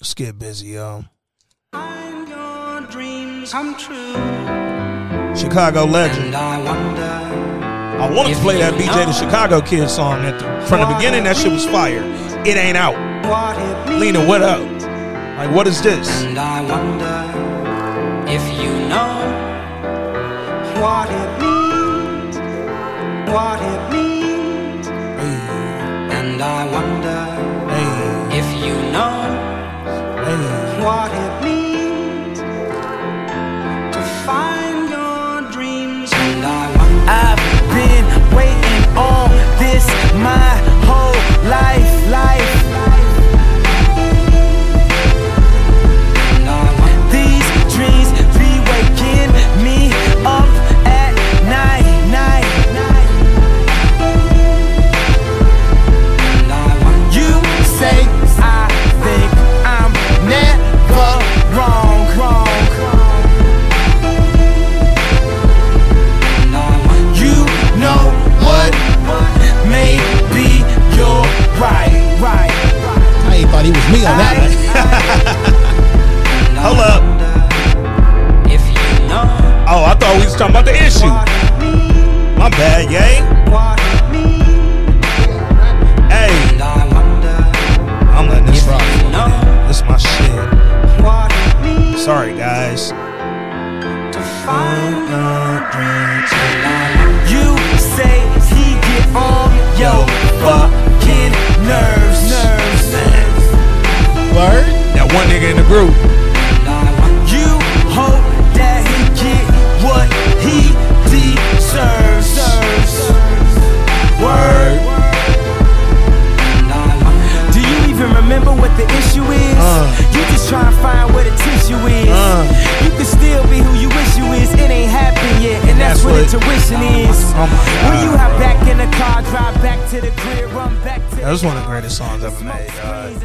Let's get busy, y'all. Find your dreams come true. Chicago legend. And I wonder I wanted to play that BJ the Chicago Kid song at the from the beginning. That shit was fire. It ain't out. what. Lena, what up? Like, what is this? And I wonder if you know what it means. What it means. Hey, And I wonder hey, if you know. What it means to find your dreams. And I. I've been waiting on this my whole life. He was me on that one. Hold up. If you know Oh, I thought we was talking about the issue. what. My bad, yay. What it means. Hey, I wonder I'm letting this if rock. you know This is my shit. what it means Sorry, guys. to find your dreams. And I wonder You say he get on your fucking nerves, nerves, nerves. Word? That one nigga in the group. and I wonder You hope that he get what he deserves. Word. Do you even remember what the issue is? Uh. You just try to find where the tissue is. Uh. You can still be who you wish you is. It ain't happened yet, and that's, That's what, what- the tuition is. Oh When you hop back in the car, drive back to the crib, run back to That was one of the greatest songs ever made, dog.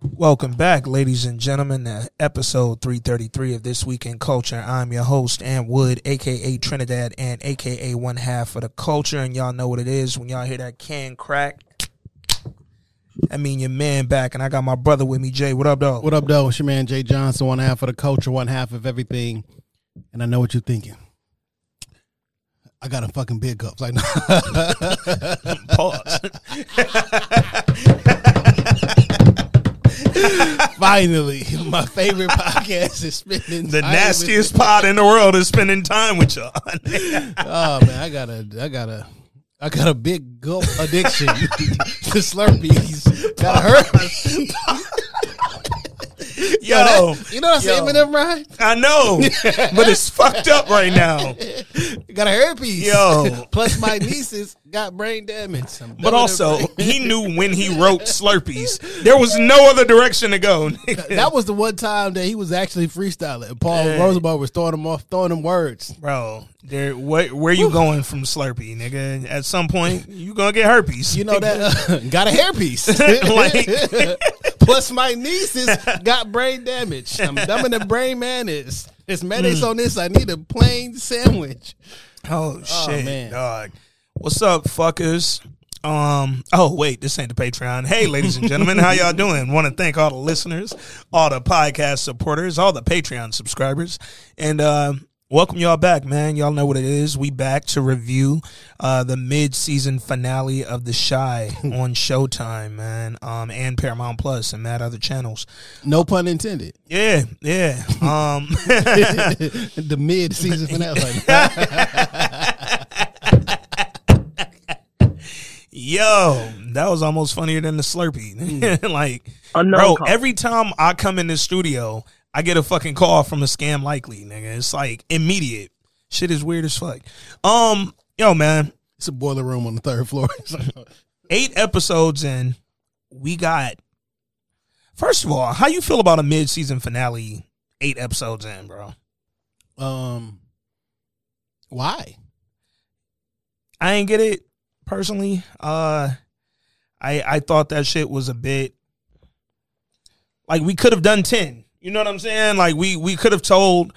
Welcome back, ladies and gentlemen, to episode 333 of This Week in Culture. I'm your host, Ant Wood, aka Trinidad, and aka one half of the culture. And y'all know what it is when y'all hear that can crack. I mean, your man back, and I got my brother with me, Jay. What up, dog? What up, though? It's your man Jay Johnson, one half of the culture, one half of everything. And I know what you're thinking. I got a fucking big cups. Like, Pause. finally, my favorite podcast is spending the nastiest pod in the world is spending time with y'all. Oh man, I got a, I got a, I got a big gulp addiction to Slurpees. Got a hurt. Yo, you know what I'm saying? yo. Eminem, right? I know, but it's fucked up right now. Got a herpes. Yo. Plus, my nieces got brain damage. I'm But also, he knew when he wrote Slurpees, there was no other direction to go. that was the one time that he was actually freestyling. And Paul. Rosenberg was throwing him off, throwing him words. Bro, there, where, where you going from Slurpee, nigga? At some point, you gonna get herpes. You know that uh, got a hairpiece. Like- Plus, my nieces got brain damage. I'm dumb in the brain man is. It's mayonnaise Mm. on this. I need a plain sandwich. Oh shit, man. dog. What's up, fuckers? Um. Oh wait, this ain't the Patreon. Hey, ladies and gentlemen, how y'all doing? Want to thank all the listeners, all the podcast supporters, all the Patreon subscribers, and uh, welcome y'all back, man. Y'all know what it is. We back to review uh, the mid-season finale of The Chi on Showtime, man, um, and Paramount Plus and mad other channels. No pun intended. Yeah, yeah. Um. the mid season finale. Yo, that was almost funnier than the Slurpee. like, Unknown bro, call. every time I come in the studio, I get a fucking call from a scam likely, nigga. It's like immediate. Shit is weird as fuck. Um, yo, man, it's a boiler room on the third floor. eight episodes in, we got First of all, how you feel about a mid-season finale, eight episodes in, bro? Um, why? I ain't get it personally. Uh, I I thought that shit was a bit like we could have done ten. You know what I'm saying? Like we we could have told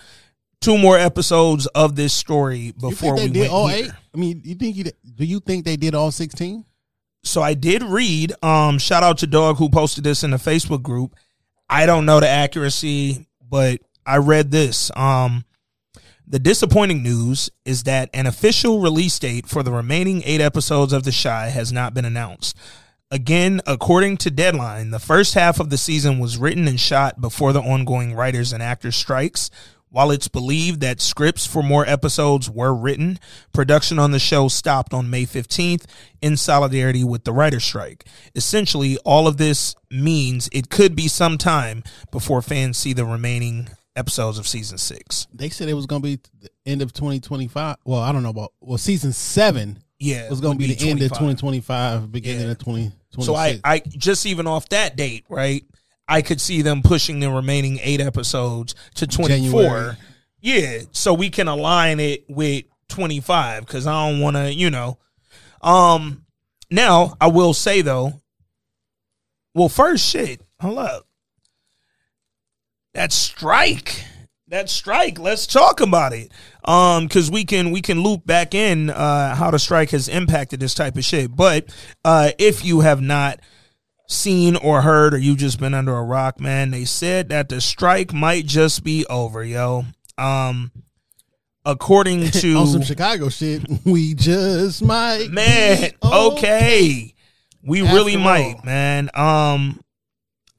two more episodes of this story before we did went all here. eight? I mean, you think you do you think they did all sixteen? so I did read. Um, shout out to Dog who posted this in the Facebook group. I don't know the accuracy, but I read this. Um, the disappointing news is that an official release date for the remaining eight episodes of The Chi has not been announced. Again, according to Deadline, the first half of the season was written and shot before the ongoing writers and actors strikes. While it's believed that scripts for more episodes were written, production on the show stopped on May 15th in solidarity with the writer's strike. Essentially, all of this means it could be some time before fans see the remaining episodes of season six. They said it was going to be the end of twenty twenty five. Well, I don't know about well, season seven Yeah, was going to would be the end of twenty twenty five, beginning Yeah. of twenty twenty six. So I, I just even off that date, right? I could see them pushing the remaining eight episodes to twenty four. January. Yeah, so we can align it with twenty five because I don't want to, you know. Um, now I will say though. Well, first shit, hold up. That strike, that strike. Let's talk about it. Um, because we can we can loop back in uh how the strike has impacted this type of shit. But uh, if you have not seen or heard or you just been under a rock, man, they said that the strike might just be over, yo. Um, according to on some Chicago shit, we just might man okay we After really all. might man um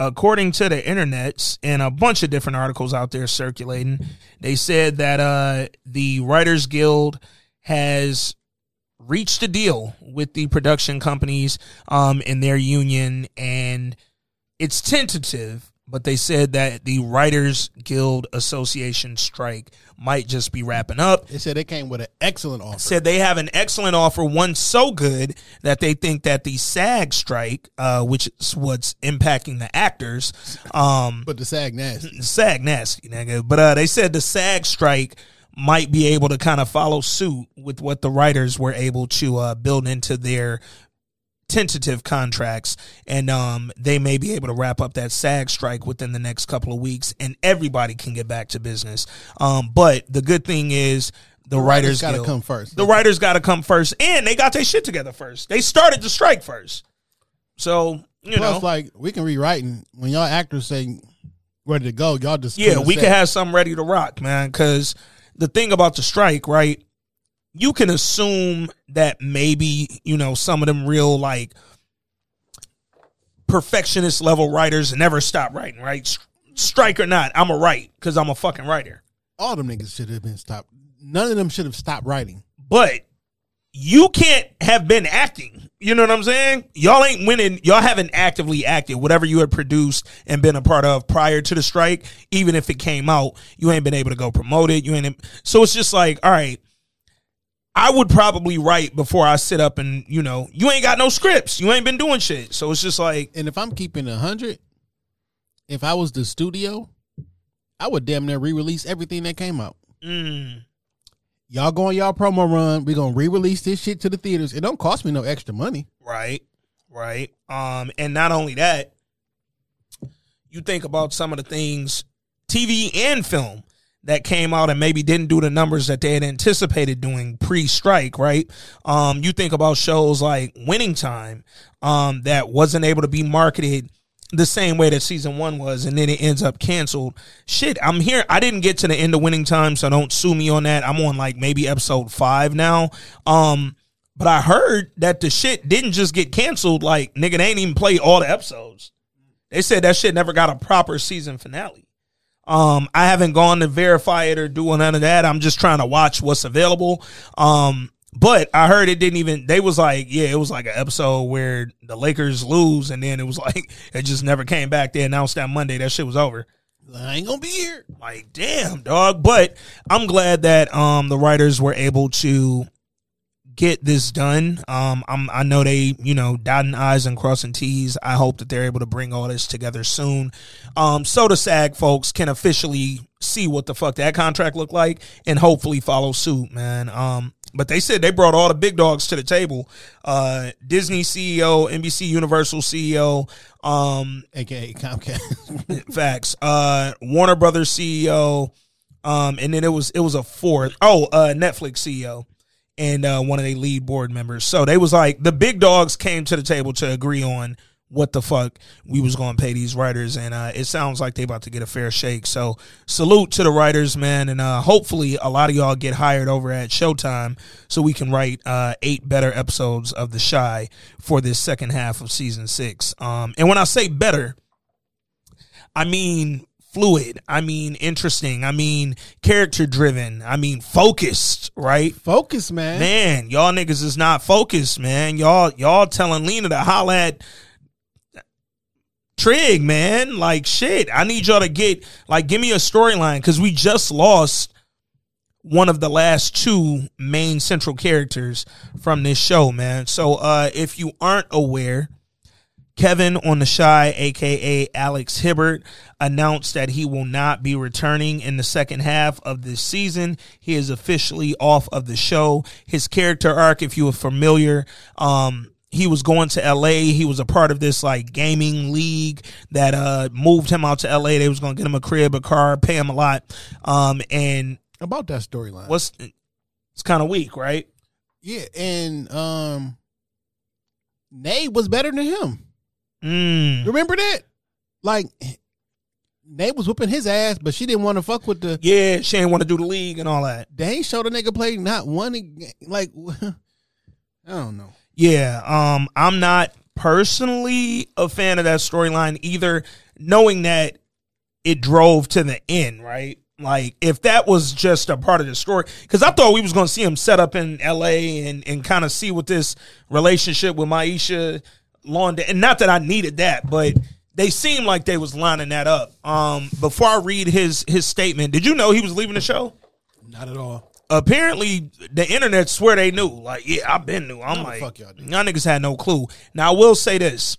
according to the internets and a bunch of different articles out there circulating they said that uh the writers guild has reached a deal with the production companies um in their union and it's tentative but they said that the writers guild association strike might just be wrapping up They said they came with an excellent offer. said they have an excellent offer, one so good that they think that the SAG strike, uh, which is what's impacting the actors, um, but the SAG nasty. SAG nasty, nigga. But uh, they said the SAG strike might be able to kind of follow suit with what the writers were able to uh, build into their tentative contracts and um they may be able to wrap up that SAG strike within the next couple of weeks and everybody can get back to business. Um but the good thing is the, writers got to come first. the writers got to come first, and they got their shit together first. They started the strike first, so you Plus, know, like we can rewrite and when y'all actors say ready to go, y'all just yeah, we can have something ready to rock, man. Because the thing about the strike, right? You can assume that maybe you know some of them real like perfectionist level writers never stop writing, right? Strike or not, I'm a write because I'm a fucking writer. all them niggas should have been stopped. None of them should have stopped writing. but you can't have been acting. You know what I'm saying? Y'all ain't winning. Y'all haven't actively acted. Whatever you had produced and been a part of prior to the strike, even if it came out, you ain't been able to go promote it. You ain't. So it's just like, all right. I would probably write before I sit up and you know you ain't got no scripts. You ain't been doing shit. So it's just like And if I'm keeping a hundred, if I was the studio, I would damn near re-release everything that came out. mm, Y'all go on y'all promo run. We gonna re-release this shit to the theaters. It don't cost me no extra money. Right, right. Um, and not only that, you think about some of the things, TV and film, that came out and maybe didn't do the numbers that they had anticipated doing pre-strike, right? Um, you think about shows like Winning Time, um, that wasn't able to be marketed the same way that season one was, and then it ends up canceled. Shit, I'm here. I didn't get to the end of Winning Time, so don't sue me on that. I'm on like maybe episode five now. Um, but I heard that the shit didn't just get canceled. Like nigga, they ain't even played all the episodes. They said that shit never got a proper season finale. Um, I haven't gone to verify it or do none of that. I'm just trying to watch what's available. Um, but I heard it didn't even. They was like, yeah, it was like an episode where the Lakers lose, and then it was like it just never came back. They announced that Monday that shit was over. I ain't gonna be here. Like, damn, dog. But I'm glad that um the writers were able to get this done. Um, I'm, I know they, you know, dotting I's and crossing T's. I hope that they're able to bring all this together soon. Um, so the SAG folks can officially see what the fuck that contract looked like and hopefully follow suit, man. Um, but they said they brought all the big dogs to the table. Uh, Disney CEO, NBC Universal CEO, um, aka Comcast. facts. Uh, Warner Brothers CEO, um, and then it was it was a fourth. Oh, uh, Netflix CEO and uh, one of their lead board members. So they was like the big dogs came to the table to agree on what the fuck we was going to pay these writers, and uh, it sounds like they about to get a fair shake. So salute to the writers, man, and uh, hopefully a lot of y'all get hired over at Showtime so we can write uh, eight better episodes of The Chi for this second half of season six. Um, and when I say better, I mean fluid. I mean interesting. I mean character driven. I mean focused. Right. Focus, man. Man, y'all niggas is not focused, man. Y'all y'all telling Lena to holla at Trig, man. Like shit. I need y'all to get like give me a storyline because we just lost one of the last two main central characters from this show, man. So uh if you aren't aware, Kevin on the Chi, aka Alex Hibbert, announced that he will not be returning in the second half of this season. He is officially off of the show. His character arc, if you are familiar, um, he was going to LA. He was a part of this like gaming league that uh moved him out to LA. They was gonna get him a crib, a car, pay him a lot. Um and About that storyline. what's it's kind of weak, right? yeah, and um Nate was better than him. Mm. Remember that? Like Nate was whooping his ass, but she didn't want to fuck with the Yeah, she ain't want to do the league and all that. they ain't show the nigga play not one like I don't know. Yeah, um, I'm not personally a fan of that storyline either, knowing that it drove to the end, right? Like if that was just a part of the story, because I thought we was gonna see him set up in L.A. and and kind of see what this relationship with Maisha Londa, and not that I needed that, but they seemed like they was lining that up. Um, before I read his his statement, did you know he was leaving the show? Not at all. apparently the internet swear they knew. Like, yeah, I've been new. I'm No, like, fuck y'all y'all niggas had no clue. Now I will say this.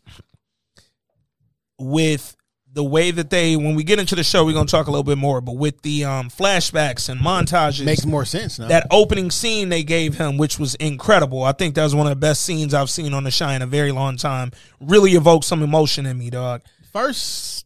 With the way that they when we get into the show, we're gonna talk a little bit more, but with the um flashbacks and montages Makes more sense now. that opening scene they gave him, which was incredible. I think that was one of the best scenes I've seen on the show in a very long time. Really evoked some emotion in me, dog. First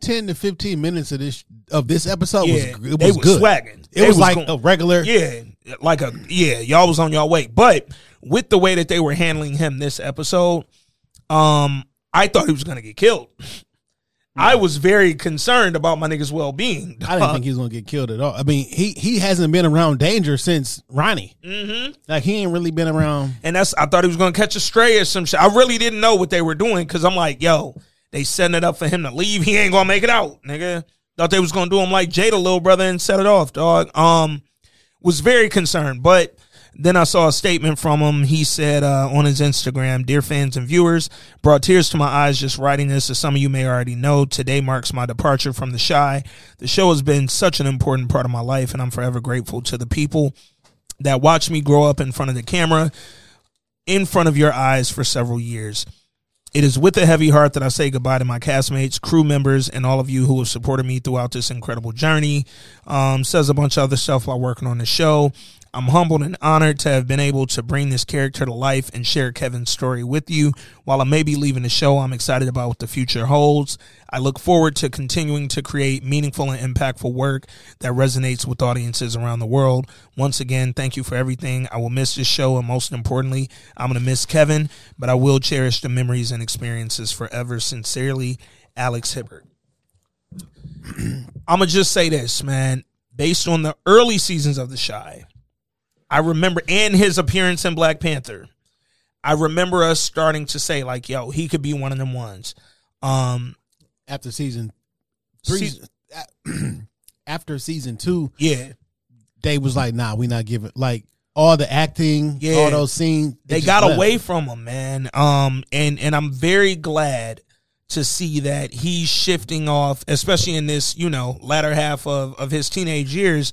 Ten to fifteen minutes of this of this episode Yeah, was it was good. swagging. It They was, was like gon- a regular. Yeah, like a yeah, y'all was on your way. But with the way that they were handling him this episode, um, I thought he was gonna get killed. I was very concerned about my nigga's well being. I didn't think he was gonna get killed at all. I mean, he he hasn't been around danger since Ronnie. Mm-hmm. Like he ain't really been around. and that's I thought he was gonna catch a stray or some shit. I really didn't know what they were doing because I'm like, yo, they setting it up for him to leave. He ain't gonna make it out, nigga. Thought they was gonna do him like Jada, little brother, and set it off, dog. Um, was very concerned, but then I saw a statement from him. He said uh, on his Instagram, "Dear fans and viewers, brought tears to my eyes just writing this. As some of you may already know, today marks my departure from the Chi. The show has been such an important part of my life, and I'm forever grateful to the people that watched me grow up in front of the camera." in front of your eyes for several years. It is with a heavy heart that I say goodbye to my castmates, crew members, and all of you who have supported me throughout this incredible journey. Um, says a bunch of other stuff while working on the show. I'm humbled and honored to have been able to bring this character to life and share Kevin's story with you. While I may be leaving the show, I'm excited about what the future holds. I look forward to continuing to create meaningful and impactful work that resonates with audiences around the world. Once again, thank you for everything. I will miss this show, and most importantly, I'm going to miss Kevin, but I will cherish the memories and experiences forever. Sincerely, Alex Hibbert. I'm going to just say this, man. Based on the early seasons of The Chi, I remember and his appearance in Black Panther. I remember us starting to say like, "Yo, he could be one of them ones." Um, after season three, Se- after season two, yeah, they was like, "Nah, we not giving like all the acting, Yeah. all those scenes." they got left. away from him, man. Um, and and I'm very glad to see that he's shifting off, especially in this, you know, latter half of of his teenage years.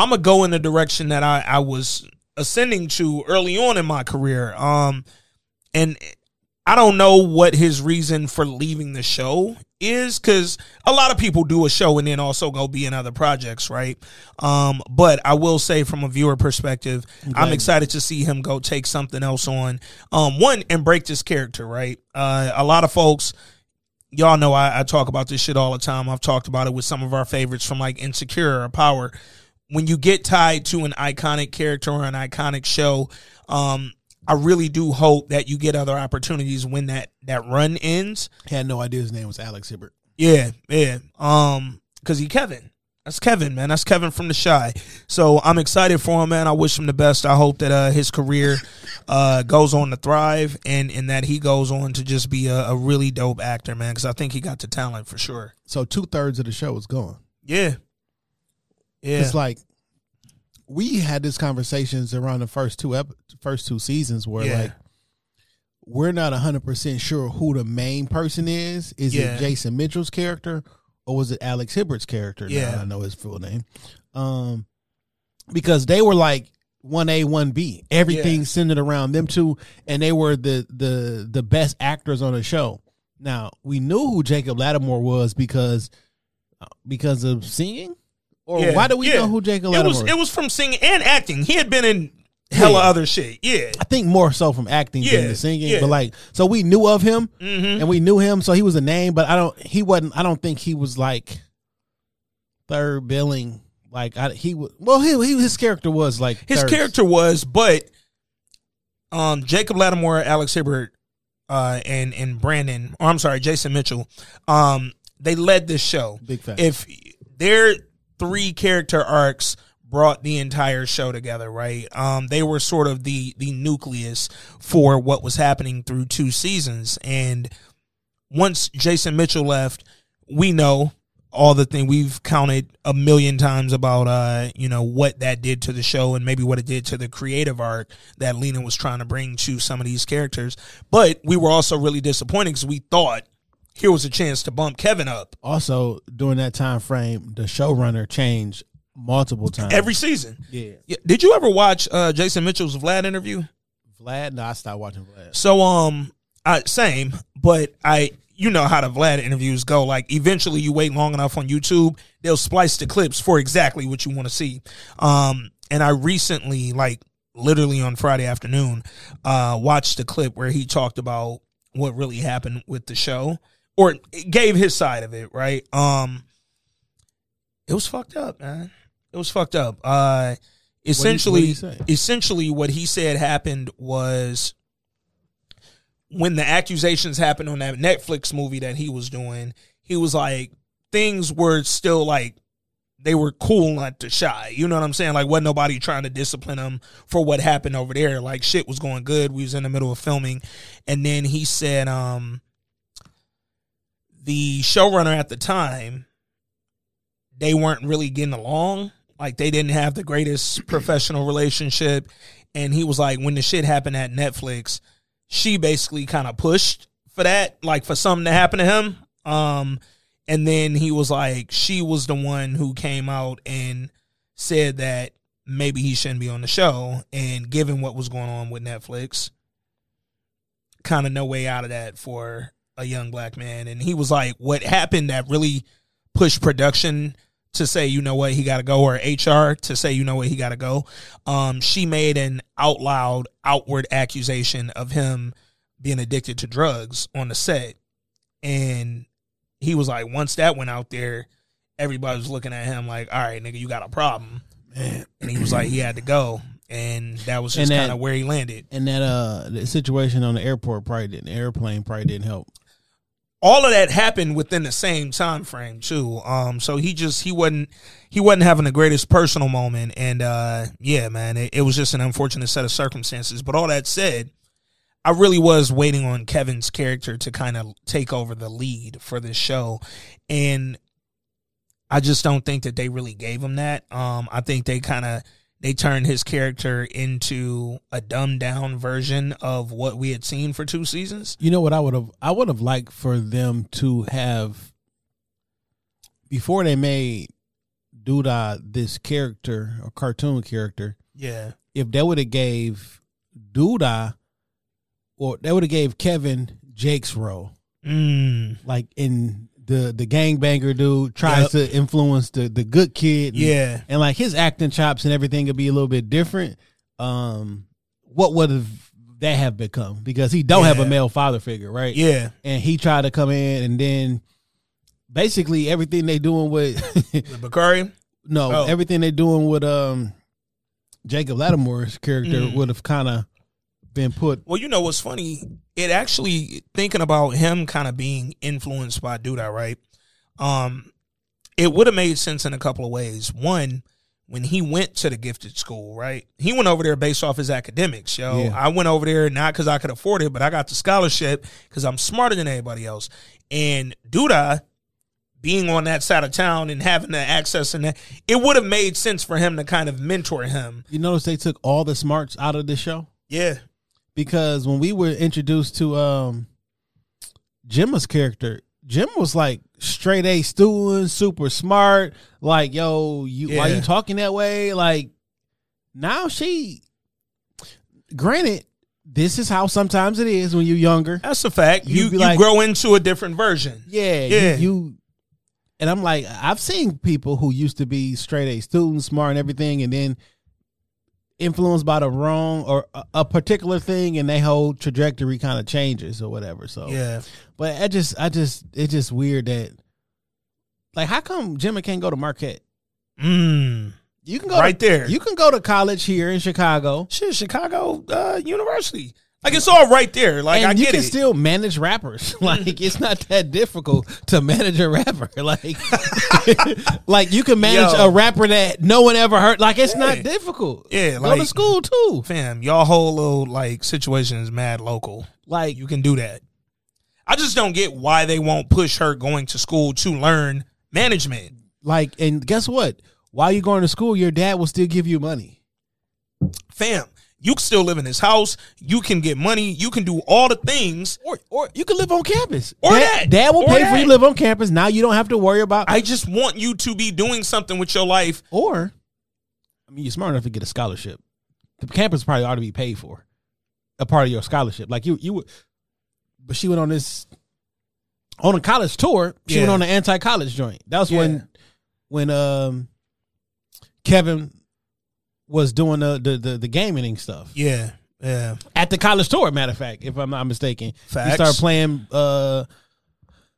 I'm gonna go in the direction that I I was ascending to early on in my career. Um, and I don't know what his reason for leaving the show is because a lot of people do a show and then also go be in other projects, right? Um, but I will say from a viewer perspective, I'm excited to see him go take something else on. Um, one and break this character, right? Uh, a lot of folks, y'all know I, I talk about this shit all the time. I've talked about it with some of our favorites from like Insecure or Power. When you get tied to an iconic character or an iconic show, um, I really do hope that you get other opportunities when that that run ends. Had no idea his name was Alex Hibbert. Yeah, yeah. Um, cause he Kevin. That's Kevin, man. That's Kevin from the Chi. So I'm excited for him, man. I wish him the best. I hope that uh, his career uh, goes on to thrive and and that he goes on to just be a, a really dope actor, man. Because I think he got the talent for sure. So two thirds of the show is gone. Yeah, yeah, It's like we had these conversations around the first two ep- first two seasons where Yeah. like we're not hundred percent sure who the main person is. Is Yeah. it Jason Mitchell's character or was it Alex Hibbert's character? Now Yeah. I know his full name. Um, because they were like one A, one B. Everything Yeah. centered around them two, and they were the the the best actors on the show. Now we knew who Jacob Latimore was because because of singing, or Yeah, why do we yeah. know who Jacob it Latimore? was it was from singing and acting. He had been in hella Yeah. other shit. Yeah, I think more so from acting Yeah, than the singing, yeah. but like so we knew of him Mhm. and we knew him, so he was a name, but I don't he wasn't. I don't think he was like third billing. Like I, he was well, he, he his character was like his third. character was, but um, Jacob Latimore, Alex Hibbert, uh, and and Brandon, or I'm sorry, Jason Mitchell, um, they led this show. Big fact. If their three character arcs brought the entire show together, right? Um, they were sort of the the nucleus for what was happening through two seasons, and once Jason Mitchell left, we know all the thing we've counted a million times about uh you know what that did to the show and maybe what it did to the creative arc that Lena was trying to bring to some of these characters but we were also really disappointed because we thought here was a chance to bump Kevin up also during that time frame, the showrunner changed multiple times. every season yeah, Yeah, did you ever watch uh Jason Mitchell's Vlad interview Vlad. No, I stopped watching Vlad. So um, I same, but I you know how the Vlad interviews go. Like eventually, you wait long enough on YouTube, they'll splice the clips for exactly what you want to see. Um, and I recently, like literally on Friday afternoon, uh, watched the clip where he talked about what really happened with the show, or gave his side of it. Right. Um, it was fucked up, man. It was fucked up. Uh, essentially, he say? essentially, what he said happened was when the accusations happened on that Netflix movie that he was doing, he was like, things were still like they were cool not to shy. You know what I'm saying? Like wasn't nobody trying to discipline him for what happened over there. Like shit was going good. We was in the middle of filming. And then he said, um the showrunner at the time, they weren't really getting along. Like they didn't have the greatest professional relationship. And he was like, when the shit happened at Netflix, she basically kind of pushed for that, like for something to happen to him. Um, and then he was like, she was the one who came out and said that maybe he shouldn't be on the show. And given what was going on with Netflix, kind of no way out of that for a young black man. And he was like, what happened that really pushed production to say, you know what, he got to go, or HR to say, you know what, he got to go. Um, she made an out loud, outward accusation of him being addicted to drugs on the set. And he was like, once that went out there, everybody was looking at him like, all right, nigga, you got a problem. And he was like, he had to go. And that was just kind of where he landed. And that uh, the situation on the airport probably didn't. The airplane probably didn't help. All of that happened within the same time frame too. Um, so he just he wasn't he wasn't having the greatest personal moment, and uh, yeah, man, it, it was just an unfortunate set of circumstances. But all that said, I really was waiting on Kevin's character to kind of take over the lead for this show, and I just don't think that they really gave him that. Um, I think they kind of they turned his character into a dumbed down version of what we had seen for two seasons. You know what I would have I would have liked for them to have before they made Douda this character a cartoon character, Yeah, if they would have gave Douda or they would have gave Kevin Jake's role. mm, Like in the the gangbanger dude tries to influence the the good kid. and- yeah, and like his acting chops and everything could be a little bit different. Um, what would have that have become? Because he don't have a male father figure, right? yeah. And he tried to come in, and then basically everything they doing with With Bakari, no, Oh. everything they doing with um Jacob Latimore's character Mm. would have kind of been put. Well, you know what's funny? It actually thinking about him kind of being influenced by Douda, right? Um, it would have made sense in a couple of ways. One, when he went to the gifted school, right? He went over there based off his academics, yo. Yeah. I went over there not because I could afford it, but I got the scholarship because I'm smarter than anybody else. And Douda, being on that side of town and having the access and that, it would have made sense for him to kind of mentor him. You notice they took all the smarts out of the show Yeah. Because when we were introduced to um Jemma's character, Jim was like straight A student, super smart. Like, yo, you why Yeah. you talking that way? Like, now she. Granted, this is how sometimes it is when you're younger. That's a fact. You you like- grow into a different version. Yeah, Yeah. You, you. And I'm like, I've seen people who used to be straight A students, smart and everything, and then influenced by the wrong or a, a particular thing, and their whole trajectory kind of changes or whatever. So Yeah. But I just, I just, it's just weird that, like, how come Jimmy can't go to Marquette? Mm. You can go Right to, there. You can go to college here in Chicago, Shit, Chicago uh, University. Like it's all right there. Like and I you get can it. still manage rappers. like it's not that difficult to manage a rapper. Like, like you can manage Yo. a rapper that no one ever heard. Like it's not difficult. Yeah, go to school too. Fam, y'all whole little like situation is mad local. Like You can do that. I just don't get why they won't push her going to school to learn management. like, and guess what? While you're going to school, your dad will still give you money. Fam, you can still live in his house. You can get money. You can do all the things. Or, or you can live on campus. Or dad, that. Dad will pay for you to live on campus. Now you don't have to worry about. I just want you to be doing something with your life. Or, I mean, you're smart enough to get a scholarship. The campus probably ought to be paid for, a part of your scholarship. Like you, you would. But she went on this, on a college tour. She went on an anti-college joint. That was Yeah. when, when um, Kevin was doing the the the, the gaming stuff Yeah, yeah. at the college tour. Matter of fact, if I'm not mistaken, Facts. he started playing uh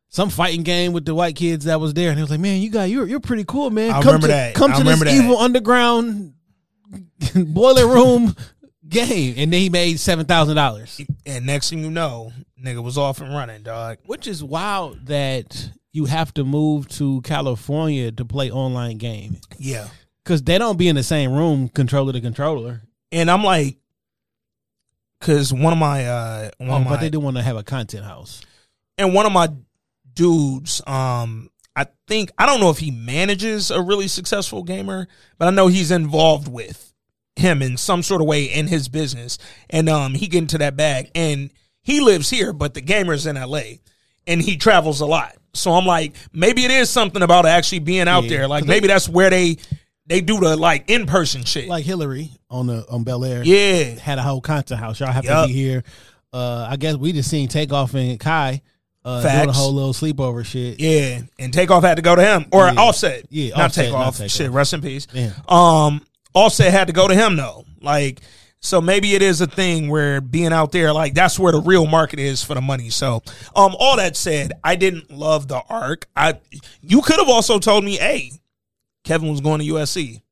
some fighting game with the white kids that was there, and he was like, "Man, you got you're you're pretty cool, man. I come remember to, that. Come I to this that. evil underground boiler room game." And then he made seven thousand dollars, And next thing you know, nigga was off and running, dog. which is wild that you have to move to California to play online game Yeah. Because they don't be in the same room, controller to controller. And I'm like, because one of my, uh, one Oh, of my, but they do want to have a content house. and one of my dudes, um, I think I don't know if he manages a really successful gamer, but I know he's involved with him in some sort of way in his business, and um, he get into that bag, and he lives here, but the gamer's in L.A. and he travels a lot. So I'm like, maybe it is something about actually being out Yeah. there. Like maybe they- that's where they they do the like in person shit. Like Hilary on the on Bel Air. yeah, had a whole content house. Y'all have Yup. to be here. Uh, I guess we just seen Takeoff and Kai uh, doing a whole little sleepover shit. Yeah, and Takeoff had to go to him or Yeah. Offset. Yeah, not Offset, Takeoff. not. Shit, rest in peace. Yeah. Um, Offset had to go to him though. Like, so maybe it is a thing where being out there, like that's where the real market is for the money. So, um, all that said, I didn't love the arc. I, you could have also told me, hey, Kevin was going to USC,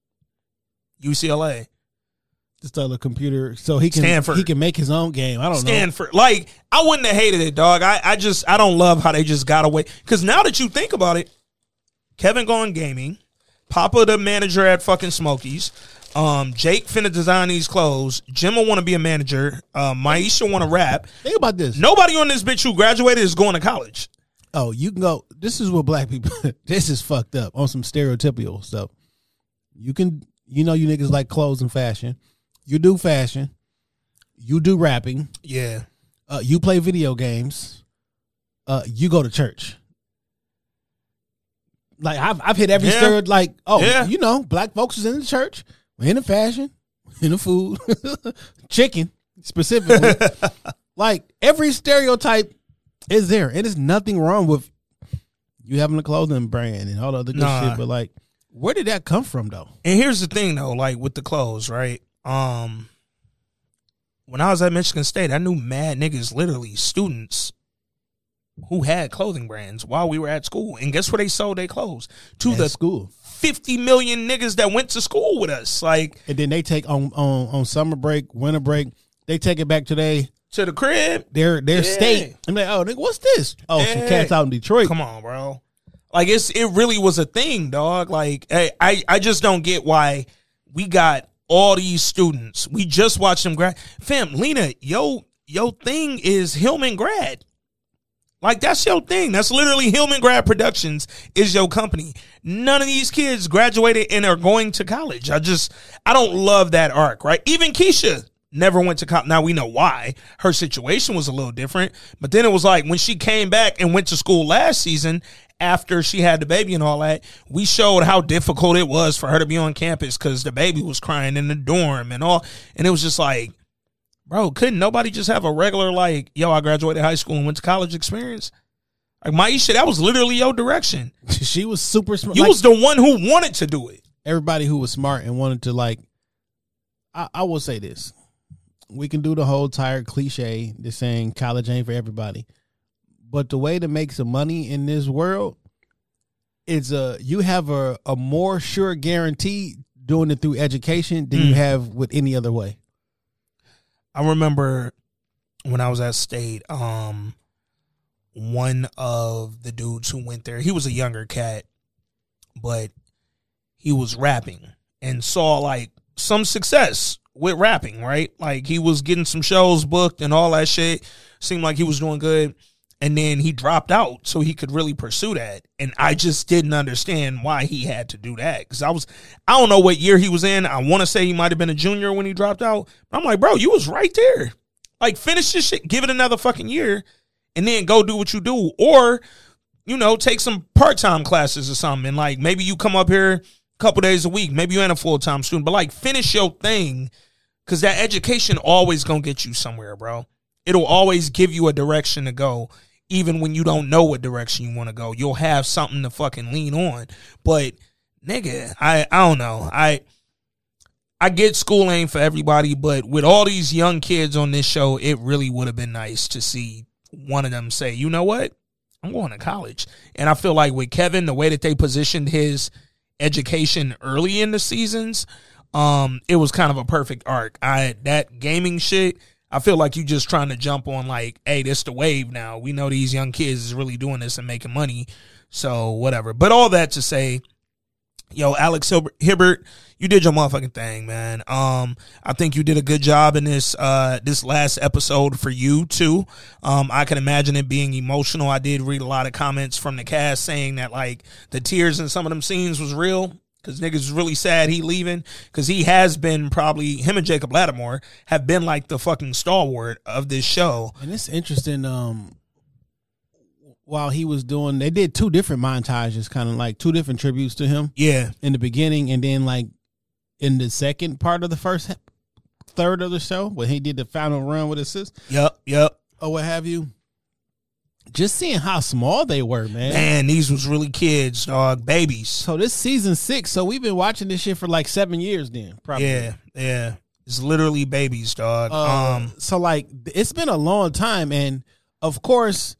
UCLA. Just a computer, so he can Stanford. he can make his own game. I don't know. Stanford. Like, I wouldn't have hated it, dog. I, I just I don't love how they just got away. Because now that you think about it, Kevin going gaming, Papa the manager at fucking Smokies, um, Jake finna design these clothes, Jim will want to be a manager, uh, Maisha want to rap. Think about this. Nobody on this bitch who graduated is going to college. Oh, you can go. This is what black people. this is fucked up on some stereotypical stuff. You can, you know, you niggas like clothes and fashion. You do fashion. You do rapping. Yeah. Uh, you play video games. Uh, you go to church. Like I've I've hit every Yeah. Like oh, Yeah. you know, black folks is in the church. We're in the fashion, in the food, chicken specifically. like every stereotype is there, and it's nothing wrong with you having a clothing brand and all the other good Nah. shit. But like, where did that come from though? And here's the thing though, like with the clothes, right? Um when I was at Michigan State, I knew mad niggas, literally students who had clothing brands while we were at school. And guess where they sold their clothes? To At the school. 50 million niggas that went to school with us. Like And then they take on on on summer break, winter break. They take it back to they to the crib. their their Yeah. state. I'm like, oh, nigga, what's this? Oh, some cats out in Detroit. Come on, bro. Like it's it really was a thing, dog. Like I I, I just don't get why we got all these students. We just watched them grad. Fam, Lena, yo, yo thing is Hillman grad. Like that's your thing. That's literally Hillman Grad Productions is your company. None of these kids graduated and are going to college. I just I don't love that arc, right? Even Keisha never went to college. Now we know why. Her situation was a little different, but then it was like when she came back and went to school last season after she had the baby and all that, we showed how difficult it was for her to be on campus cuz the baby was crying in the dorm and all and it was just like Bro, couldn't nobody just have a regular like, yo, I graduated high school and went to college experience? Like Maisha, that was literally your direction. she was super smart. You Like, was the one who wanted to do it. everybody who was smart and wanted to like. I, I will say this: we can do the whole tired cliche, the saying college ain't for everybody, but the way to make some money in this world is a you have a a more sure guarantee doing it through education than you Mm. have with any other way. I remember when I was at state, um, one of the dudes who went there, he was a younger cat, but he was rapping and saw like some success with rapping, right? Like he was getting some shows booked and all that shit. Seemed like he was doing good. And then he dropped out so he could really pursue that. And I just didn't understand why he had to do that. Cause I was, I don't know what year he was in. I want to say he might have been a junior when he dropped out. I'm like, bro, you was right there. Like, finish this shit, give it another fucking year, and then go do what you do. Or, you know, take some part time classes or something. And like, maybe you come up here couple days a week. Maybe you ain't a full time student, but like, finish your thing. Cause that education always gonna get you somewhere, bro. It'll always give you a direction to go even when you don't know what direction you want to go. You'll have something to fucking lean on. But nigga, I I don't know. I I get school ain't for everybody, but with all these young kids on this show, it really would have been nice to see one of them say, "You know what? I'm going to college." And I feel like with Kevin, the way that they positioned his education early in the seasons, um, it was kind of a perfect arc. I that gaming shit, I feel like you just trying to jump on like, hey, this the wave now. We know these young kids is really doing this and making money. So whatever. But all that to say, yo, Alex Hibbert, you did your motherfucking thing, man. Um, I think you did a good job in this uh this last episode for you too. Um, I can imagine it being emotional. I did read a lot of comments from the cast saying that like the tears in some of them scenes was real. Cause niggas really sad he leaving. Cause he has been probably him and Jacob Latimore have been like the fucking stalwart of this show. And it's interesting. Um, while he was doing, they did two different montages, kind of like two different tributes to him Yeah. in the beginning, and then like in the second part of the first third of the show when he did the final run with his sis Yep. Yep. or what have you. Just seeing how small they were, man. Man, these was really kids, dog, babies. So this season six. So we've been watching this shit for like seven years. Then probably. Yeah, yeah. It's literally babies, dog. Uh, um, so like it's been a long time, and of course,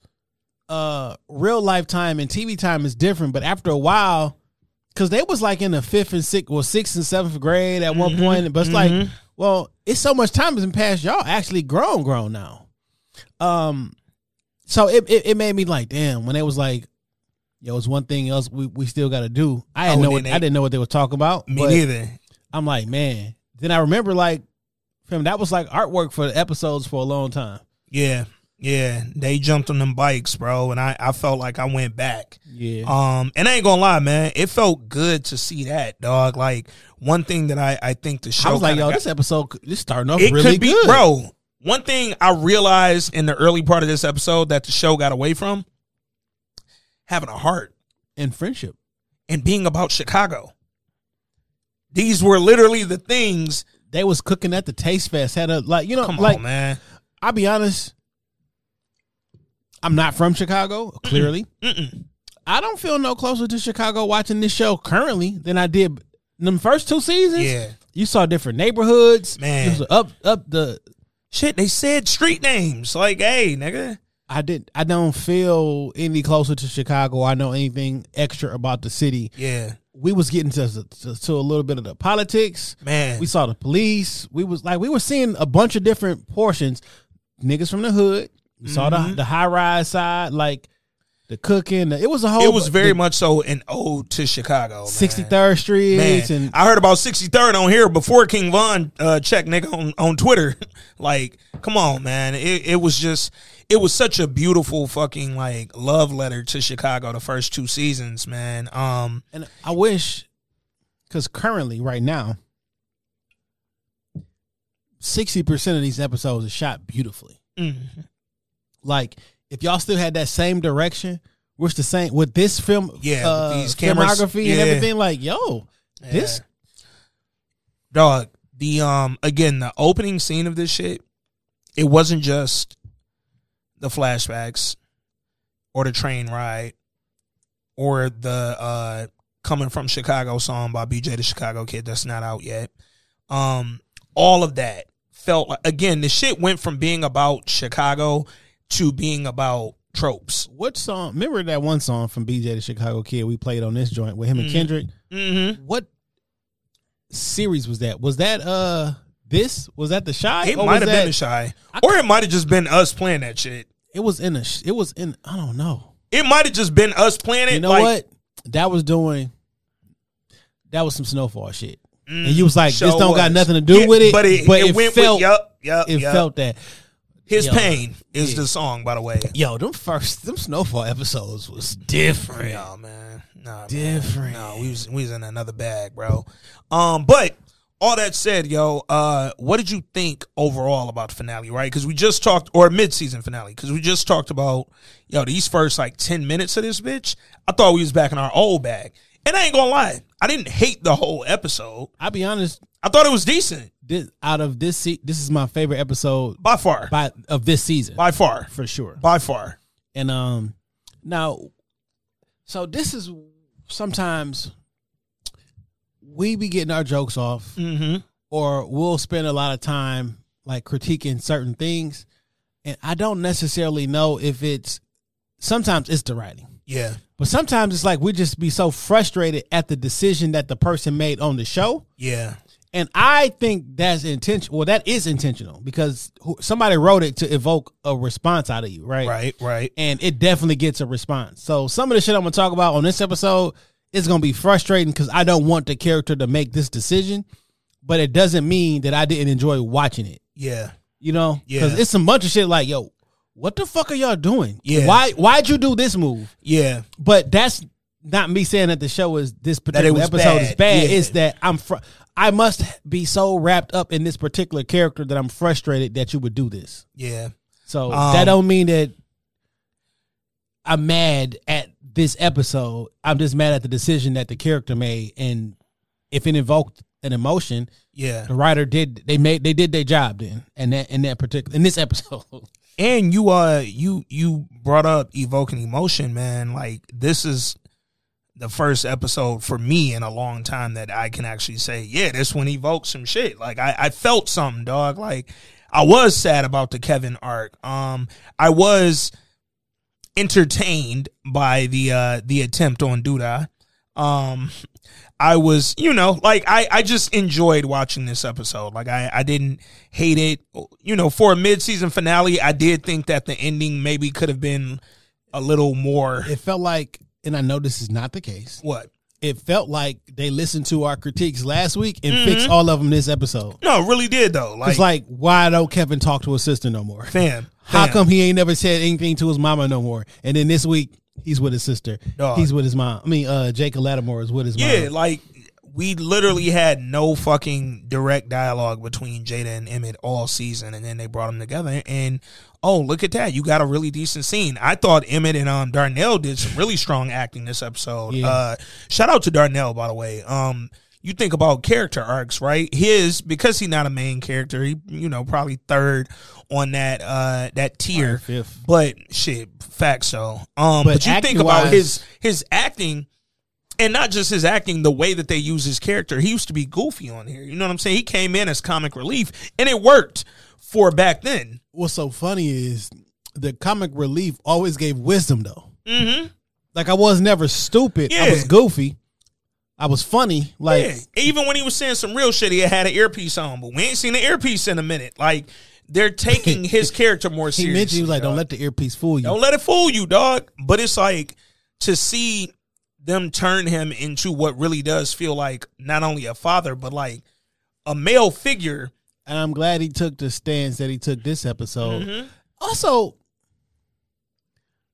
uh, real life time and TV time is different. But after a while, because they was like in the fifth and sixth, well, sixth and seventh grade at one Mhm, point, but it's like, mhm. Well, it's so much time has been passed. Y'all actually grown, grown now. Um, so it, it it made me like, damn. When it was like, yo, it's one thing else we, we still got to do. I didn't Oh, know what then I they- didn't know what they were talking about. Me neither. I'm like, man. Then I remember like, fam, that was like artwork for the episodes for a long time. Yeah, yeah. They jumped on them bikes, bro, and I I felt like I went back. Yeah. Um, and I ain't gonna lie, man, it felt good to see that, dog. Like one thing that I I think the show I was like, yo, got- this episode this starting off it really could be, good, bro. One thing I realized in the early part of this episode that the show got away from having a heart And friendship. and being about Chicago. These were literally the things. They was cooking at the Taste Fest. Had a like, you know, Come like on, man. I'll be honest. I'm not from Chicago, clearly. Mm-mm. I don't feel no closer to Chicago watching this show currently than I did them first two seasons. Yeah, You saw different neighborhoods. Man. It was up up the shit. They said street names. Like, hey, nigga. I did I don't feel any closer to Chicago. I know anything extra about the city. Yeah, We was getting to, to, to a little bit of the politics. man. We saw the police. We was like we were seeing a bunch of different portions. Niggas from the hood. We saw Mm-hmm. the the high rise side, like the cooking. The, it was a whole. it was very the much so an ode to Chicago. 63rd Street Man, and I heard about 63rd on here before King Von uh, checked nigga on, on Twitter. like, come on, man. It, it was just, it was such a beautiful fucking like love letter to Chicago the first two seasons, man. Um, and I wish because currently right now, sixty percent of these episodes are shot beautifully. mm, Like if y'all still had that same direction, which the same with this film, Yeah, uh, these cameras, cinematography yeah. and everything. Like yo, this dog, the um again, the opening scene of this shit, it wasn't just the flashbacks or the train ride or the uh coming from Chicago song by BJ the Chicago Kid that's not out yet. Um all of that felt like again, the shit went from being about Chicago to being about tropes. what song? Remember that one song from BJ the Chicago Kid we played on this joint with him and Mhm. Kendrick. Mm-hmm. What series was that? Was that uh this? Was that the Chi? It might have that- been the Chi. Or it might have just been us playing that shit. It was in a. It was in. I don't know. It might have just been us playing it. You know like, what? That was doing. That was some snowfall shit, and you was like, "This don't got nothing to do Yeah, with it." But it, it, went felt. with yup, yup, it yup. felt that. His Yo. pain is Yeah. the song, by the way. Yo, them first them snowfall episodes was different. No man, no man. Different. No, we was we was in another bag, bro. Um, but all that said, yo, uh, what did you think overall about the finale? Right, because we just talked, or mid season finale, because we just talked about, yo, these first like ten minutes of this bitch. I thought we was back in our old bag, and I ain't gonna lie, I didn't hate the whole episode. I'll be honest. I thought it was decent This out of this, se- this is my favorite episode by far, by of this season by far, for sure. by far. And um, now, so this is sometimes we be getting our jokes off, Mm-hmm. or we'll spend a lot of time like critiquing certain things, and I don't necessarily know if it's. Sometimes it's the writing, Yeah, but sometimes it's like we just be so frustrated at the decision that the person made on the show. yeah, And I think that's intentional. Well, that is intentional because somebody wrote it to evoke a response out of you, right? right, right. And it definitely gets a response. So some of the shit I'm gonna talk about on this episode is gonna be frustrating because I don't want the character to make this decision, but it doesn't mean that I didn't enjoy watching it. Yeah, You know? Yeah. Because it's a bunch of shit like, yo, what the fuck are y'all doing? Yeah. Why why'd you do this move? yeah, But that's not me saying that the show is this particular episode is bad. bad. Yeah. It's that I'm fr- I must be so wrapped up in this particular character that I'm frustrated that you would do this. yeah. So Um, that don't mean that I'm mad at this episode. I'm just mad at the decision that the character made, and if it invoked an emotion, Yeah. the writer did. They made they did their job then, and that in that particular in this episode. And you uh you you brought up evoking emotion, man. Like this is the first episode for me in a long time that I can actually say, yeah, this one evoked some shit. Like I, I felt something, dog. Like I was sad about the Kevin arc. Um I was entertained by the uh the attempt on Douda. Um, I was, you know, like I, I just enjoyed watching this episode. Like I, I didn't hate it. You know, for a mid-season finale, I did think that the ending maybe could have been a little more. It felt like, and I know this is not the case. What? It felt like they listened to our critiques last week and fixed all of them this episode. No, really did though. Like, it's like, why don't Kevin talk to his sister no more? fam. How fam. come he ain't never said anything to his mama no more? And then this week he's with his sister. Dog. He's with his mom. I mean, uh, Jacob Latimore is with his Yeah, mom. Yeah, like we literally had no fucking direct dialogue between Jada and Emmett all season, and then they brought them together. And oh, look at that! You got a really decent scene. I thought Emmett and um Darnell did some really strong acting this episode. Yeah. Uh, shout out to Darnell, by the way. Um, you think about character arcs, right? His because he's not a main character, he you know probably third on that uh that tier. fifth. But shit, facts so. Um, But but, you think about his his acting and not just his acting, the way that they use his character. He used to be goofy on here. You know what I'm saying? He came in as comic relief, and it worked for back then. What's so funny is the comic relief always gave wisdom though. Mm-hmm. Like I was never stupid. Yeah. I was goofy. I was funny. Like yeah. Even when he was saying some real shit, he had an earpiece on, but we ain't seen the earpiece in a minute. Like they're taking his character more he seriously. mentioned, he was like, dog. "Don't let the earpiece fool you." Don't let it fool you, dog. But it's like to see them turn him into what really does feel like not only a father, but like a male figure. and I'm glad he took the stance that he took this episode. Mm-hmm. Also,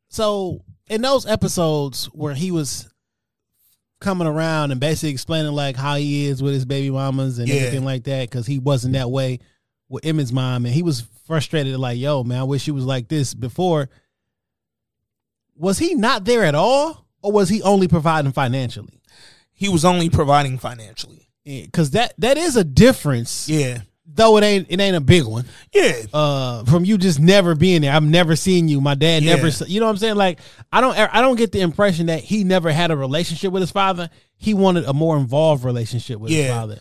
so in those episodes where he was coming around and basically explaining like how he is with his baby mamas and Yeah. everything like that, because he wasn't that way with Emmett's mom, and he was frustrated, like, "Yo, man, I wish he was like this before." Was he not there at all, or was he only providing financially? He was only providing financially. Because that that is a difference, Yeah. Though it ain't it ain't a big one. Yeah. uh from you just never being there. I've never seen you. My dad never Yeah. s- you know what I'm saying? Like I don't I don't get the impression that he never had a relationship with his father. He wanted a more involved relationship with his Yeah. father.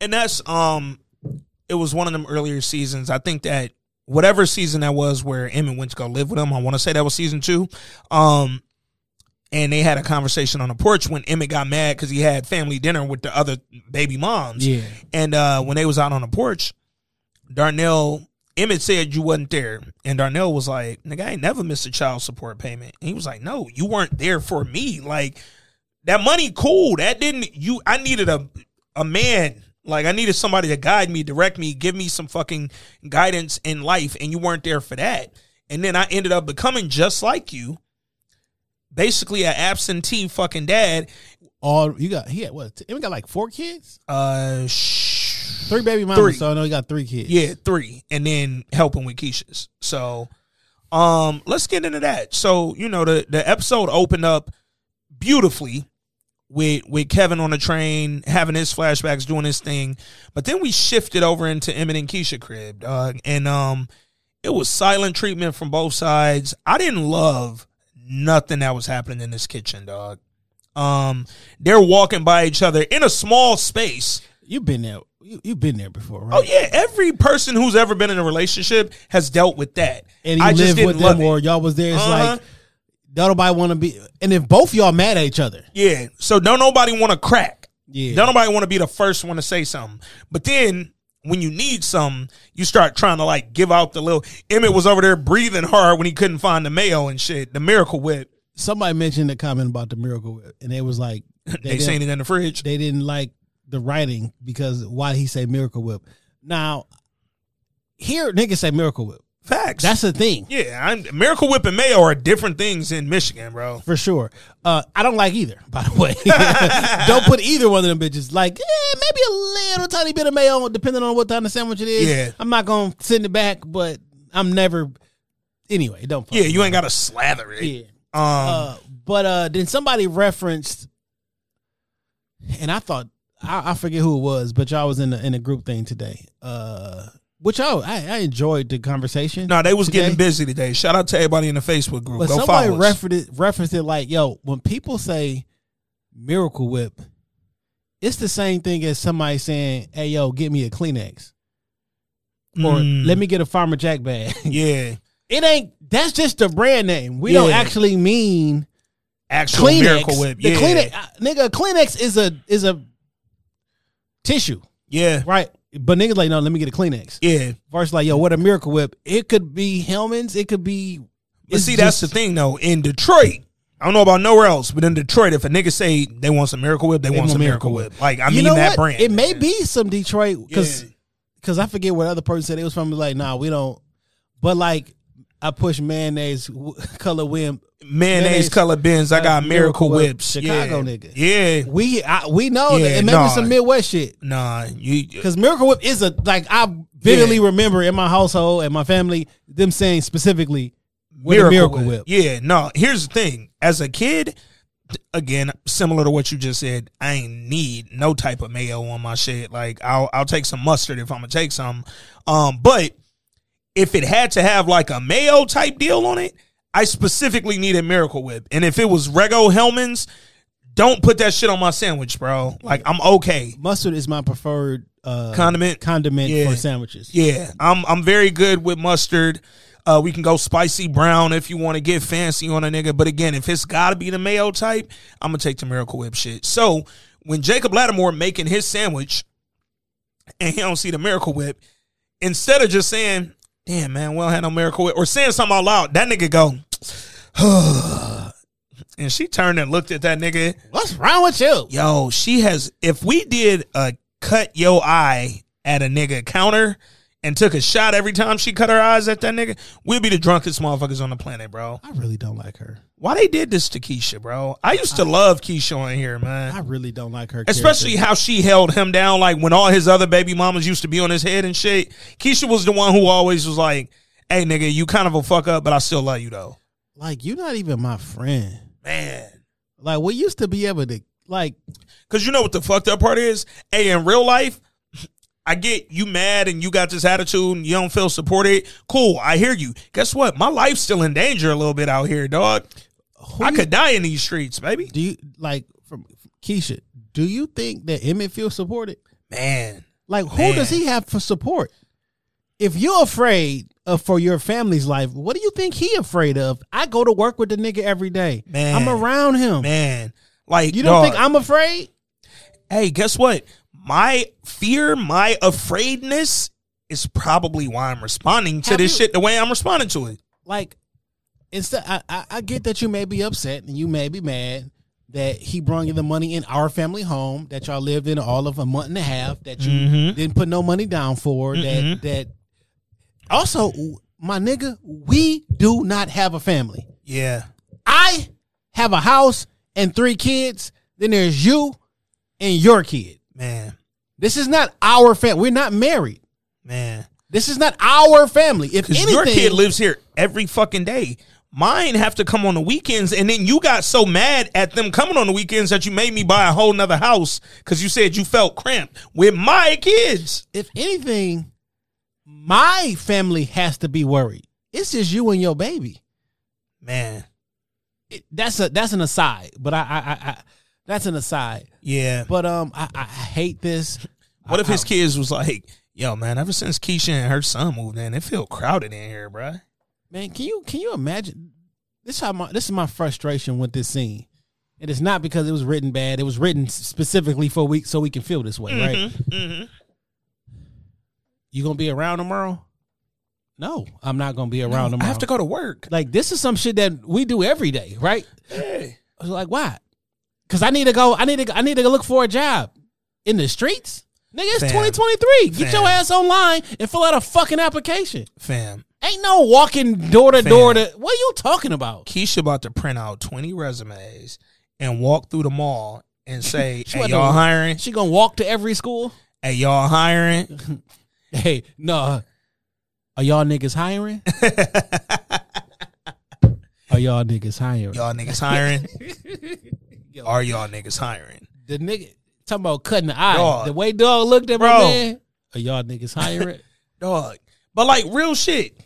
and that's um it was one of them earlier seasons i think that whatever season that was where emmett went to go live with him i want to say that was season two um and they had a conversation on the porch when emmett got mad because he had family dinner with the other baby moms. Yeah. and uh when they was out on the porch darnell emmett said you wasn't there. And darnell was like nigga i ain't never missed a child support payment. And he was like no you weren't there for me. Like that money cool. That didn't you i needed a a man. Like i needed somebody to guide me direct me give me some fucking guidance in life. And you weren't there for that. And then i ended up becoming just like you basically an absentee fucking dad All you got he had what he got like four kids? uh sh- Three baby mamas, Three. so I know he got three kids. yeah three and then helping with keisha's so um let's get into that so you know the the episode opened up beautifully with with Kevin on the train having his flashbacks doing his thing but then we shifted over into Emmett and Keisha crib dog and um it was silent treatment from both sides I didn't love nothing that was happening in this kitchen dog um they're walking by each other in a small space You've been there. You, you've been there before, right? Oh yeah, every person who's ever been in a relationship has dealt with that. And I lived with them or y'all was there. It's Uh-huh. like don't nobody want to be and if both y'all mad at each other. Yeah, so don't nobody want to crack. Yeah. Don't nobody want to be the first one to say something. But then when you need something, you start trying to like give out the little. Emmett was over there breathing hard when he couldn't find the mayo and shit. The Miracle Whip. Somebody mentioned a comment about the miracle whip, and it was like They, didn't- seen it in the fridge. they didn't like the writing because why he say miracle whip. Now, here niggas say miracle whip. Facts. That's the thing yeah. I'm, Miracle Whip and mayo are different things in Michigan, bro. for sure. Uh, I don't like either. By the way, don't put either one of them bitches. Like, eh, maybe a little tiny bit of mayo, depending on what kind of sandwich it is. Yeah. I'm not gonna send it back, but I'm never. Anyway, don't. fuck Yeah, you ain't got to slather it. Yeah. Um. Uh, but uh, then somebody referenced, and I thought I, I forget who it was, but y'all was in the in a group thing today. Uh, which I I, I enjoyed the conversation. no, they was today. getting busy today. Shout out to everybody in the Facebook group. But Go somebody follow referenced it, referenced it like, yo, when people say Miracle Whip, it's the same thing as somebody saying, "Hey, yo, get me a Kleenex," or Mm. "Let me get a Farmer Jack bag." Yeah. it ain't. That's just the brand name. We don't actually mean actual Kleenex. Miracle Whip. The Yeah, Kleenex, uh, nigga, Kleenex is a is a tissue, yeah, right? But niggas like, no, let me get a Kleenex. yeah. Versus like, yo, what a Miracle Whip. It could be Hellmann's. It could be. But see, that's the thing though. In Detroit, I don't know about nowhere else, but in Detroit, if a nigga say they want some Miracle Whip, they, want want some Miracle Miracle Whip. Like I you mean know that what? brand. It may be some Detroit because Yeah. because I forget what other person said it was from. Like, nah, we don't. But like, I push mayonnaise w- color whim. mayonnaise mayonnaise, colored bins. I got Miracle Miracle Whip, Whips. Chicago yeah. nigga. Yeah, We I, we know Yeah, that, and maybe nah. some Midwest shit. nah. You Because Miracle Whip is a like I vividly remember in my household and my family them saying specifically a Miracle Whip. Yeah, no. Here's the thing. As a kid, again, similar to what you just said, I ain't need no type of mayo on my shit. Like I'll I'll take some mustard if I'm gonna take some. Um, but if it had to have like a mayo type deal on it, I specifically needed Miracle Whip. And if it was Rego Hellmann's, don't put that shit on my sandwich, bro. Like I'm okay. Mustard is my preferred uh, Condiment? condiment Yeah. for sandwiches. Yeah, I'm I'm very good with mustard. Uh, we can go spicy brown if you want to get fancy on a nigga. But again, if it's got to be the mayo type, I'm gonna take the Miracle Whip shit. So when Jacob Latimore making his sandwich, and he don't see the Miracle Whip, instead of just saying, "Damn man, we don't have no Miracle Whip," or saying something out loud, that nigga go, and she turned and looked at that nigga. What's wrong with you? Yo, she has. If we did a cut yo eye at a nigga counter and took a shot every time she cut her eyes at that nigga, we'd be the drunkest motherfuckers on the planet, bro. I really don't like her. Why they did this to Keisha, bro? I used to love Keisha on here, man. I really don't like her. Especially character. how she held him down, like when all his other baby mamas used to be on his head and shit. Keisha was the one who always was like, "Hey, nigga, you kind of a fuck up, but I still love you though." like you're not even my friend. Man, Like we used to be able to like Cause you know what the fucked up part is? Hey, in real life, I get you mad and you got this attitude and you don't feel supported. Cool, I hear you. Guess what? My life's still in danger a little bit out here, dog. who I you- could die in these streets, baby. do you like from Keisha? Do you think that Emmett feels supported? Man, Like who Man. does he have for support? If you're afraid of for your family's life, what do you think he afraid of? I go to work with the nigga every day. Man. I'm around him. man, like You don't dog, think I'm afraid? Hey, guess what? My fear, my afraidness is probably why I'm responding to Have this you- shit the way I'm responding to it. Like instead I, I, I get that you may be upset and you may be mad that he brought you the money in our family home that y'all lived in all of a month and a half that you Mhm. didn't put no money down for that that also my nigga we do not have a family Yeah, I have a house and three kids. Then there's you and your kid. Man, This is not our family. We're not married. man. This is not our family. If anything, your kid lives here every fucking day. Mine have to come on the weekends, and then you got so mad at them coming on the weekends that you made me buy a whole nother house because you said you felt cramped with my kids. if anything, my family has to be worried. It's just you and your baby. Man, It- that's a that's an aside, but I I, I, I that's an aside. yeah. But um, I, I hate this. What if I- his kids was like, "Yo, man, ever since Keisha and her son moved in, it feel crowded in here, bruh. Man, can you can you imagine? This is how my this is my frustration with this scene. And It is not because it was written bad. It was written specifically for we so we can feel this way, right? Mm-hmm. You gonna be around tomorrow? No, I'm not gonna be around I tomorrow. I have to go to work. Like this is some shit that we do every day, right? Hey. I was like, why? Because I need to go. I need to. I need to look for a job in the streets. Nigga, it's Fam. 2023. Get Fam. your ass online and fill out a fucking application. Fam, Ain't no walking door to door to. What are you talking about? Keisha about to print out 20 resumes and walk through the mall and say, She hey, y'all to- hiring? She gonna walk to every school? Hey, y'all hiring? Hey, no. Are y'all niggas hiring? Are y'all niggas hiring? Y'all niggas hiring? Are y'all niggas hiring? The nigga talking about cutting the eye. Dog. The way dog looked at my man. Are y'all niggas hiring? Dog. But like real shit,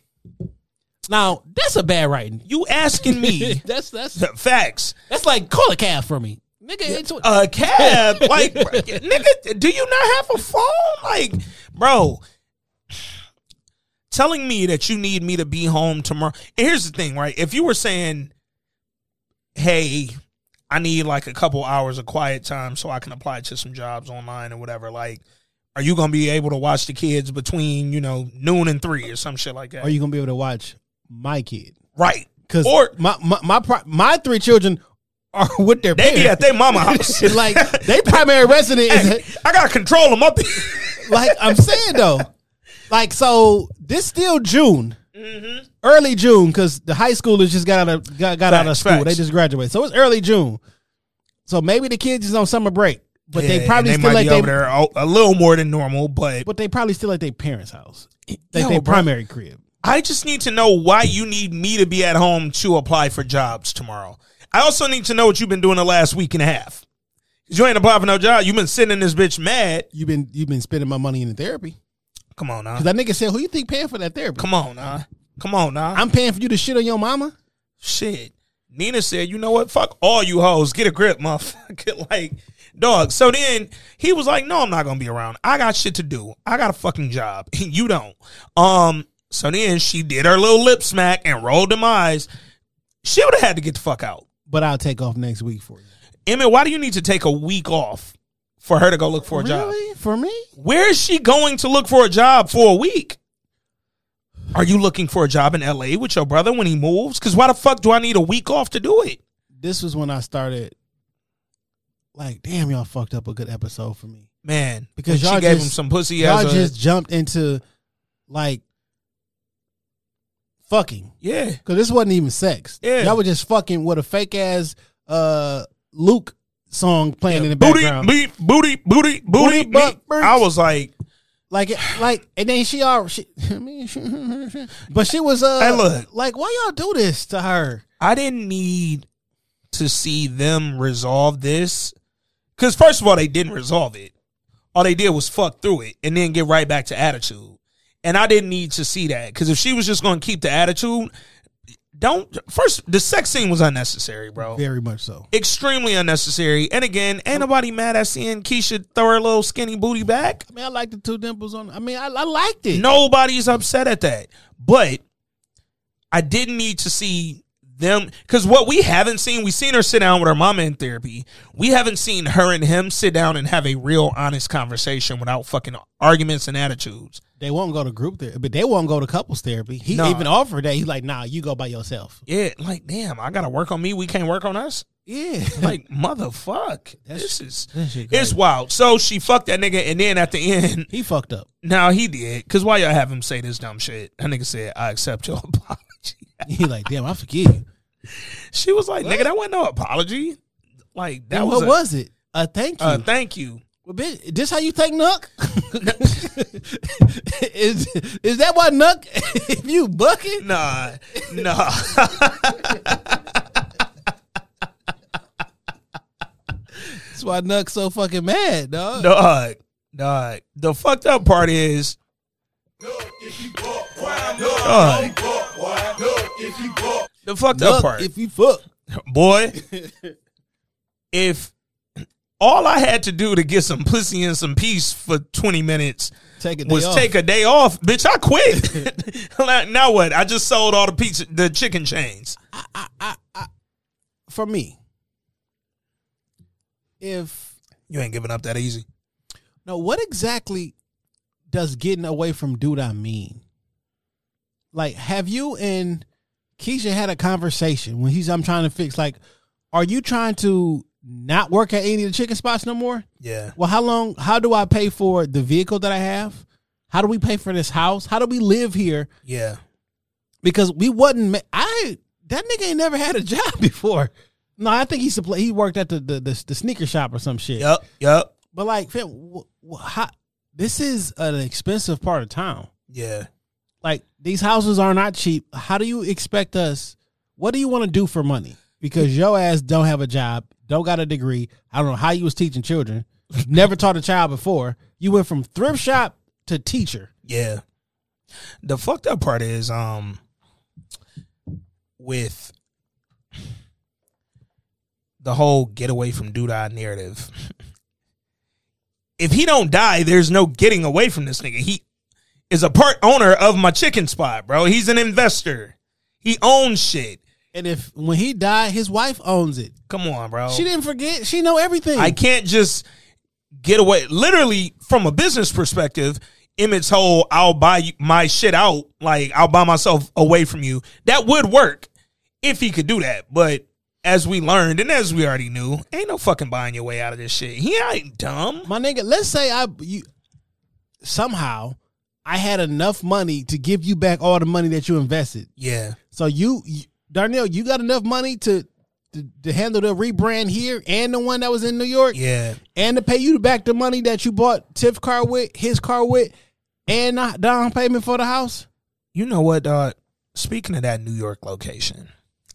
now that's a bad writing. you asking me that's that's facts. that's like call a cab for me, nigga. It's, A cab, like bro, nigga, do you not have a phone? Like, bro, telling me that you need me to be home tomorrow. And here's the thing, right? If you were saying, "Hey, I need like a couple hours of quiet time so I can apply to some jobs online or whatever. Like, are you gonna be able to watch the kids between you know noon and three or some shit like that? Are you gonna be able to watch my kid? right? Because Or- my my my, pri- my three children are with their They be at parents. their mama house. like they primary resident Hey, is I gotta control them up. like I'm saying though. Like so, this still June, Mm-hmm. early June, because the high schoolers just got out of got, got out of Facts, school. They just graduated, so it's early June. So maybe the kids is on summer break, but Yeah, they probably they still might like be they, over there a, a little more than normal, but but they probably still at their parents' house, like their primary crib. I just need to know why you need me to be at home to apply for jobs tomorrow. I also need to know what you've been doing the last week and a half. 'Cause you ain't applying for no job. You've been sitting in this bitch mad. You've been you've been spending my money in therapy Come on now. because that nigga said, "Who you think paying for that therapy?" Come on now. Come on now. I'm paying for you to shit on your mama. Shit. Nina said, you know what? Fuck all you hoes. Get a grip, motherfucker. like, dog. So then he was like, no, I'm not going to be around. I got shit to do. I got a fucking job. And you don't. Um. So then she did her little lip smack and rolled them eyes. She would have had to get the fuck out. But I'll take off next week for you. Emmett, why do you need to take a week off for her to go look for a job? Really? For me? Where is she going to look for a job for a week? Are you looking for a job in LA with your brother when he moves? Because why the fuck do I need a week off to do it? This was when I started. Like, damn, y'all fucked up a good episode for me. Man, Because y'all gave just- him some pussy Y'all a just jumped into like fucking yeah. because this wasn't even sex. Yeah. y'all were just fucking with a fake ass uh Luke song playing in the Booty, background. booty, booty, booty, Booty, butt, I was like, Like, like, and then she all, she, I mean, she- but she was uh, Hey, look. like, why y'all do this to her? I didn't need to see them resolve this. Because, first of all, they didn't resolve it. All they did was fuck through it and then get right back to attitude. And I didn't need to see that. Because if she was just going to keep the attitude, don't. First, the sex scene was unnecessary, bro. Very much so. Extremely unnecessary. And again, ain't nobody mad at seeing Keisha throw her little skinny booty back. I mean, I like the two dimples on. I mean, I, I liked it. Nobody's upset at that. But I didn't need to see them because what we haven't seen, we seen her sit down with her mama in therapy. We haven't seen her and him sit down and have a real honest conversation without fucking arguments and attitudes. They won't go to group therapy, but they won't go to couples therapy. He Nah. even offered that. He's like, nah, you go by yourself. Yeah, like damn, I gotta work on me. We can't work on us. Yeah. Like motherfuck, this is it's wild. So she fucked that nigga, and then at the end, he fucked up. now he did. Cause why y'all have him say this dumb shit? That nigga said, "I accept your apology." He like, damn, I forgive you. She was like, "Nigga, that wasn't no apology. Like that Then was what a, was it? Uh, thank you. uh, thank you." well, bitch, this how you take Nuck? is is that why Nuck? if you bucket, Nah, nah. that's why Nuck so fucking mad, dog. dog, dog. The fucked up part is, dog. The fucked up part, if you fuck, boy. if all I had to do to get some pussy and some peace for twenty minutes take was off. take a day off, bitch, I quit. Like, now what? I just sold all the pizza, the chicken chains. for me. If You ain't giving up that easy. no, what exactly does getting away from dude I mean? Like, have you and Keisha had a conversation when he's I'm trying to fix? Like, are you trying to not work at any of the chicken spots no more? Yeah. Well, how long? How do I pay for the vehicle that I have? How do we pay for this house? How do we live here? Yeah. Because we wasn't. I that nigga ain't never had a job before. No, I think he's he worked at the the, the, the sneaker shop or some shit. Yep. Yep. But like, fam, wh- wh- how, this is an expensive part of town. Yeah. Like these houses are not cheap. How do you expect us? What do you want to do for money? Because your ass don't have a job, don't got a degree. I don't know how you was teaching children. Never taught a child before. You went from thrift shop to teacher. Yeah. The fucked up part is um with the whole get away from Douda narrative. if he don't die, there's no getting away from this nigga. He is a part owner of my chicken spot, bro. He's an investor. He owns shit. And if when he died, his wife owns it. Come on, bro. She didn't forget. She know everything. I can't just get away. Literally, from a business perspective, Emmett's whole "I'll buy my shit out," like I'll buy myself away from you. That would work if he could do that. But as we learned, and as we already knew, ain't no fucking buying your way out of this shit. He ain't dumb. My nigga, let's say I you somehow I had enough money to give you back all the money that you invested. Yeah, So you, you Darnell, you got enough money to, to to handle the rebrand here and the one that was in New York, yeah. and to pay you back the money that you bought Tiff car with, his car with, and the down payment for the house. You know what, dog? Speaking of that New York location,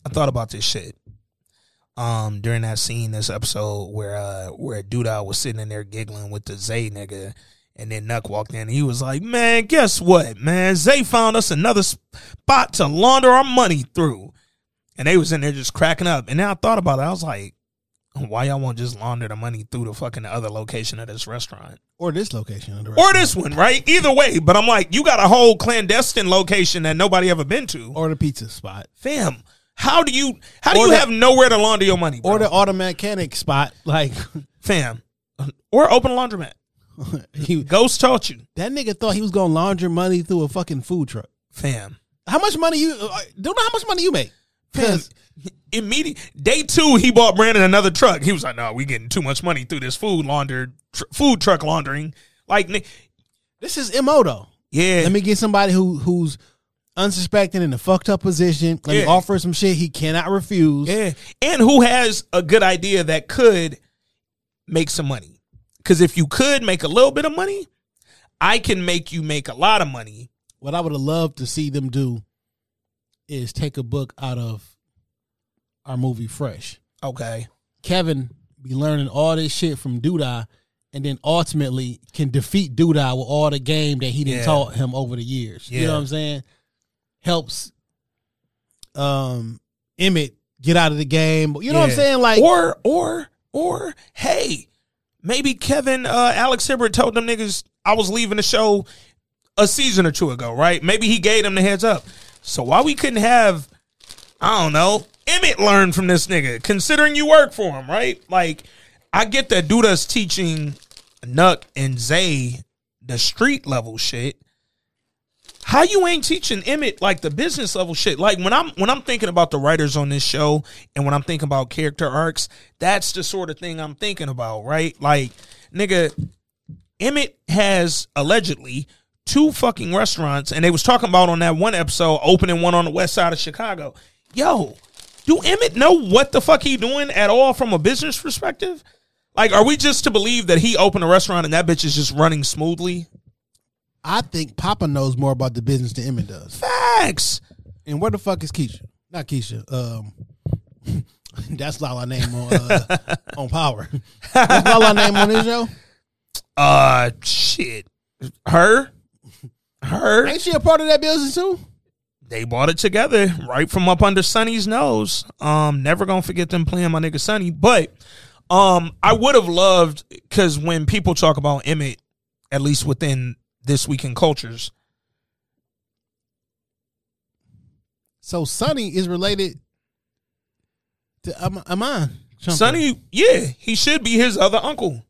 I thought about this shit. Um, during that scene, this episode where uh where Douda was sitting in there giggling with the Zay nigga, and then Nuck walked in and he was like, Man, guess what, man? Zay found us another spot to launder our money through. And they was in there just cracking up. And then I thought about it. I was like, why y'all won't just launder the money through the fucking other location of this restaurant? Or this location. Or this one, right? Either way. But I'm like, you got a whole clandestine location that nobody ever been to. or the pizza spot. Fam, how do you how do Or you the- have nowhere to launder your money, bro? Or the auto mechanic spot. Like fam. Or open a laundromat. he, Ghost taught you. that nigga thought he was gonna launder money through a fucking food truck. Fam. How much money you uh, don't know how much money you make? Fam. Because Immediate day two, he bought Brandon another truck. He was like, "No, we getting too much money through this food laundered tr- food truck laundering." Like, this is mo though. yeah, Let me get somebody who who's unsuspecting in a fucked up position. Let me offer some shit he cannot refuse. Yeah. And who has a good idea that could make some money. Because if you could make a little bit of money, I can make you make a lot of money. What I would have loved to see them do is take a book out of our movie Fresh. Okay. Kevin be learning all this shit from Douda and then ultimately can defeat Douda with all the game that he done Yeah. taught him over the years. You know what I'm saying? Helps um Emmett get out of the game. You know what I'm saying? Like or, or, or, hey, maybe Kevin, uh, Alex Hibbert told them niggas I was leaving the show a season or two ago, right? Maybe he gave them the heads up. So why we couldn't have, I don't know, Emmett learn from this nigga, considering you work for him, right? Like, I get that Douda's teaching Nuck and Zay the street level shit. How you ain't teaching Emmett like the business level shit? Like when I'm when I'm thinking about the writers on this show and when I'm thinking about character arcs, that's the sort of thing I'm thinking about, right? Like, nigga, Emmett has allegedly two fucking restaurants, and they was talking about on that one episode opening one on the west side of Chicago. Yo, do Emmett know what the fuck he doing at all from a business perspective? Like, are we just to believe that he opened a restaurant and that bitch is just running smoothly? I think Papa knows more about the business than Emmett does. Facts. And where the fuck is Keisha? Not Keisha. Um, that's Lala name on uh, on Power. That's Lala name on this show. Uh, shit. Her, her. Ain't she a part of that business too? they bought it together right from up under Sonny's nose. Um, never gonna forget them playing my nigga Sonny. But um, I would have loved because when people talk about Emmett, at least within this week in cultures, So Sonny is related to Am- Iman. Shumpert. Sonny, yeah, he should be his other uncle.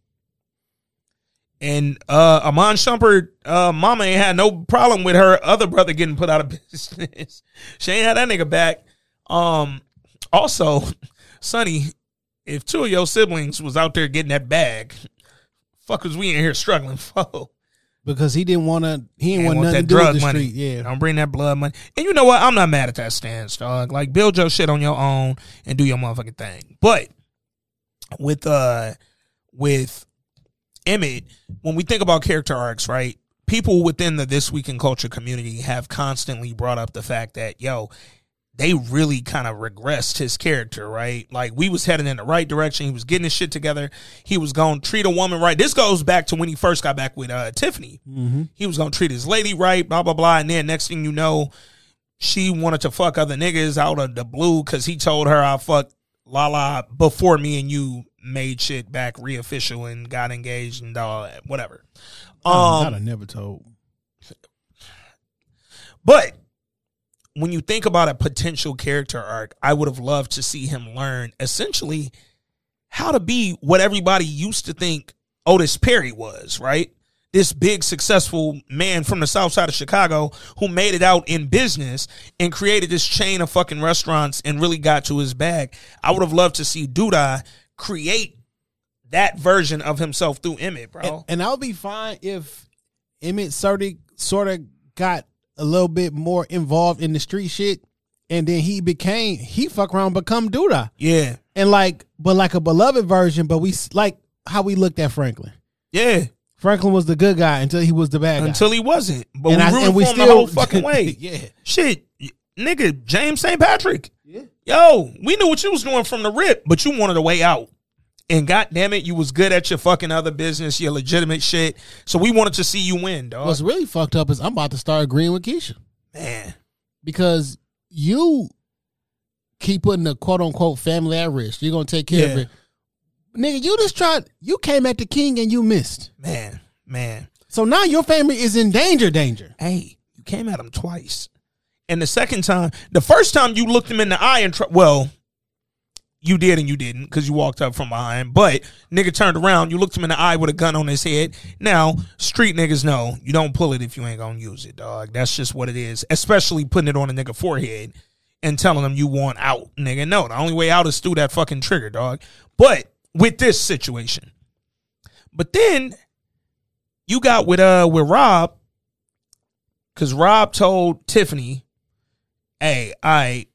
And uh Iman Shumpert, uh, mama ain't had no problem with her other brother getting put out of business. she ain't had that nigga back. Um also, Sonny, if two of your siblings was out there getting that bag, fuck was we in here struggling for? Because he didn't want to. He didn't want want nothing to do with the money. street. Yeah, Don't bring that blood money. And you know what? I'm not mad at that stance, dog. Like build your shit on your own and do your motherfucking thing. But with uh with Emmett, when we think about character arcs, right? People within the This Week in Culture community have constantly brought up the fact that, yo, they really kind of regressed his character, right? Like we was heading in the right direction. He was getting his shit together. He was going to treat a woman right. This goes back to when he first got back with uh, Tiffany. He was going to treat his lady right, blah, blah, blah. And then next thing you know, she wanted to fuck other niggas out of the blue because he told her I fucked Lala before me and you made shit back re-official and got engaged and all that, whatever. I'd Um, have never told. but when you think about a potential character arc, I would have loved to see him learn essentially how to be what everybody used to think Otis Perry was, right? This big successful man from the south side of Chicago who made it out in business and created this chain of fucking restaurants and really got to his bag. I would have loved to see Douda create that version of himself through Emmett, bro. And, and I'll be fine if Emmett sort of sort of got a little bit more involved in the street shit, and then he became he fuck around become Douda, yeah. and like but like a beloved version, but we s- like how we looked at Franklin. Yeah. Franklin was the good guy until he was the bad guy. Until he wasn't. But And we I- and we him the still- whole fucking way. Yeah. Shit. Nigga, James St. Patrick. Yeah. Yo, we knew what you was doing from the rip, but you wanted a way out. And god damn it, you was good at your fucking other business, your legitimate shit. So we wanted to see you win, dog. What's really fucked up is I'm about to start agreeing with Keisha Man. because you keep putting the quote unquote family at risk. You're gonna take care of it, nigga. You just tried. You came at the king and you missed. Man. Man. So now your family is in danger. Danger. Hey, you came at him twice. And the second time, the first time you looked him in the eye and tr- well, you did and you didn't because you walked up from behind. But nigga turned around, you looked him in the eye with a gun on his head. Now, street niggas know you don't pull it if you ain't gonna use it, dog. That's just what it is. Especially putting it on a nigga forehead and telling him you want out, nigga. No, the only way out is through that fucking trigger, dog. But with this situation, but then you got with uh with Rob, because Rob told Tiffany, "Hey, I,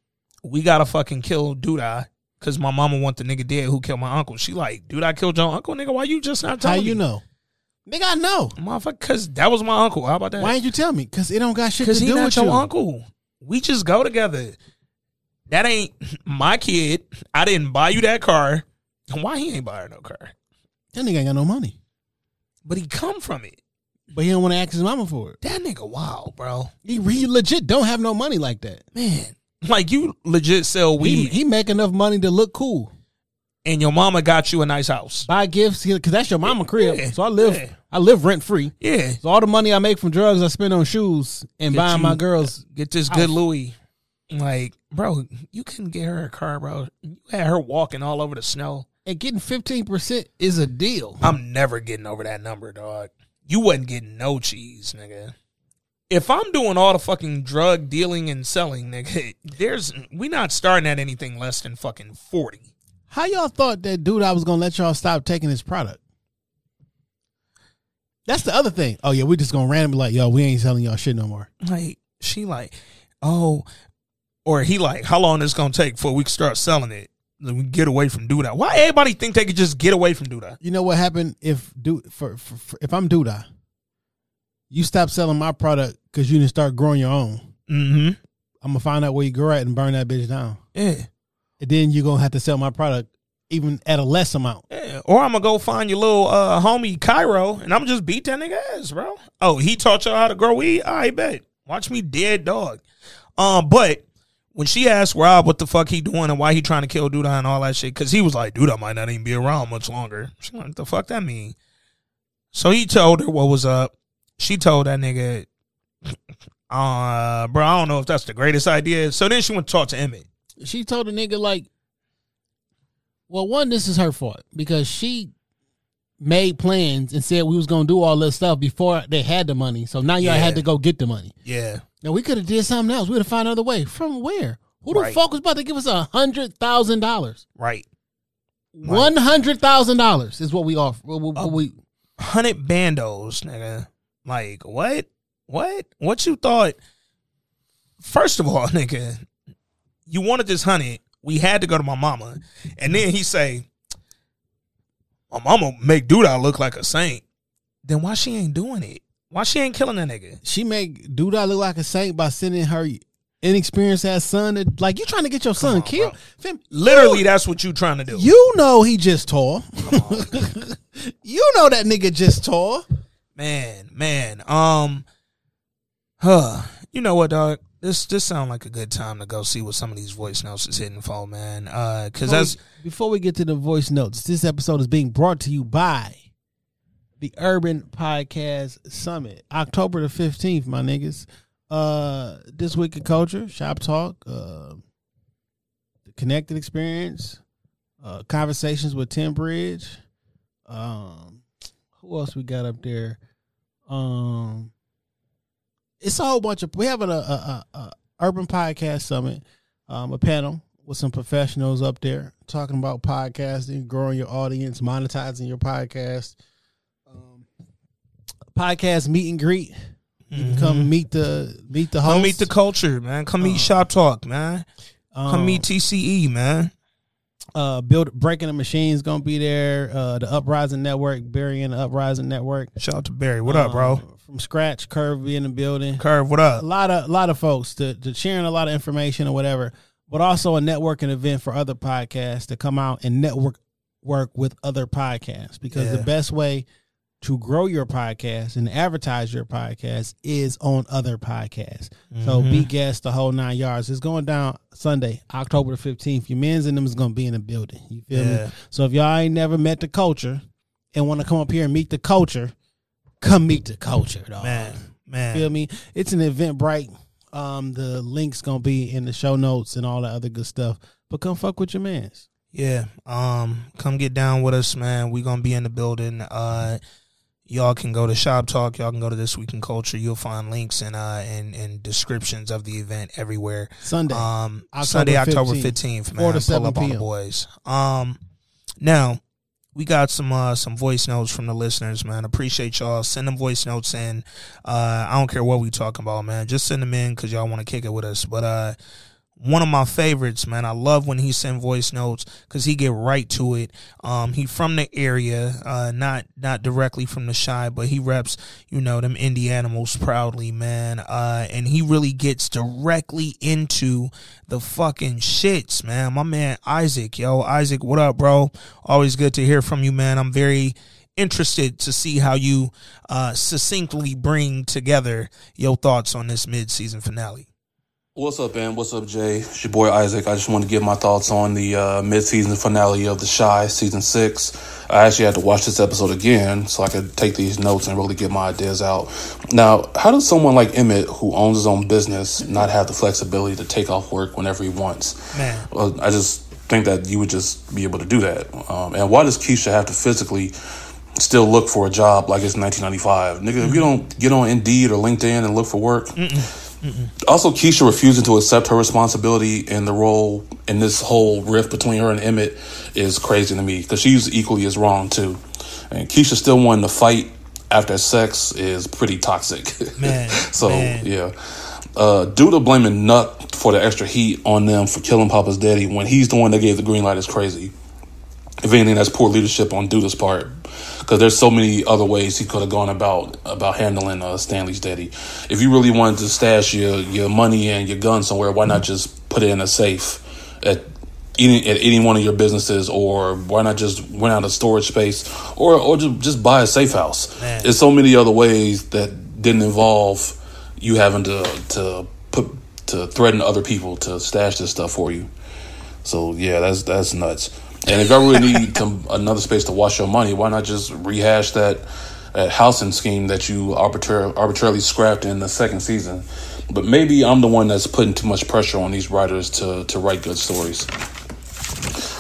we gotta fucking kill Douda." Cause my mama want the nigga dead who killed my uncle. She like, dude, I killed your uncle, nigga. Why you just not tell me? How you me? know? Nigga, I know. motherfucker? Cause that was my uncle. How about that? Why didn't you tell me? Because it don't got shit to Cause he do not with your you. uncle. We just go together. That ain't my kid. I didn't buy you that car. Why he ain't buy her no car? That nigga ain't got no money, But he come from it. but he don't want to ask his mama for it. That nigga wild, bro. He, he legit don't have no money like that. Man. Like you legit sell He, weed he make enough money to look cool. and your mama got you a nice house. Buy gifts because that's your mama crib. Yeah, So I live yeah. I live rent free. Yeah. So all the money I make from drugs I spend on shoes and Get buying you- my girls. Get this house. good Louis. Like, bro, you couldn't get her a car, bro. You had her walking all over the snow. And getting fifteen percent is a deal. I'm never getting over that number, dog. You wasn't getting no cheese, nigga. If I'm doing all the fucking drug dealing and selling, nigga, there's we not starting at anything less than fucking forty. How y'all thought that dude I was gonna let y'all stop taking his product? That's the other thing. Oh yeah, we just gonna randomly like, yo, we ain't selling y'all shit no more. Like she like, oh, or he like, how long this gonna take before we can start selling it? Then we get away from Douda. Why everybody think they could just get away from Douda? You know what happened if do for, for, for if I'm Douda, you stop selling my product because you didn't start growing your own. Mm-hmm. I'm gonna find out where you grow at and burn that bitch down. Yeah. And then you're gonna have to sell my product even at a less amount. Yeah. Or I'm gonna go find your little uh, homie Cairo and I'm just beat that nigga ass, bro. Oh, he taught y'all how to grow weed? I bet. Watch me dead dog. Um, but when she asked Rob what the fuck he doing and why he trying to kill Douda and all that shit, because he was like, Douda might not even be around much longer. She like, what the fuck that mean? So he told her what was up. She told that nigga, uh, bro, I don't know if that's the greatest idea. So then she went to talk to Emmett. She told the nigga like, well, one, this is her fault because she made plans and said we was gonna do all this stuff before they had the money. So now y'all Yeah. had to go get the money. Yeah. Now we could have did something else. We'd have found another way. From where? Who the Right. fuck was about to give us a hundred thousand dollars? Right. One hundred thousand dollars is what we offer. What, what- what we hundred bandos, nigga. Like what? What? What you thought? First of all, nigga, you wanted this honey. We had to go to my mama, and then he say, "My mama make Douda look like a saint." Then why she ain't doing it? Why she ain't killing that nigga? she make Douda look like a saint by sending her inexperienced ass son. To, like you trying to get your son on, killed? Fam, Literally, you- that's what you trying to do. You know he just tall. you know that nigga just tall. Man, man. Um, huh. You know what, dog? This this sound like a good time to go see what some of these voice notes is hitting for, man. Uh, cause that's before we get to the voice notes, this episode is being brought to you by the Urban Podcast Summit, October the fifteenth, my niggas. uh, this week in culture, shop talk, uh, the connected experience, uh, conversations with Tim Bridge. Um, who else we got up there? Um, it's a whole bunch of. We have a, a, a, a urban podcast summit, um, a panel with some professionals up there talking about podcasting, growing your audience, monetizing your podcast. Um, podcast meet and greet. You can come meet the meet the host. Mm-hmm. Come meet the culture, man. Come meet Shop Talk, man. Come Um, meet TCE, man. Uh build breaking the machines gonna be there uh the uprising network barry and the uprising network Shout out to Barry. What up, bro? Um, from scratch curve be in the building Curve, what up? a lot of a lot of folks to, to sharing a lot of information or whatever but also a networking event for other podcasts to come out and network work with other podcasts because the best way to grow your podcast and advertise your podcast is on other podcasts. So Mm-hmm. be guest the whole nine yards. It's going down Sunday, October the fifteenth. Your men's in them is gonna be in the building. You feel Yeah. me? So if y'all ain't never met the culture and want to come up here and meet the culture, come meet the culture, dog. Man, man. Feel me? It's an Eventbrite. Um, the link's gonna be in the show notes and all that other good stuff. But come fuck with your mans. Yeah. Um, come get down with us, man. We gonna be in the building. Uh y'all can go to Shop Talk, y'all can go to This Week in Culture. You'll find links and uh and, and descriptions of the event everywhere. Sunday. Um October Sunday, October 15th, fifteenth, 4 man. to Pull 7 up on the p.m.. boys. Um now we got some uh some voice notes from the listeners, man. Appreciate y'all. Send them voice notes in. Uh I don't care what we talking about, man. Just send them in because y'all want to kick it with us. But uh one of my favorites, man. I love when he send voice notes because he get right to it. Um, he from the area, uh, not not directly from the Chi, but he reps, you know, them indie animals proudly, man. Uh, and he really gets directly into the fucking shits, man. My man Isaac, yo, Isaac, what up, bro? Always good to hear from you, man. I'm very interested to see how you uh, succinctly bring together your thoughts on this mid season finale. What's up, man? What's up, Jay? It's your boy Isaac. I just want to give my thoughts on the uh, mid-season finale of The Chi, season six. I actually had to watch this episode again so I could take these notes and really get my ideas out. Now, how does someone like Emmett, who owns his own business, not have the flexibility to take off work whenever he wants? Man. Well, I just think that you would just be able to do that. Um, and why does Keisha have to physically still look for a job like it's 1995? Nigga, if you don't get on Indeed or LinkedIn and look for work, also, Keisha refusing to accept her responsibility in the role in this whole rift between her and Emmett is crazy to me because she's equally as wrong too. And Keisha still wanting to fight after sex is pretty toxic. Man, so man. yeah, uh, Douda blaming Nuk for the extra heat on them for killing Papa's daddy when he's the one that gave the green light is crazy. If anything, that's poor leadership on Douda's part because there's so many other ways he could have gone about about handling uh, Stanley's daddy. If you really wanted to stash your your money and your gun somewhere, why not just put it in a safe at any at any one of your businesses, or why not just rent out a storage space, or or just just buy a safe house? Man. There's so many other ways that didn't involve you having to to put to threaten other people to stash this stuff for you. So yeah, that's that's nuts. And if y'all really need another space to wash your money, why not just rehash that, that housing scheme that you arbitrar- arbitrarily scrapped in the second season? But maybe I'm the one that's putting too much pressure on these writers to to write good stories.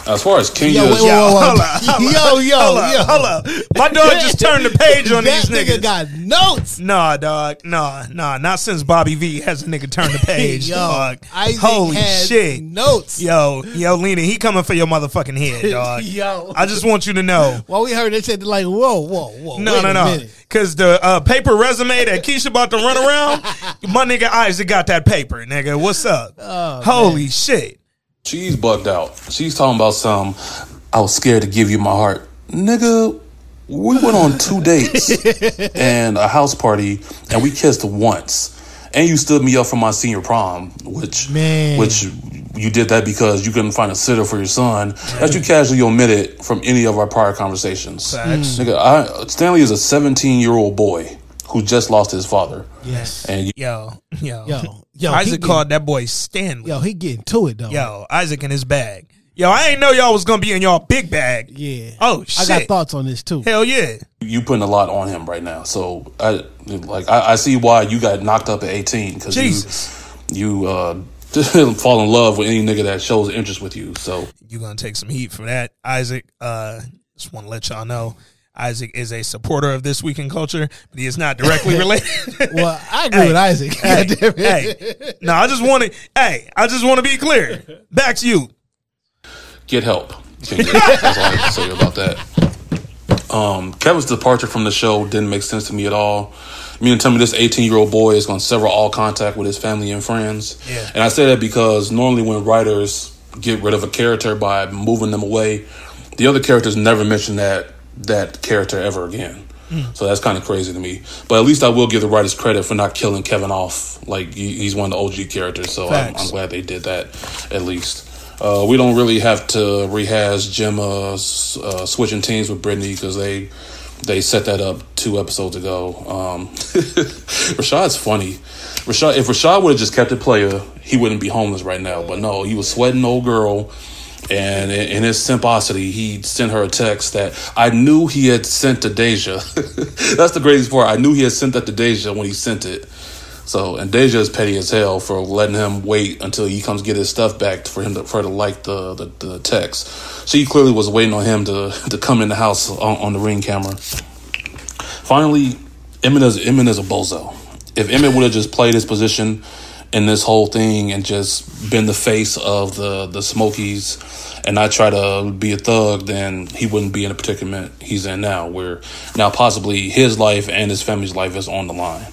As far as Kenya, Yo, wait, wait, wait, wait. Up, yo, up, yo, hold yo. hold up. My dog just turned the page on that these niggas. nigga got notes. Nah, dog. Nah, nah. Not since Bobby V has a nigga turned the page, Yo, dog. Isaac Holy shit. notes. Yo, yo, Lena, he coming for your motherfucking head, dog. Yo. I just want you to know. Well, we heard they said like, whoa, whoa, whoa. No, wait no, no. minute. Because the uh, paper resume that Keisha about to run around, my nigga Isaac got that paper, nigga. What's up? Oh, Holy shit. She's bugged out. She's talking about some. I was scared to give you my heart, nigga. We went on two dates and a house party, and we kissed once. And you stood me up for my senior prom, which Man. which you did that because you couldn't find a sitter for your son. That you casually omitted from any of our prior conversations. Facts. Nigga, I, Stanley is a 17 year old boy who just lost his father, Yes. and you, Yo, yo. Yo, yo, Isaac getting- called that boy Stanley. Yo, he getting to it though. Yo, Isaac in his bag. Yo, I ain't know y'all was gonna be in y'all big bag. Yeah. Oh shit. I got thoughts on this too. Hell yeah. You putting a lot on him right now, so I like I, I see why you got knocked up at eighteen because you you uh, fall in love with any nigga that shows interest with you. So You're gonna take some heat for that. Isaac, uh, just wanna let y'all know. Isaac is a supporter of this week in culture, but he is not directly related. Well, I agree Hey, with Isaac. hey, God damn it. hey, no, I just want to. Hey, I just want to be clear. Back to you. get help. That's all I have to say about that. Um, Kevin's departure from the show didn't make sense to me at all. You mean to tell me this 18 year old boy is going to sever all contact with his family and friends? Yeah. And I say that because normally when writers get rid of a character by moving them away, the other characters never mention that that character ever again. So that's kind of crazy to me. But at least I will give the writers credit for not killing Kevin off. Like he's one of the OG characters, so I'm, I'm glad they did that at least. Uh, we don't really have to rehash Jemma uh, switching teams with Brittany because they they set that up two episodes ago. Um, Rashad's funny. Rashad, if Rashad would have just kept it player, he wouldn't be homeless right now. But no, he was sweating old girl, and in, his simposity, he sent her a text that I knew he had sent to Deja. That's the greatest part. I knew he had sent that to Deja when he sent it. So, and Deja is petty as hell for letting him wait until he comes get his stuff back for him to, for her to like the, the, the text. She clearly was waiting on him to, to come in the house on, on the ring camera. Finally, Emmett is, Emmett is a bozo. If Emmett would have just played his position in this whole thing and just been the face of the, the Smokies and I try to be a thug, then he wouldn't be in the predicament he's in now, where now possibly his life and his family's life is on the line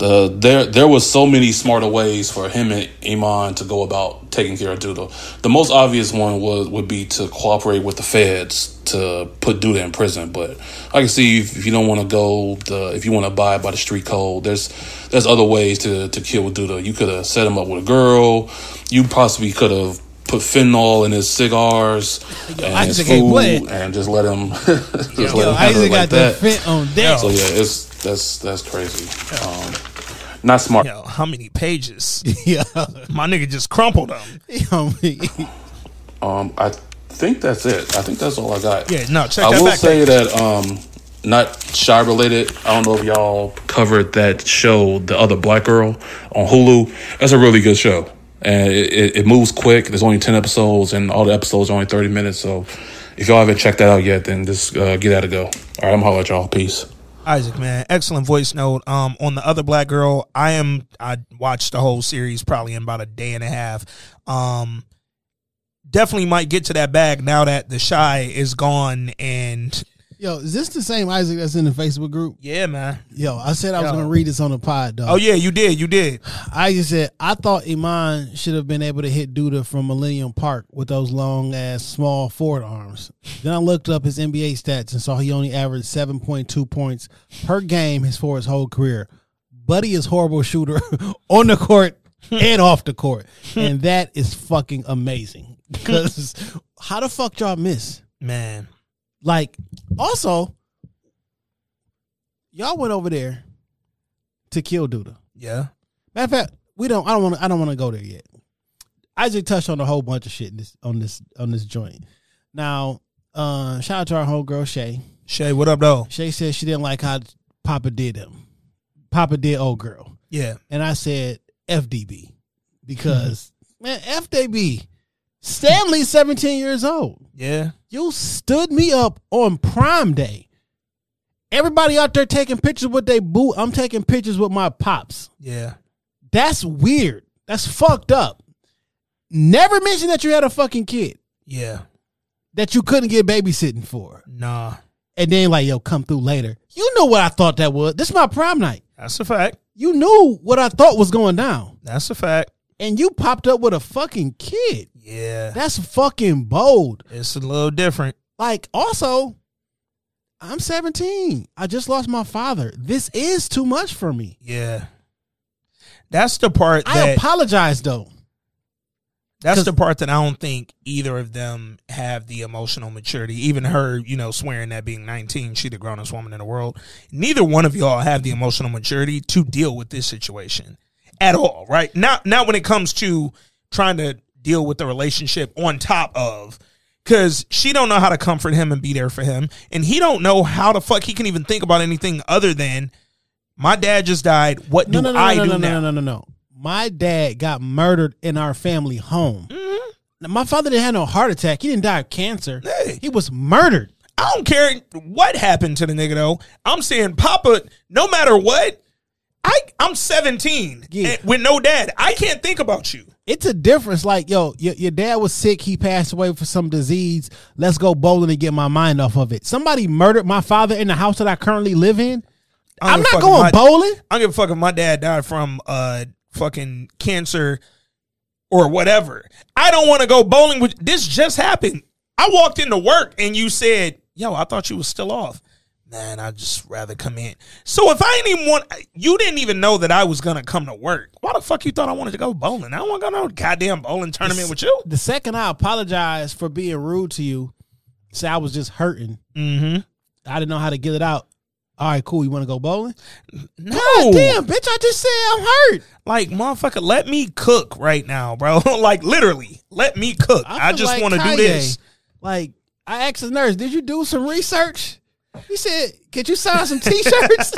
the there there was so many smarter ways for him and Iman to go about taking care of Douda. The most obvious one was would be to cooperate with the feds to put Douda in prison. But I can see if, if you don't want to go the if you want to abide by the street code, there's there's other ways to to kill Douda. You could have set him up with a girl. You possibly could have put fentanyl in his cigars and his Isaac food and just let him just let Yo, him handle Isaac it like got the that. fit on deck. So yeah, it's that's that's crazy. Um, not smart. Yo, how many pages? Yeah. My nigga just crumpled them. Yo, Um, I think that's it. I think that's all I got. Yeah, no, check I that will back say page. that um, not Chi related. I don't know if y'all covered that show, the other black girl on Hulu. That's a really good show, and it, it, it moves quick. There's only ten episodes, and all the episodes are only thirty minutes. So if y'all haven't checked that out yet, then just uh, get at it. Go. All right, I'm holler at y'all. Peace. Isaac, man, excellent voice note. Um, on the other black girl, I am. I watched the whole series probably in about a day and a half. Um, definitely might get to that bag now that the Chi is gone. And Yo, is this the same Isaac that's in the Facebook group? yeah, man. Yo, I said I was Yo. gonna read this on the pod, dog. Oh yeah, you did, you did. I just said I thought Iman should have been able to hit Douda from Millennium Park with those long ass small forward arms. Then I looked up his NBA stats and saw he only averaged seven point two points per game his for his whole career. Buddy is horrible shooter on the court and off the court, and that is fucking amazing. Because how the fuck y'all miss? Man, Like, also, y'all went over there to kill Douda. yeah, Matter of fact, we don't. I don't want. I don't want to go there yet. Isaac touched on a whole bunch of shit in this on this on this joint. Now, uh, shout out to our whole girl Shay. Shay, what up, though? Shay said she didn't like how Papa did him. Papa did old girl, Yeah, and I said FDB because man, FDB. Stanley's seventeen years old. yeah, You stood me up on Prime Day. Everybody out there taking pictures with their boo. I'm taking pictures with my pops. yeah. That's weird. That's fucked up. Never mention that you had a fucking kid Yeah, that you couldn't get babysitting for. nah, And then like, yo, come through later. You know what I thought that was. This is my prime night. that's a fact. You knew what I thought was going down. That's a fact. And you popped up with a fucking kid. Yeah, That's fucking bold. it's a little different. Like, also, I'm 17. I just lost my father. This is too much for me. Yeah, that's the part I that apologize though. That's the part that I don't think either of them have the emotional maturity. Even her, you know, swearing that being 19, she the grownest woman in the world. Neither one of y'all have the emotional maturity to deal with this situation at all, right? Not not when it comes to trying to deal with the relationship on top of because she don't know how to comfort him and be there for him and he don't know how the fuck he can even think about anything other than my dad just died what No, do no, no, i no, do no, now no, no, no, no. My dad got murdered in our family home. Mm-hmm. Now, My father didn't have no heart attack. He didn't die of cancer. Hey. He was murdered. I don't care what happened to the nigga though. I'm saying, Papa, no matter what, I I'm 17 Yeah. with no dad. I can't think about you. It's a difference. Like, yo, your, your dad was sick. He passed away for some disease. Let's go bowling and get my mind off of it. Somebody murdered my father in the house that I currently live in. I'm not going my- bowling. I don't give a fuck if my dad died from uh fucking cancer or whatever. I don't want to go bowling with this just happened. I walked into work and you said, Yo, I thought you was still off. Man, I'd just rather come in. So if I didn't even want you didn't even know that I was gonna come to work. Why the fuck you thought I wanted to go bowling? I don't want to go to no goddamn bowling tournament with you. The second I apologized for being rude to you, say I was just hurting. Mm-hmm. I didn't know how to get it out. All right, cool. You want to go bowling? No. God damn, bitch! I just said I'm hurt. Like motherfucker, let me cook right now, bro. like literally, let me cook. I, feel just like want to do this. Like I asked the nurse, "Did you do some research?" He said, "Could you sign some T-shirts?"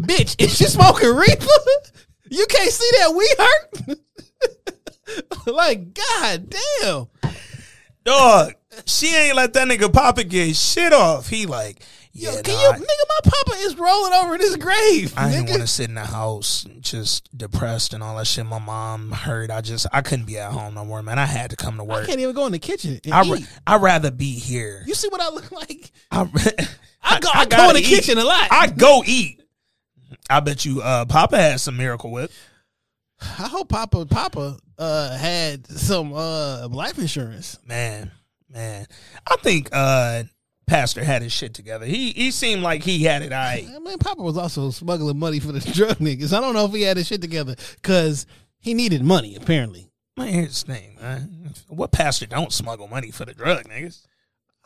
Bitch, is she smoking reefer? You can't see that we hurt. like, god damn. Dog, she ain't let that nigga Papa get shit off. He like, yeah, Yo, can nah, you, I- nigga? My papa is rolling over in his grave. I didn't want to sit in the house just depressed and all that shit. My mom heard. I just I couldn't be at home no more, man. I had to come to work. I can't even go in the kitchen I eat. ra- I'd rather be here. You see what I look like? I, I go, I, go in the eat. kitchen a lot. I go eat. I bet you uh Papa had some miracle whip. I hope Papa Papa uh had some uh life insurance. Man, man. I think uh Pastor had his shit together. He he seemed like he had it all right. I mean, Papa was also smuggling money for the drug niggas. I don't know if he had his shit together because he needed money apparently. Man, here's the thing, man. What pastor don't smuggle money for the drug niggas?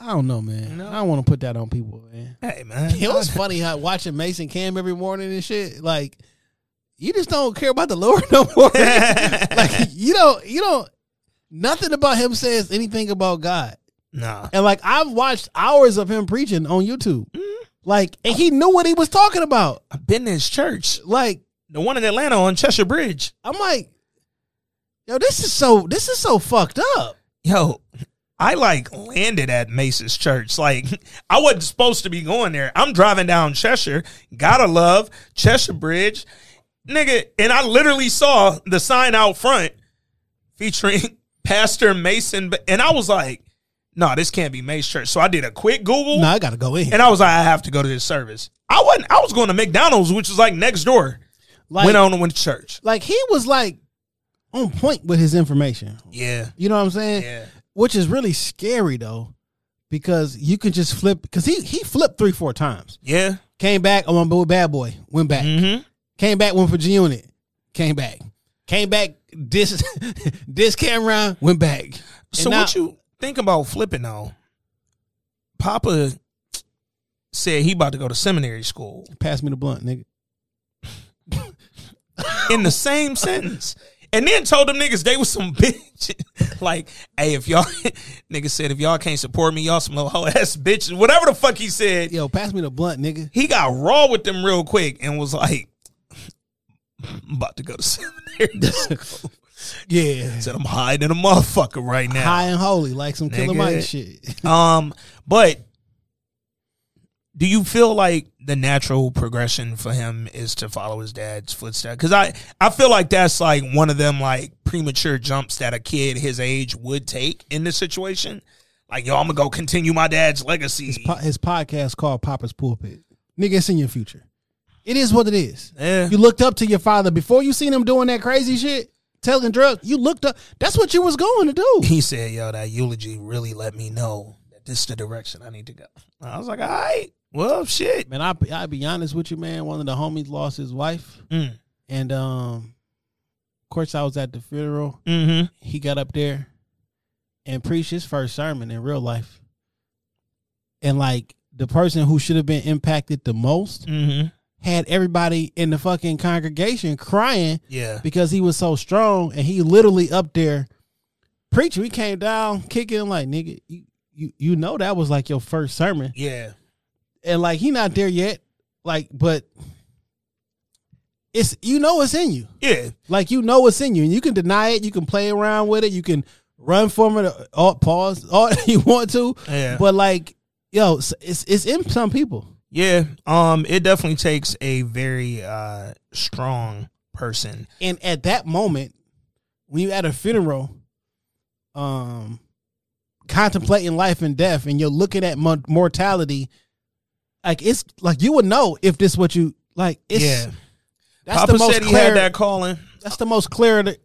I don't know, man. No. I don't want to put that on people, man. Hey, man. It was funny how watching Mason Cam every morning and shit. Like, you just don't care about the Lord no more. like, you don't, you don't. Nothing about him says anything about God. Nah. And like, I've watched hours of him preaching on YouTube. Like, and he knew what he was talking about. I've been in his church. Like, The one in Atlanta on Cheshire Bridge. I'm like, yo, this is so, this is so fucked up. Yo, I like landed at Mase's church. Like I wasn't supposed to be going there. I'm driving down Cheshire, gotta love Cheshire Bridge, nigga, and I literally saw the sign out front featuring Pastor Mason, and I was like, "No, this can't be Mase Church." So I did a quick Google, No, I gotta go in. and I was like, "I have to go to this service." I wasn't. I was going to McDonald's, which was like next door. Like, went on and went to church. like he was like on point with his information. Yeah, You know what I'm saying? yeah. Which is really scary though, because you can just flip. Because he he flipped three four times. Yeah. Came back. I'm on bad boy. Went back. Mm-hmm. Came back. Went for G Unit. Came back. Came back. This this camera went back. So And what now- you think about flipping though? Papa said he about to go to seminary school Pass me the blunt, nigga. in the same sentence. And then told them niggas they was some bitch. like, hey, if y'all niggas said if y'all can't support me, y'all some little hoe ass bitches. Whatever the fuck he said. Yo, pass me the blunt, nigga. He got raw with them real quick and was like, I'm about to go to seminary. Yeah. said I'm hiding a motherfucker right now. High and holy, like some Killer. Mike shit. Um, but do you feel like the natural progression for him is to follow his dad's footsteps? Because I, I feel like that's like one of them like premature jumps that a kid his age would take in this situation. Like, yo, I'm gonna go continue my dad's legacy. His, po- his podcast called Papa's Pulpit. Nigga, it's in your future. It is what it is. Yeah. You looked up to your father before you seen him doing that crazy shit, telling drugs. You looked up. That's what you was going to do. he said, yo, that eulogy really let me know that this is the direction I need to go. I was like, all right, well, shit. Man, I I be honest with you, man. One of the homies lost his wife, Mm. and um, of course, I was at the funeral. Mm-hmm. He got up there and preached his first sermon in real life, and like the person who should have been impacted the most Mm-hmm. Had everybody in the fucking congregation crying Yeah. because he was so strong, and he literally up there preaching. we came down kicking like nigga. You, you you know that was like your first sermon, Yeah. and like he not there yet. Like, but it's you know it's in you. Yeah. Like you know it's in you, and you can deny it. You can play around with it. You can run from it. All pause oh, all you want to. Yeah. But like, yo, it's, it's in some people. Yeah. Um, it definitely takes a very uh strong person. And at that moment, when you at a funeral, um, contemplating life and death, and you're looking at mo- mortality, like it's like you would know if this what you like. It's, yeah. that's Papa the most said he clear. had that calling. that's the most clarity.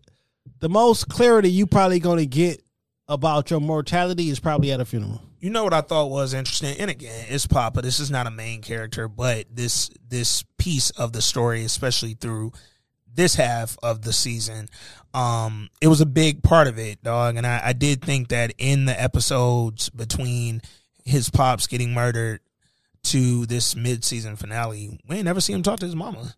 The most clarity you probably going to get about your mortality is probably at a funeral. You know what I thought was interesting, and again, it's Papa. This is not a main character, but this this piece of the story, especially through this half of the season, um, it was a big part of it, dog. And I, I did think that in the episodes between his pops getting murdered to this mid season finale, we ain't never see him talk to his mama.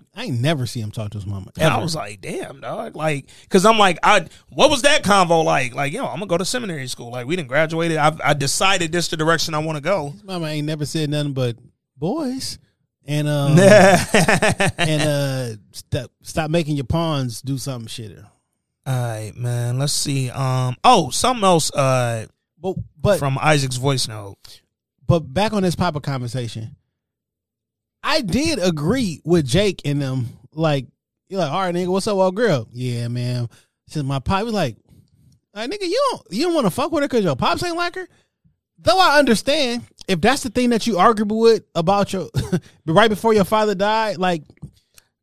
I ain't never see him talk to his mama. And I was like, damn, dog. Like, cause I'm like, I, what was that convo like? Like, yo, I'm gonna go to seminary school. Like, we didn't graduate. I, I decided this the direction I want to go. His mama ain't never said nothing but boys and um and uh stop stop making your pawns do something shit. All right, man. Let's see. Um. Oh, something else. Uh, But but from Isaac's voice note. but back on this Papa conversation, I did agree with Jake and them. Like you're like, all right, nigga, what's up, old girl? Yeah, man. Since my pop was like, all right, nigga, you don't you don't want to fuck with her because your pops ain't like her. Though I understand if that's the thing that you arguable with about your right before your father died, like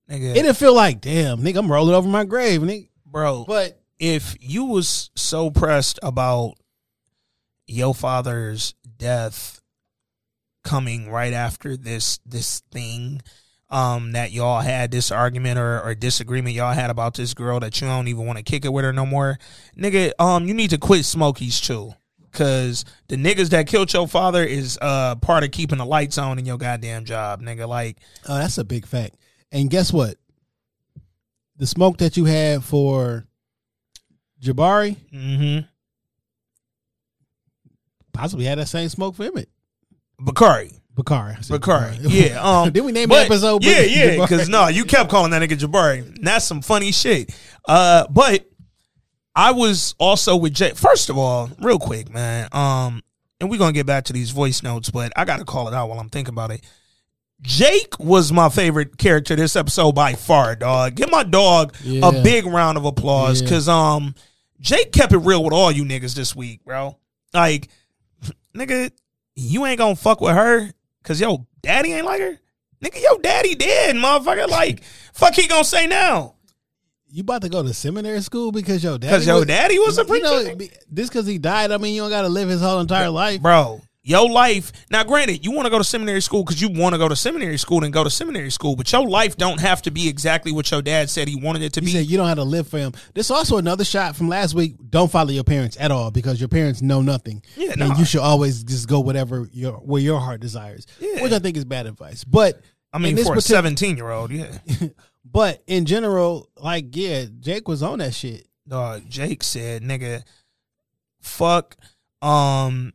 Nigga, it didn't feel like, damn, nigga, I'm rolling over my grave, nigga. bro. But if you was so pressed about your father's death coming right after this this thing um that y'all had this argument or, or disagreement y'all had about this girl that you don't even want to kick it with her no more nigga um you need to quit smokies too Cause the niggas that killed your father is uh part of keeping the lights on in your goddamn job, nigga. Like, Oh, that's a big fact. And guess what? The smoke that you had for Jabari mm-hmm. possibly had that same smoke for Emmett. Bakari. Bakari. Bakari. Yeah. Um, Did we name but- the episode? Yeah, yeah. Because no, you kept calling that nigga Jabari. That's some funny shit. Uh, but I was also with Jay. First of all, real quick, man. Um, and we're gonna get back to these voice notes, but I gotta call it out while I'm thinking about it. Jake was my favorite character this episode by far, dog. Give my dog Yeah. a big round of applause, Yeah. cause um, Jake kept it real with all you niggas this week, bro. Like, nigga, you ain't gonna fuck with her, cause yo daddy ain't like her. Nigga, yo daddy dead, motherfucker. Like, fuck he gonna say now? You about to go to seminary school because your daddy Cause your was- daddy was a You preacher. know, be- just because he died, I mean, you don't got to live his whole entire life. bro. Your life now, granted, you want to go to seminary school because you want to go to seminary school and go to seminary school, but your life don't have to be exactly what your dad said he wanted it to He be. said you don't have to live for him. This also another shot from last week. Don't follow your parents at all because your parents know nothing. Yeah, and nah. you should always just go whatever your where your heart desires. Yeah. Which I think is bad advice. But I mean, this for a seventeen year old, yeah. But in general, like yeah, Jake was on that shit. Dog, Jake said, "Nigga, fuck, um,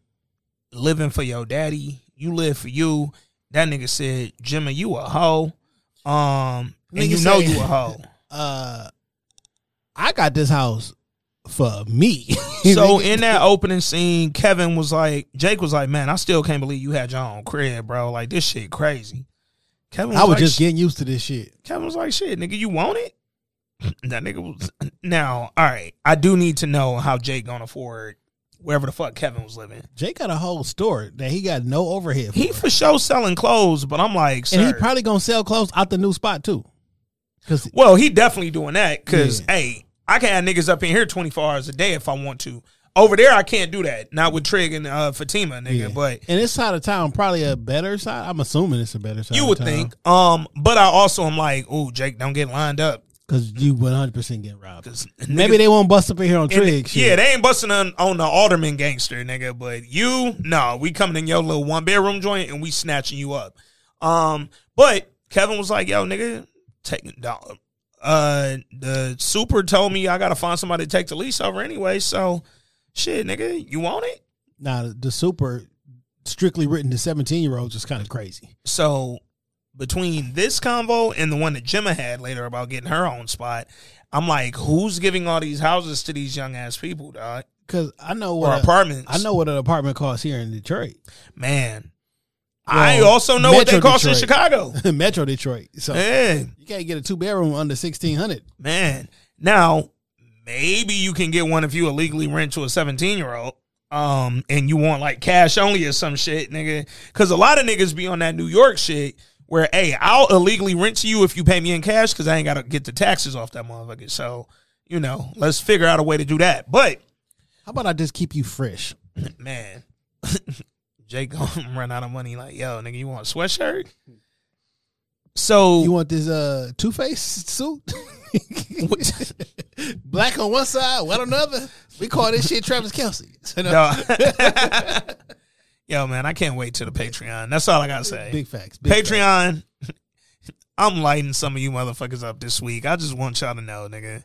living for your daddy. You live for you." That nigga said, "Jimmy, you a hoe." Um, and Nigga you know say- you a hoe. Uh, I got this house for me. So in that opening scene, Kevin was like, Jake was like, "Man, I still can't believe you had your own crib, bro. Like this shit crazy." Kevin, was I was like, just getting used to this shit. Kevin was like, "Shit, nigga, you want it?" That nigga was now. All right, I do need to know how Jake gonna afford wherever the fuck Kevin was living. Jake got a whole store that he got no overhead for. He for sure selling clothes, but I'm like, and he probably gonna sell clothes out the new spot too. Cause well, he definitely doing that because Yeah. hey, I can have niggas up in here 24 hours a day if I want to. Over there, I can't do that. Not with Trig and uh, Fatima, nigga. yeah. But and this side of town probably a better side. I'm assuming it's a better side. You would think. Um, but I also am like, oh, Jake, don't get lined up. Because you 100 percent get robbed. 'Cause Maybe niggas- they won't bust up in here on Trig. Yeah, they ain't busting on, on the alderman gangster, nigga. But you, no, we coming in your little one bedroom joint and we snatching you up. Um, but Kevin was like, yo, nigga, take uh, Uh, the super told me I gotta find somebody to take the lease over anyway. So, shit, nigga, you want it? Now the super strictly written to seventeen year olds is kind of crazy. So, between this convo and the one that Jemma had later about getting her own spot, I'm like, who's giving all these houses to these young ass people, dog? Because I know what a- apartments? I know what an apartment costs here in Detroit, Man, Well, I also know what they Metro cost in Chicago. Metro Detroit. So Yeah. you can't get a two bedroom under sixteen hundred. Man, now maybe you can get one if you illegally rent to a 17 year old. Um, and you want like cash only or some shit, nigga. Cause a lot of niggas be on that New York shit where, hey, I'll illegally rent to you if you pay me in cash because I ain't gotta get the taxes off that motherfucker. So, you know, let's figure out a way to do that. But How about I just keep you fresh? man, Jake gonna run out of money. Like, yo, nigga, you want a sweatshirt? So You want this uh Two Face suit? Black on one side, white on the other. We call this shit Travis Kelce. So, no, No. Yo, man, I can't wait to the Patreon. That's all I gotta say. Big facts. Big Patreon. I'm lighting some of you motherfuckers up this week. I just want y'all to know, nigga.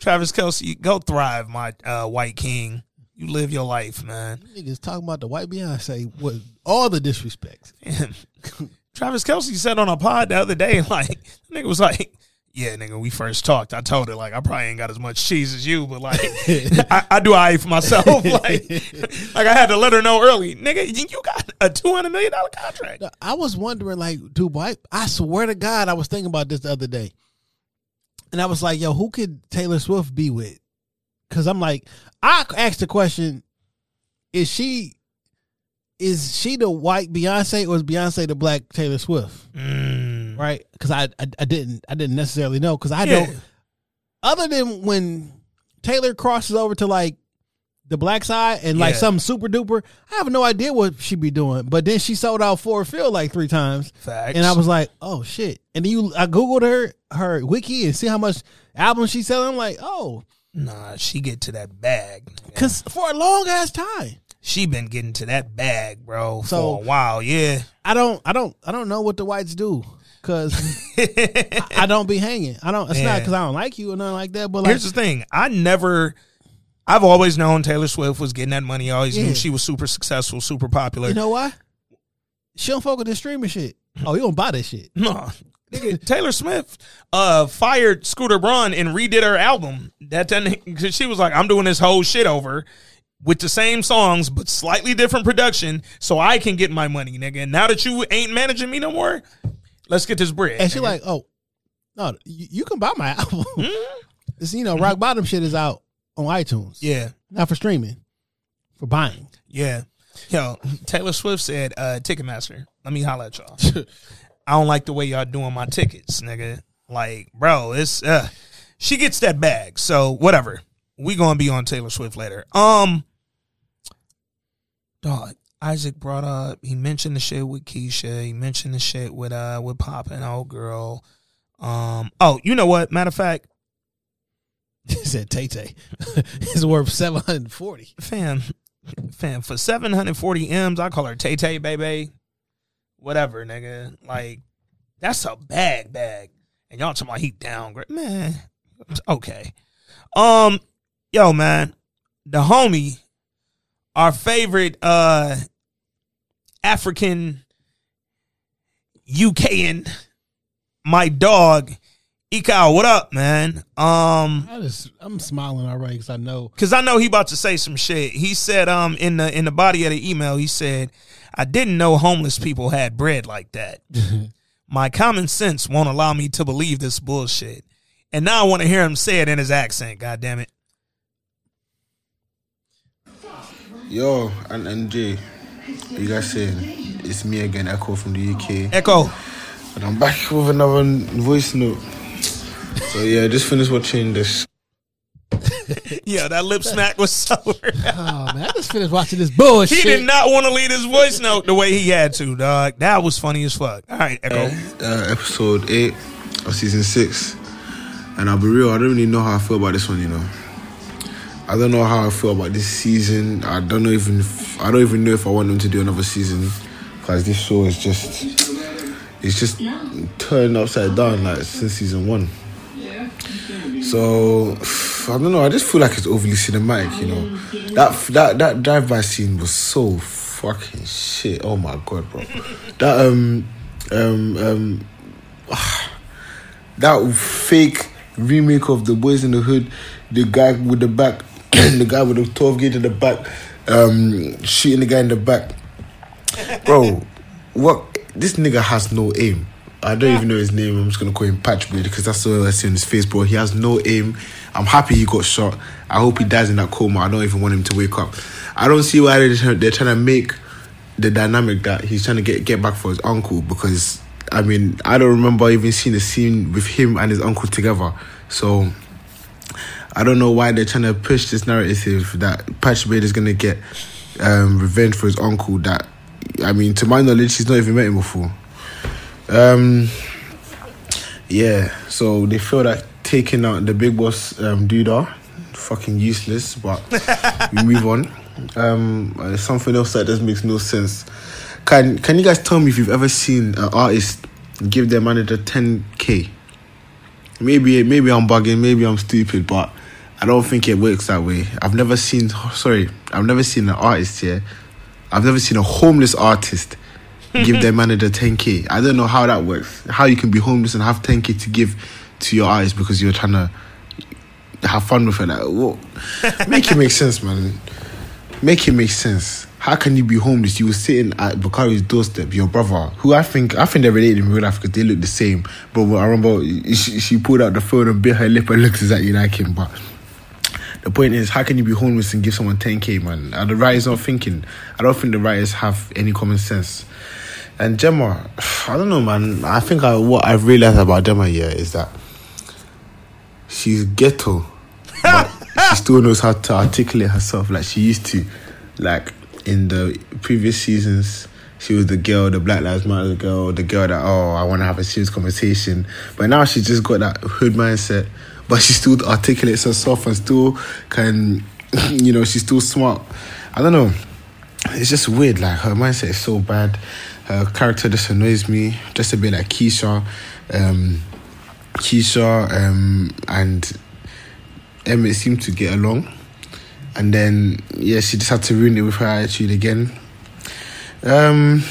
Travis Kelce, go thrive, my uh, white king. You live your life, man. Niggas talking about the white Beyonce with all the disrespect. Travis Kelce said on a pod the other day, like, nigga was like, yeah, nigga, we first talked. I told her, like, I probably ain't got as much cheese as you, but, like, I, I do I eat for myself. like, like, I had to let her know early. Nigga, you got a $200 million contract. I was wondering, like, dude, white. I swear to God, I was thinking about this the other day, and I was like, yo, who could Taylor Swift be with? Because I'm like, I asked the question: Is she? Is she the white Beyonce or is Beyonce the black Taylor Swift? Mm. Right? Because I, I I didn't I didn't necessarily know because I Yeah. don't. Other than when Taylor crosses over to like the black side and like Yeah. something super duper, I have no idea what she be doing. But then she sold out Ford Field like three times, Facts. and I was like, oh shit. And then you, I googled her her wiki and see how much albums she's selling. I'm like, oh, Nah, she get to that bag. nigga. because for a long ass time, She been getting to that bag, bro, So- for a while. Yeah. I don't, I don't, I don't know what the whites do. Cause I, I don't be hanging. I don't. It's not because I don't like you or nothing like that. But like, Here's the thing. I never I've always known Taylor Swift was getting that money. I always Yeah. knew she was super successful, super popular. you know why? She don't fuck with this streaming shit. Oh, you don't buy this shit. No. Nigga, Taylor Swift uh fired Scooter Braun and redid her album. That then cause she was like, I'm doing this whole shit over with the same songs but slightly different production so I can get my money, nigga. And now that you ain't managing me no more, let's get this bread. And she like, oh, no, you, you can buy my album. Hmm? It's, you know, rock bottom shit is out on iTunes. Yeah. not for streaming, for buying. Yeah. Yo, Taylor Swift said, uh, Ticketmaster, let me holla at y'all. I don't like the way y'all doing my tickets, nigga. Like, bro, it's uh she gets that bag. So whatever. We gonna be on Taylor Swift later. Um Dog, Isaac brought up he mentioned the shit with Keisha, he mentioned the shit with uh with Pop and old girl. Um oh, you know what? Matter of fact, He said Tay Tay is worth seven hundred and forty. fam, fam, for 740 M's, I call her Tay Tay, baby. Whatever, nigga. Like, that's a bag bag. And y'all talking about he downgrade. Man, okay. Um, yo, man, the homie, our favorite uh African UKan, my dog, Ikao, what up, man? Um, I just I'm smiling already because I know Cause I know he about to say some shit. He said, um, in the in the body of the email, he said, "I didn't know homeless people had bread like that. My common sense won't allow me to believe this bullshit." And now I want to hear him say it in his accent. God damn it! Yo, and, and Jay, you guys saying? It's me again, Echo from the UK. Echo, And I'm back with another voice note. So yeah, just finished watching this. yeah, that lip smack was so. Oh man, I just finished watching this bullshit. he did not want to leave his voice note the way he had to, dog. That was funny as fuck. All right, Echo. Uh, episode 8 of season 6. And I'll be real, I don't really know how I feel about this one, you know. I don't know how I feel about this season. I don't know even if, I don't even know if I want them to do another season because this show is just it's just turned upside down like since season 1. So I don't know. I just feel like it's overly cinematic. You know, that that that drive-by scene was so fucking shit. Oh my god, bro. That um um um that fake remake of the Boys in the Hood, the guy with the back, the guy with the twelve gauge in the back, um shooting the guy in the back. Bro, what? This nigga has no aim. I don't even know his name. I'm just gonna call him Patchblade because that's all I see on his face, bro. He has no aim. I'm happy he got shot. I hope he dies in that coma. I don't even want him to wake up. I don't see why they're trying, they're trying to make the dynamic that he's trying to get get back for his uncle because I mean I don't remember even seeing a scene with him and his uncle together. So I don't know why they're trying to push this narrative that Patchblade is gonna get um, revenge for his uncle. That I mean, to my knowledge, he's not even met him before. Um, yeah, so they feel that taking out the big boss um, dude are fucking useless, but we move on. Um, uh, something else that just makes no sense. Can Can you guys tell me if you've ever seen an artist give their manager ten k? Maybe maybe I'm bugging, maybe I'm stupid, but I don't think it works that way. I've never seen sorry, I've never seen an artist here. I've never seen a homeless artist give their manager 10k. I don't know how that works. How you can be homeless and have 10k to give to your artist because you're trying to have fun with it. Like, what? Make it make sense, man. Make it make sense. How can you be homeless? You were sitting at Bakari's doorstep, your brother, who I think I think they're related in real life because they look the same. But I remember she, she pulled out the phone and bit her lip and looked exactly like him. But the point is, how can you be homeless and give someone 10k, man? Are the writers not thinking? I don't think the writers have any common sense. And Jemma, I don't know, man. I think I, what I've realized about Jemma here is that she's ghetto, but she still knows how to articulate herself like she used to. Like in the previous seasons, she was the girl, the Black Lives Matter girl, the girl that oh, I want to have a serious conversation. But now she just got that hood mindset, but she still articulates herself and still can, you know, she's still smart. I don't know. It's just weird. Like her mindset is so bad. Her character just annoys me. Just a bit like Keisha. Um, Keisha um, and Emmett seem to get along. And then, yeah, she just had to ruin it with her attitude again. Um,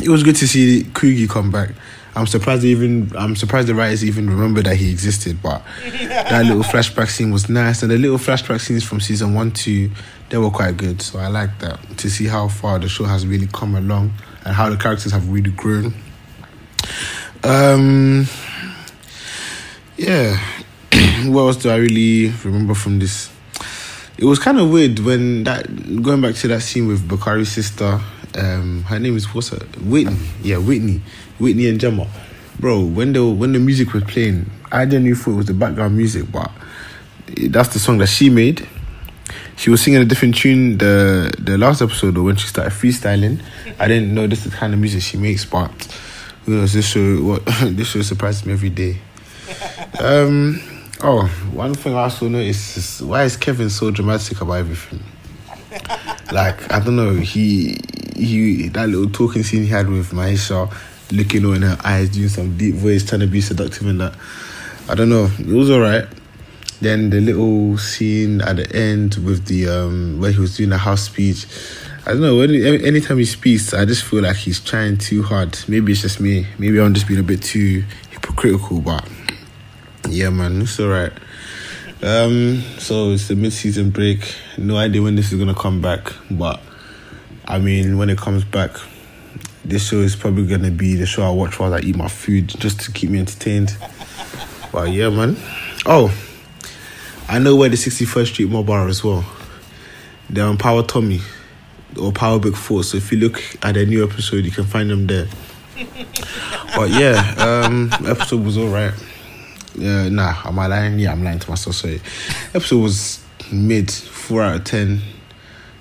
it was good to see Coogie come back. I'm surprised they even I'm surprised the writers even remember that he existed, but that little flashback scene was nice, and the little flashback scenes from season one to they were quite good. So I like that to see how far the show has really come along and how the characters have really grown. Um, yeah, what else do I really remember from this? It was kind of weird when that going back to that scene with Bakari's sister. Um, her name is what's her Whitney? Yeah, Whitney, Whitney and Jemma. Bro, when the when the music was playing, I genuinely thought it was the background music, but that's the song that she made. She was singing a different tune the the last episode or when she started freestyling. I didn't know this is the kind of music she makes, but who knows? This show what this show surprises me every day. Um. Oh, one thing I also noticed is why is Kevin so dramatic about everything? Like I don't know, he he that little talking scene he had with Maisha, looking all in her eyes, doing some deep voice, trying to be seductive and that. I don't know, it was alright. Then the little scene at the end with the um where he was doing the house speech. I don't know. When, anytime he speaks, I just feel like he's trying too hard. Maybe it's just me. Maybe I'm just being a bit too hypocritical, but yeah, man, it's alright. Um, so it's the mid-season break. No idea when this is gonna come back, but I mean, when it comes back, this show is probably gonna be the show I watch while I eat my food, just to keep me entertained. But yeah, man. Oh, I know where the 61st Street Mob are as well. They're on Power Tommy or Power Big Four. So if you look at a new episode, you can find them there. but yeah, um, episode was alright. Yeah, nah, am I lying? Yeah, I'm lying to myself. Sorry. Episode was mid, four out of ten.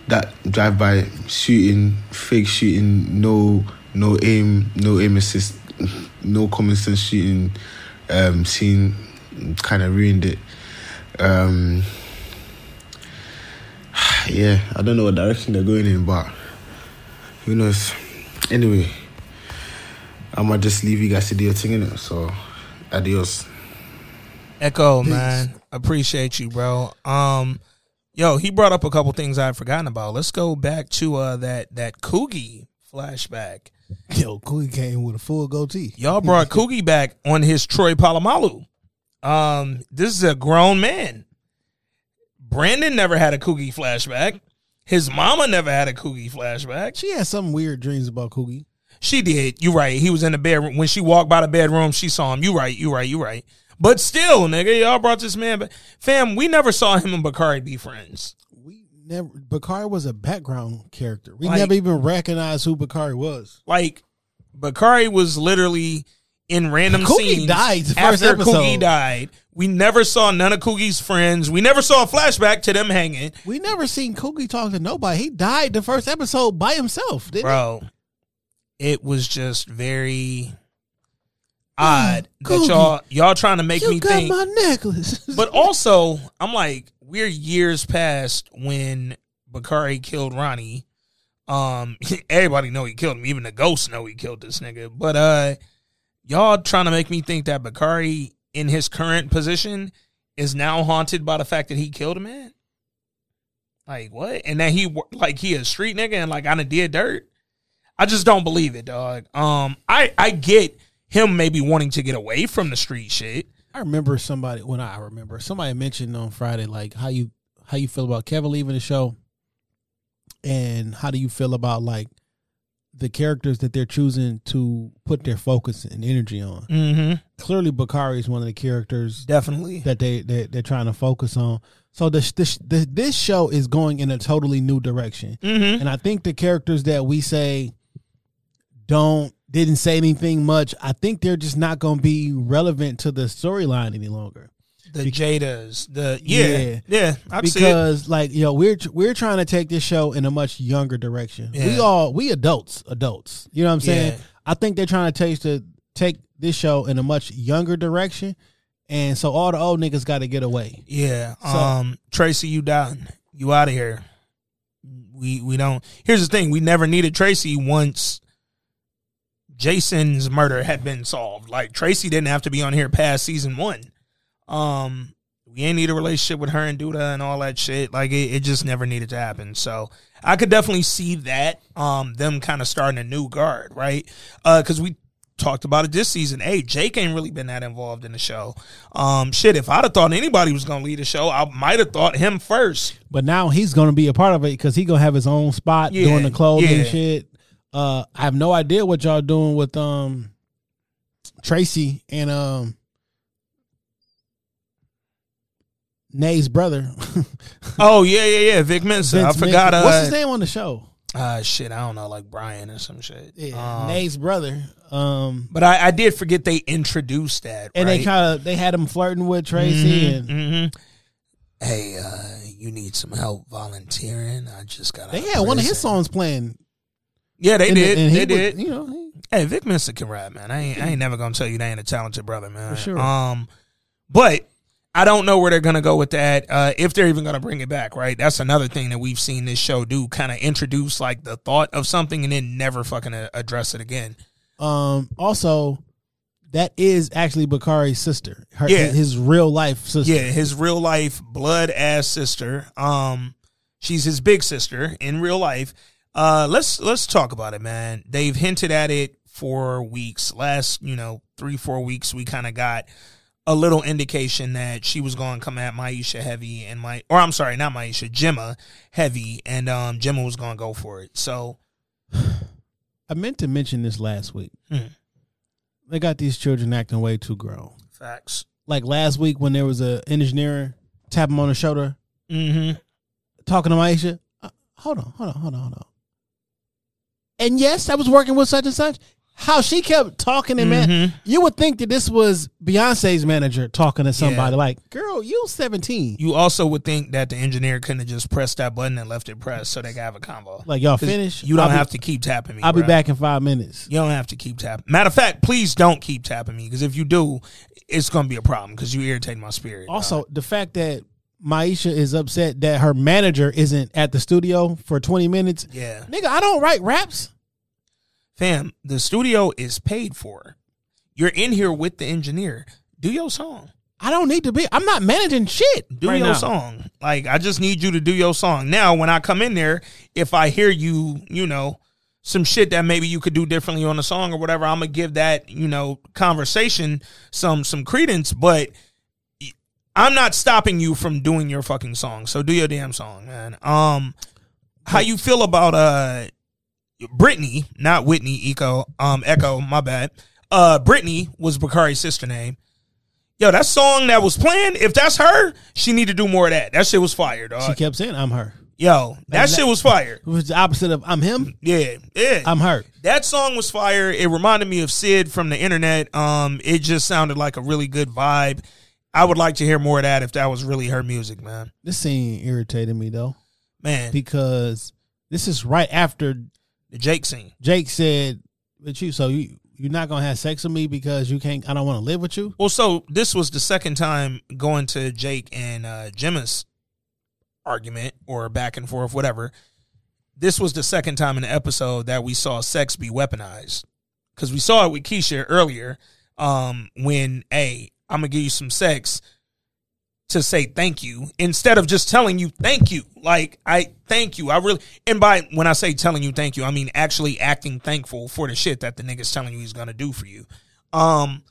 That drive by shooting, fake shooting, no no aim, no aim assist, no common sense shooting um scene kind of ruined it. Um yeah, I don't know what direction they're going in, but who knows. Anyway, I might just leave you guys to do your thing in it. So adios. Echo, man. Appreciate you, bro. Um, yo, he brought up a couple things I've forgotten about. Let's go back to uh that that Coogie flashback. Yo, Coogie came with a full goatee. Y'all brought Coogie back on his Troy Polamalu. Um, this is a grown man. Brandon never had a Coogie flashback. His mama never had a Coogie flashback. She had some weird dreams about Coogie. She did. You right. He was in the bedroom. When she walked by the bedroom, she saw him. You right. You right. You right. But still, nigga, y'all brought this man back. Fam, we never saw him and Bakari be friends. Never. Bakari was a background character. We Like- never even recognized who Bakari was. Like, Bakari was literally in random Coogie scenes. died the first after episode. Coogie died. We never saw none of Coogie's friends. We never saw a flashback to them hanging. We never seen Coogie talk to nobody. He died the first episode by himself. Didn't Bro, it was just very odd that y'all y'all trying to make me got think my necklace. But also, I'm like, we're years past when Bakari killed Ronnie. Um, everybody know he killed him. Even the ghosts know he killed this nigga. But uh, y'all trying to make me think that Bakari, in his current position, is now haunted by the fact that he killed a man. Like what? And that he like he a street nigga and like I done did dirt. I just don't believe it, dog. Um, I I get him maybe wanting to get away from the street shit. I remember somebody when I remember somebody mentioned on Friday like how you how you feel about Kevin leaving the show, and how do you feel about like the characters that they're choosing to put their focus and energy on. Mm-hmm. Clearly, Bakari is one of the characters Definitely. that they, they they're trying to focus on. So this this this, this show is going in a totally new direction, Mm-hmm. and I think the characters that we say don't didn't say anything much. I think they're just not going to be relevant to the storyline any longer. The Jadas, the yeah, Yeah. yeah, I because like you know we're we're trying to take this show in a much younger direction. We all we adults, adults. You know what I'm saying? Yeah. I think they're trying to take to take this show in a much younger direction, and so all the old niggas got to get away. Yeah. So- um Tracy, you done. You out of here. We we don't here's the thing, we never needed Tracy once Jason's murder had been solved. Like Tracy didn't have to be on here past season one. Um we ain't need a relationship with her and Douda and all that shit. Like it, it just never needed to happen. So I could definitely see that. Um them kind of starting a new guard, right? Uh cause we talked about it this season. Hey, Jake ain't really been that involved in the show. Um, shit, if I'd have thought anybody was gonna lead the show, I might have thought him first. But now he's going to be a part of it because he gonna have his own spot Yeah, doing the clothing yeah. and shit. Uh, I have no idea what y'all doing with um Tracy and um Nay's brother. Oh yeah, yeah, yeah. Vic Mensa. I forgot. Uh, What's his name on the show? Uh, shit, I don't know, like Brian or some shit. Yeah, Um, Nay's brother. Um, but I, I did forget they introduced that. and right? they kind of they had him flirting with Tracy, and Mhm. Hey, uh, you need some help volunteering? I just got. they had one of his songs playing. Yeah, they the- did. and they would- did. you know, he- Hey, Vic Mensa can rap, man. I ain't, I ain't never gonna tell you they ain't a talented brother, man. For sure. Um, but I don't know where they're gonna go with that. Uh, if they're even gonna bring it back, right? That's another thing that we've seen this show do. Kind of introduce like the thought of something and then never fucking uh, address it again. Um, also, that is actually Bakari's sister. Her, Yeah. his real life sister. Yeah, his real life blood ass sister. Um, she's his big sister in real life. Uh, let's let's talk about it, man. They've hinted at it for weeks. Last, you know, three four weeks, we kind of got a little indication that she was going to come at Maisha heavy and my, or I'm sorry, not Maisha, Jemma heavy, and um, Jemma was going to go for it. So I meant to mention this last week. Hmm. They got these children acting way too grown. facts. Like last week when there was a engineer tap him on the shoulder, Mm-hmm. talking to Maisha. Uh, hold on, hold on, hold on, hold on. And yes, I was working with such and such. How she kept talking and man, Mhm. you would think that this was Beyonce's manager talking to somebody. Yeah. Like, girl, you seventeen. You also would think that the engineer couldn't have just pressed that button and left it pressed so they could have a convo. Like y'all finish. You don't be- have to keep tapping me. I'll be back in five minutes. You don't have to keep tapping. Matter of fact, please don't keep tapping me because if you do, it's gonna be a problem because you irritate my spirit. Also, the fact that Maisha is upset that her manager isn't at the studio for 20 minutes. yeah, Nigga, I don't write raps. fam, the studio is paid for. You're in here with the engineer. Do your song. I don't need to be. I'm not managing shit. do right your now. song. Like I just need you to do your song. Now, when I come in there, if I hear you, you know, some shit that maybe you could do differently on the song or whatever, I'm gonna give that, you know, conversation some some credence. But I'm not stopping you from doing your fucking song. So do your damn song, man. Um, how you feel about uh, Brittany, not Whitney Echo, um, Echo, my bad. Uh, Brittany was Bakari's sister name. Yo, that song that was playing, if that's her, she need to do more of that. That shit was fire, dog. She kept saying, "I'm her." Yo, that Like, shit was fire. It was the opposite of "I'm him." Yeah, yeah. I'm her. that song was fire. It reminded me of Syd from the internet. Um, it just sounded like a really good vibe. I would like to hear more of that if that was really her music, man. This scene irritated me though Man, because this is right after the Jake scene. Jake said, "But you, so you you're not gonna have sex with me because you can't. I don't want to live with you." Well, so this was the second time going to Jake and uh, Jemma's argument or back and forth, whatever. This was the second time in the episode that we saw sex be weaponized because we saw it with Keisha earlier. Um, when hey, I'm gonna give you some sex to say thank you instead of just telling you thank you. Like I thank you. I really and by when I say telling you thank you, I mean actually acting thankful for the shit that the nigga's telling you he's gonna do for you. Um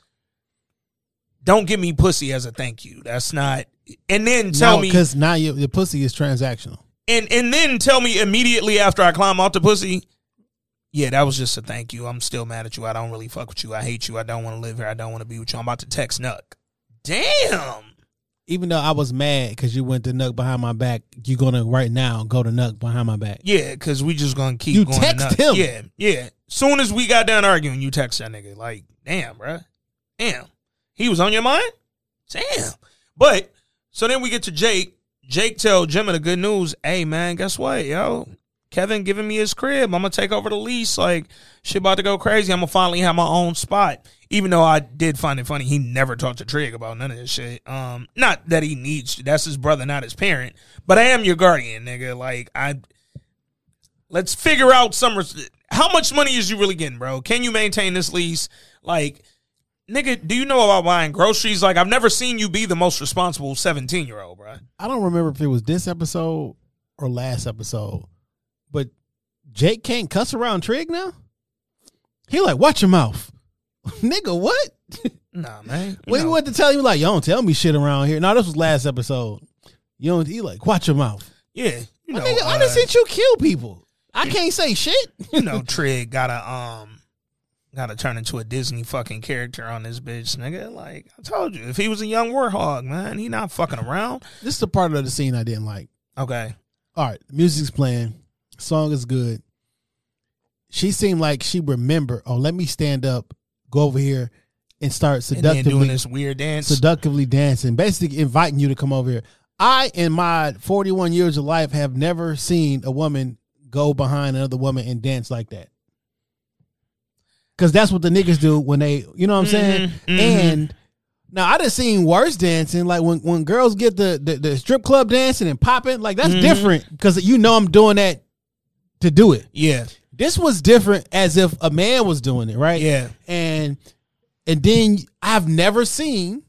don't give me pussy as a thank you. That's not and then tell me because now your the pussy is transactional. and and then tell me immediately after I climb off the pussy, yeah, that was just a thank you. I'm still mad at you. I don't really fuck with you. I hate you. I don't want to live here. I don't want to be with you. I'm about to text Nuk. Damn. Even though I was mad because you went to Nuk behind my back, you're gonna right now go to Nuk behind my back. Yeah, because we just gonna keep You going. text nuts. him. Yeah, yeah. Soon as we got done arguing, you text that nigga. Like, damn, bruh. Damn. He was on your mind? Damn. But so then we get to Jake. Jake tell Jemma the good news. Hey man, guess what, yo? Kevin giving me his crib. I'm gonna take over the lease. Like shit about to go crazy. I'm gonna finally have my own spot. Even though I did find it funny, he never talked to Trig about none of this shit. Um, not that he needs. That's his brother, not his parent. But I am your guardian, nigga. Like I let's figure out some how much money is you really getting, bro? Can you maintain this lease? Like, nigga, do you know about buying groceries? Like, I've never seen you be the most responsible 17 year old, bro. I don't remember if it was this episode or last episode, Jake can't cuss around Trig now. He like, watch your mouth, nigga. What? Nah, man. When he went to tell you like, you don't tell me shit around here. No, this was last episode. You don't. He like, watch your mouth. yeah, you know, nigga, I uh, done seen you kill people. I can't say shit. you know, Trig gotta um gotta turn into a Disney fucking character on this bitch, nigga. Like I told you, if he was a young warhog, man, he not fucking around. this is the part of the scene I didn't like. Okay, All right, music's playing, song is good. She seemed like she remembered. Oh, let me stand up, go over here, and start and then doing this weird dance. seductively dancing, basically inviting you to come over here. I, in my forty-one years of life, have never seen a woman go behind another woman and dance like that. Cause that's what the niggas do when they, you know what I'm saying. mhm. And now I just seen worse dancing, like when when girls get the the, the strip club dancing and popping, like that's different because you know I'm doing that to do it. yeah, This was different as if a man was doing it, right? Yeah. And and then I've never seen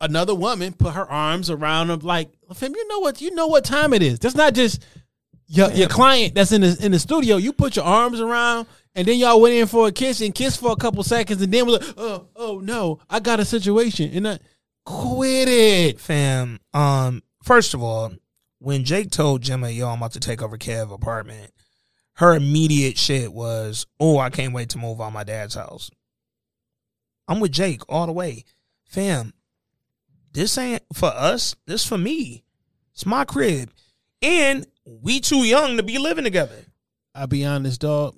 another woman put her arms around him like, fam, you know what? You know what time it is. That's not just your your client that's in the in the studio. You put your arms around and then y'all went in for a kiss and kissed for a couple seconds and then was like, oh, oh no, I got a situation. And I quit it. fam. Um, first of all, when Jake told Jemma, "Yo, I'm about to take over Kev apartment," her immediate shit was, "Oh, I can't wait to move on my dad's house." I'm with Jake all the way, fam. This ain't for us. This for me. It's my crib, and we too young to be living together. I'll be honest, dog.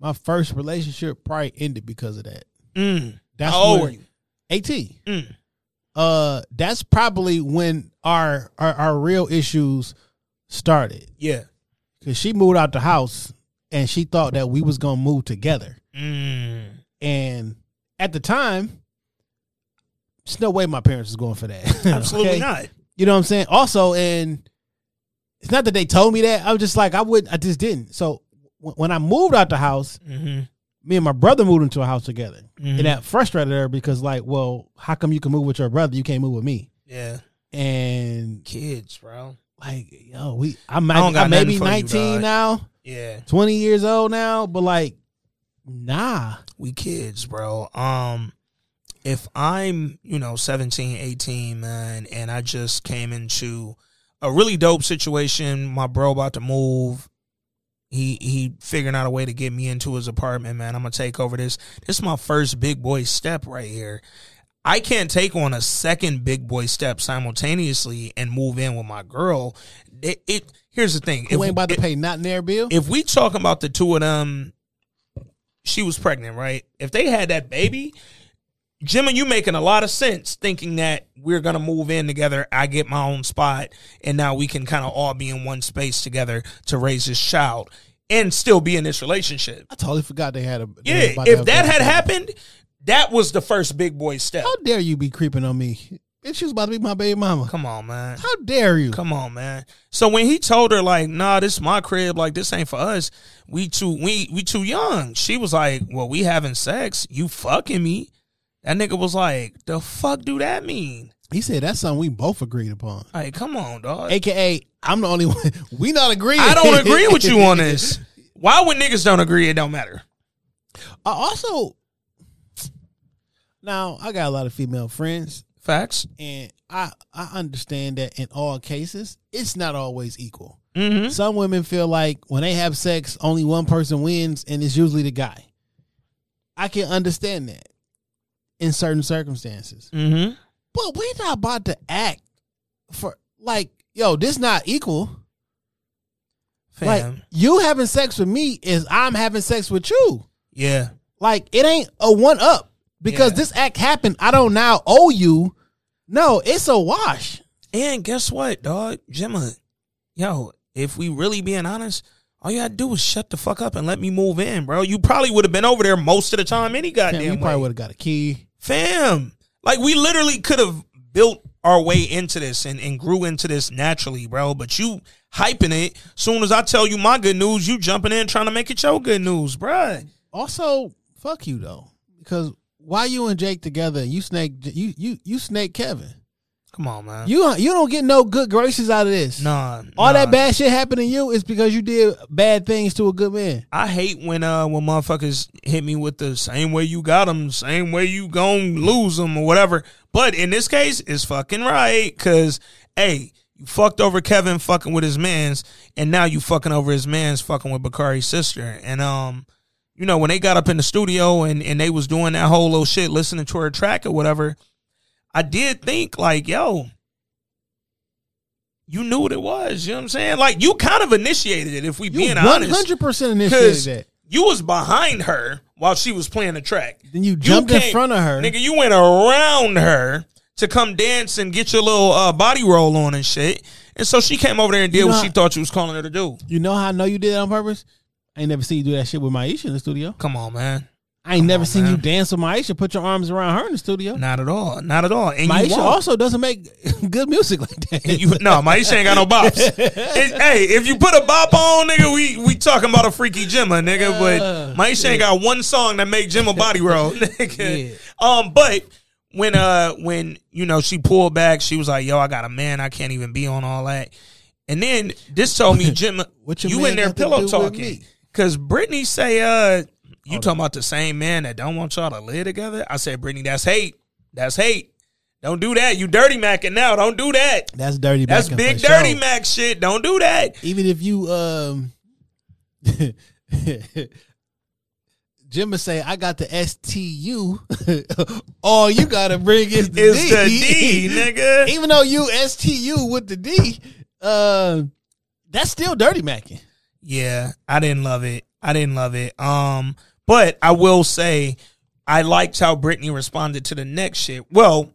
My first relationship probably ended because of that. Mm. That's How old were you? 18. Mm. Uh that's probably when our our, our real issues started. Yeah. Cause she moved out the house and she thought that we was gonna move together. Mm. And at the time, there's no way my parents was going for that. Absolutely Okay? not. You know what I'm saying? Also, and it's not that they told me that. I was just like, I would, I just didn't. So w- when I moved out the house, hmm me and my brother moved into a house together, Mhm. and that frustrated her because like, well, how come you can move with your brother, you can't move with me? Yeah. And Kids, bro. Like, yo, we I'm, I I'm maybe nothing for you, nineteen now, Yeah. twenty years old now, but like, nah, we kids, bro. Um if I'm, you know, 17, 18, man, and I just came into a really dope situation, my bro about to move. He he figuring out a way to get me into his apartment, man. I'm gonna take over this. This is my first big boy step right here. I can't take on a second big boy step simultaneously and move in with my girl. It, it here's the thing. who ain't about to it- pay not near bill? if we talking about the two of them, she was pregnant, right? If they had that baby, Jim Jimmy, you making a lot of sense thinking that we're gonna move in together. I get my own spot, and now we can kind of all be in one space together to raise this child and still be in this relationship. I totally forgot they had a. they Yeah, was about to if that had happened, that was the first big boy step. how dare you be creeping on me? And she was about to be my baby mama. Come on, man. How dare you? Come on, man. So when he told her like, "Nah, this is my crib. Like this ain't for us. We too we we too young." She was like, "Well, we having sex. You fucking me." That nigga was like, "The fuck do that mean?" He said that's something we both agreed upon. Like, come on, dog. AKA, I'm the only one. We not agreeing. I don't agree with you on this. Why when niggas don't agree, it don't matter. I also, now I got a lot of female friends, Facts. and I I understand that in all cases, it's not always equal. Mm-hmm. Some women feel like when they have sex, only one person wins, and it's usually the guy. I can understand that in certain circumstances, Mm-hmm. but we're not about to act for like, yo, this not equal. Like you having sex with me is I'm having sex with you. yeah. Like it ain't a one up because Yeah. this act happened. I don't now owe you. No, it's a wash. And guess what, dog? Jemma, yo, if we really being honest, all you gotta do is shut the fuck up and let me move in, bro. You probably would have been over there most of the time any goddamn Fam, way. probably would have got a key. Fam. Like we literally could have built our way into this and, and grew into this naturally, bro. But you hyping it. Soon as I tell you my good news, you jumping in trying to make it your good news, bro. Also, fuck you though, because why you and Jake together? You snake you you you snake Kevin. Come on, man. You you don't get no good graces out of this. nah, All that bad shit happened to you is because you did bad things to a good man. I hate when uh when motherfuckers hit me with the same way you got them, same way you gon' lose them or whatever. But in this case, it's fucking right because hey, you fucked over Kevin fucking with his man's, and now you fucking over his man's fucking with Bakari's sister. And um, you know when they got up in the studio and and they was doing that whole little shit, listening to her track or whatever, I did think like, yo. You knew what it was, you know what I'm saying? Like you kind of initiated it, if we You being one honest. hundred percent initiated Because that. you was behind her while she was playing the track. Then you jumped in came- front of her. Nigga, you went around her to come dance and get your little uh, body roll on and shit. And so she came over there and did You know what how- she thought you was calling her to do. You know how I know you did it on purpose? I ain't never seen you do that shit with Maisha in the studio. Come on, man. I ain't Come never on, seen you dance with Maisha, put your arms around her in the studio. Not at all. Not at all. And Maisha also doesn't make good music like that. You, no, Maisha ain't got no bops. It- hey, if you put a bop on, nigga, we we talking about a freaky Jemma, nigga. Uh, But Maisha ain't got one song that make Jemma body roll, nigga. Yeah. Um, but when uh when you know she pulled back, she was like, "Yo, I got a man. I can't even be on all that." And then this told me, Jemma, What you in there pillow talking? Because Brittany say, "Uh, you talking about the same man that don't want y'all to live together?" I said, "Brittany, that's hate. That's hate." Don't do that. You dirty macking now. Don't do that. That's dirty. That's big dirty sure. Mac shit. Don't do that. Even if you um, Jim would say, "I got the STU." All you gotta bring is the Is D. the D, nigga. Even though you STU with the D, uh, that's still dirty macking. Yeah, I didn't love it. I didn't love it. Um, but I will say I liked how Brittany responded to the next shit. Well,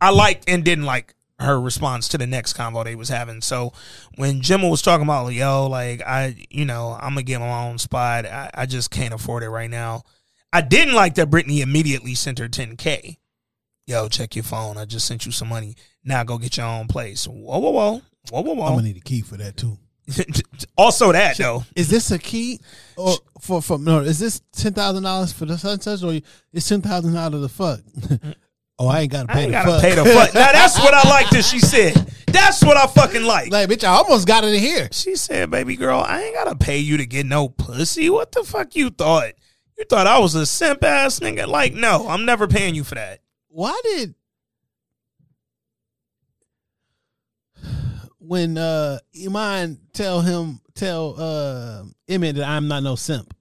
I liked and didn't like her response to the next convo they was having. So when Jemma was talking about, yo, like I, you know, I'm gonna get my own spot. I, I just can't afford it right now. I didn't like that Brittany immediately sent her 10k. Yo, check your phone. I just sent you some money. Now go get your own place. Whoa, whoa, whoa, whoa, whoa, whoa. I'm gonna need a key for that too. also that though. Is this a key or for for no? Is this ten thousand dollars for the sunsets or is ten thousand out of the fuck? oh, I ain't got to I pay ain't the gotta fuck. pay the fuck. Now that's what I like that she said. That's what I fucking like. like, bitch, I almost got it in here. She said, "Baby girl, I ain't gotta pay you to get no pussy. What the fuck you thought? You thought I was a simp ass nigga? Like, no, I'm never paying you for that. Why did when uh Iman tell him tell uh Emmett that I'm not no simp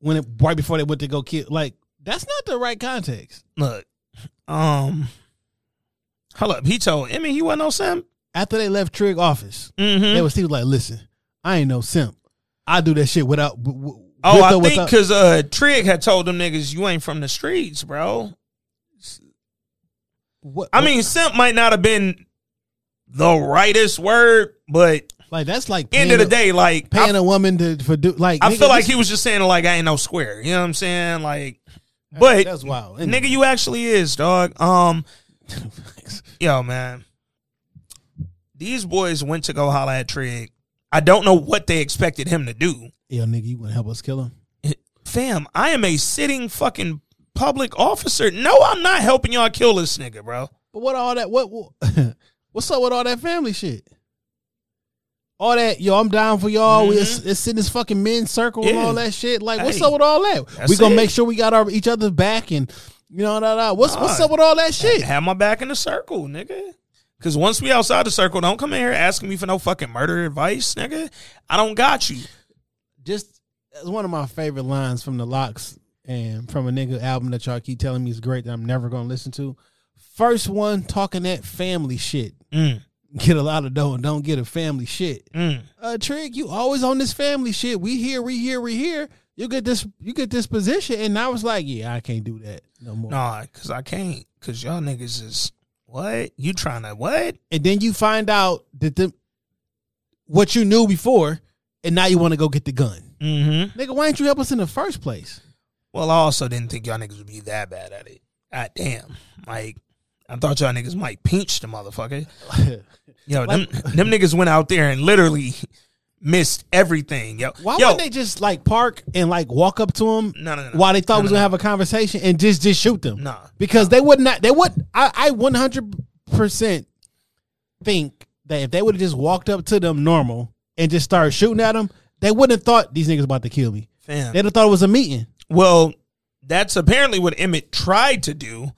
when it right before they went to go kill like that's not the right context. Look, um, hold up. He told Emmy he wasn't no simp. After they left Trig office, Mm-hmm. they was he was like, "Listen, I ain't no simp. I do that shit without." w- w- Oh, with I or think because uh, Trig had told them niggas you ain't from the streets, bro. what, I mean, simp might not have been the rightest word, but like that's like end of the a- day, like paying I, a woman to for do like. I nigga, feel like he was just saying like I ain't no square. You know what I'm saying? Like, but that's wild. nigga, you actually is, dog. Um, yo, man, these boys went to go holla at Trig. I don't know what they expected him to do. yo, nigga, you want to help us kill him? Fam, I am a sitting fucking public officer. No, I'm not helping y'all kill this nigga, bro. But what all that? What, what what's up with all that family shit? All that, yo, I'm down for y'all. We it's, it's in this fucking men's circle and Mm-hmm. All that shit. Like, what's Hey, up with all that? We gonna it. make sure we got our each other's back and you know, da, da. what's what's up with all that shit? Have my back in the circle, nigga. Cause once we outside the circle, don't come in here asking me for no fucking murder advice, nigga. I don't got you. Just that's one of my favorite lines from the Locks and from a nigga album that y'all keep telling me is great that I'm never gonna listen to. First one talking that family shit. Mm, Get a lot of dough and don't get a family shit. mm. uh Trig, you always on this family shit. We here, we here, we here. You get this you get this position. And I was like, Yeah, I can't do that no more. Nah, cause I can't. Cause y'all niggas is what? You trying to what? And then you find out that the what you knew before, and now you want to go get the gun. Mm-hmm. Nigga, why didn't you help us in the first place? Well, I also didn't think y'all niggas would be that bad at it. God damn. Like, I thought y'all niggas might pinch the motherfucker. Yo, them, them niggas went out there and literally missed everything. Yo, Why yo, wouldn't they just like park and like walk up to them? No, no, no. while they thought No, we was no, gonna no. have a conversation and just just shoot them? Nah. because they would not. They would. I I one hundred percent think that if they would have just walked up to them normal and just started shooting at them, they wouldn't have thought these niggas about to kill me. Fam. They'd have thought it was a meeting. Well, that's apparently what Emmett tried to do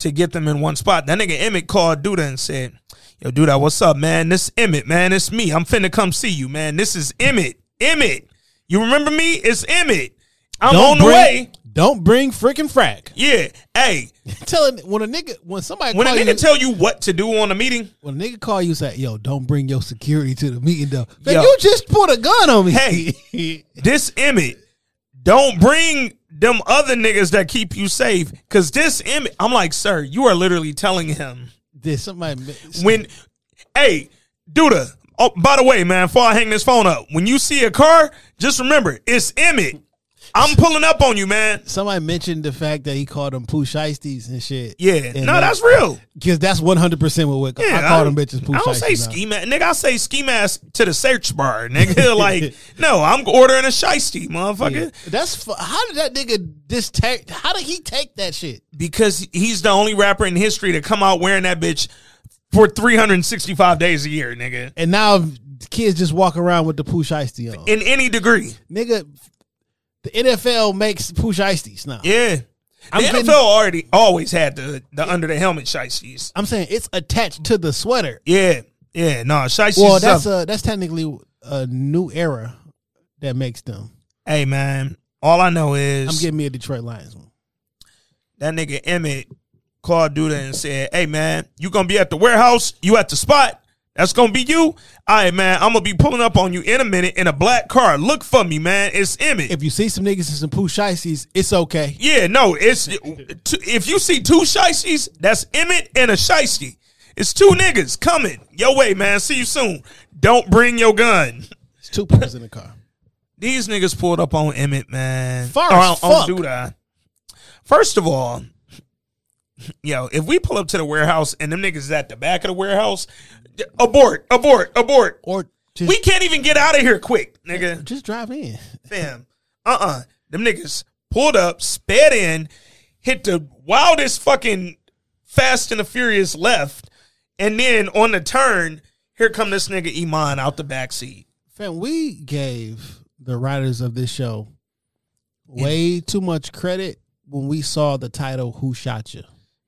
to get them in one spot. That nigga Emmett called Douda and said, Yo, Douda, what's up, man? This Emmett, man. It's me. I'm finna come see you, man. This is Emmett. Emmett. You remember me? It's Emmett. I'm on the way. Don't bring freaking frack. Yeah. Hey, Telling when a nigga when somebody when a nigga you, tell you what to do on a meeting, when a nigga call you say yo don't bring your security to the meeting though. Yo. you just put a gun on me. Hey. this Emmett, don't bring them other niggas that keep you safe. Cause this Emmett, I'm like, sir, you are literally telling him Did somebody when hey Douda oh by the way man before i hang this phone up when you see a car just remember it's emmett i'm pulling up on you man somebody mentioned the fact that he called them poo shiesties and shit. yeah And no that- that's real Because that's one hundred percent what we, yeah, I call them bitches poo I don't say ski mask, nigga. I say ski mask to the search bar, nigga. like, no, I'm ordering a shiesty, motherfucker, That's fu- how did that nigga just take? How did he take that shit? because he's the only rapper in history to come out wearing that bitch for 365 days a year, nigga. And now kids just walk around with the poo shiesty on. In any degree, nigga, the NFL makes poo shiesties now. yeah. The I'm NFL getting- already always had the the under the helmet shiesties. I'm saying it's attached to the sweater. Yeah, yeah, no, shiesties. Well, that's a that's technically a new era that makes them. hey man. All I know is I'm getting me a Detroit Lions one. that nigga Emmett called Douda and said, "Hey man, you gonna be at the warehouse? You at the spot? That's gonna be you. All right, man. I'm gonna be pulling up on you in a minute in a black car. Look for me, man. It's Emmett. If you see some niggas in some poo shiesties, it's okay. yeah, no, it's if you see two shiesties, that's Emmett and a shiesty. It's two niggas coming your way, man. See you soon. Don't bring your gun." It's two people in the car. These niggas pulled up on Emmett, man. Far oh, on, on fuck. First of all, yo, if we pull up to the warehouse and them niggas is at the back of the warehouse, abort, abort, abort. Or Just- we can't even get out of here quick, nigga. Just drive in. Fam, uh uh Them niggas pulled up, sped in, hit the wildest fucking Fast and the Furious left, and then on the turn, here come this nigga Iman out the back seat. Fam, we gave the writers of this show way too much credit when we saw the title "Who Shot You."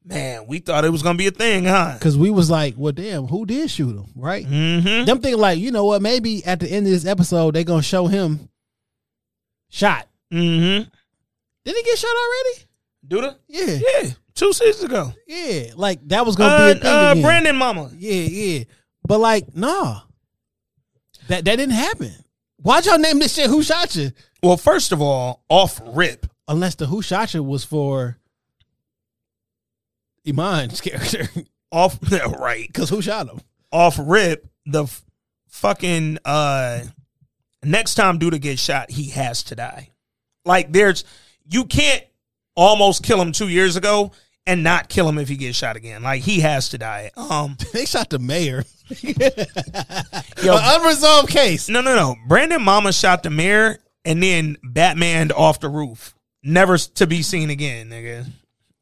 Man, we thought it was gonna be a thing, huh? Because we was like, well, damn, who did shoot him, right? Mm-hmm. Them thinking like, you know what? Maybe at the end of this episode, they gonna show him shot. Mm-hmm. Did he get shot already? Douda? Yeah, Yeah, two seasons ago. yeah. Like that was gonna Uh, be a thing uh, again. Brandon Mama. Yeah, yeah. But like, nah, that that didn't happen. Why'd y'all name this shit "Who Shot You"? Well, first of all, off rip. Unless the "Who Shot You" was for Iman's character, Off right. because who shot him? off rip, the f- fucking uh next time Douda gets shot, he has to die. Like there's you can't almost kill him two years ago and not kill him if he gets shot again. Like he has to die. Um They shot the mayor. yo, An unresolved case. no no no. Brandon Mama shot the mayor and then Batman off the roof. Never to be seen again, nigga.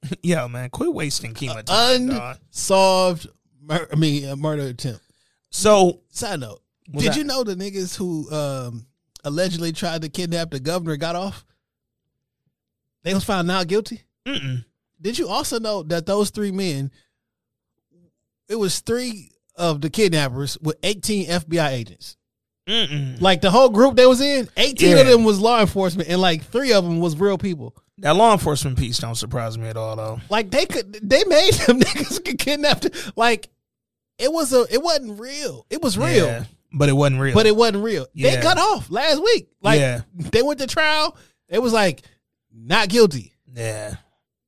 Yo, man, quit wasting chemo time, dog. Unsolved. Mur- I mean, a murder attempt. So Side note: What's Did that? you know the niggas who um, allegedly tried to kidnap the governor got off? They was found not guilty. mm-mm. Did you also know that those three men? It was three of the kidnappers with eighteen FBI agents. Mm-mm. Like the whole group they was in, eighteen of them was law enforcement, and like three of them was real people. That law enforcement piece don't surprise me at all though. Like they could, they made them niggas get kidnapped. Like it was a, it wasn't real. It was real. Yeah, but it wasn't real. but it wasn't real. They Yeah. got off last week. Like Yeah. they went to trial. It was like not guilty. yeah,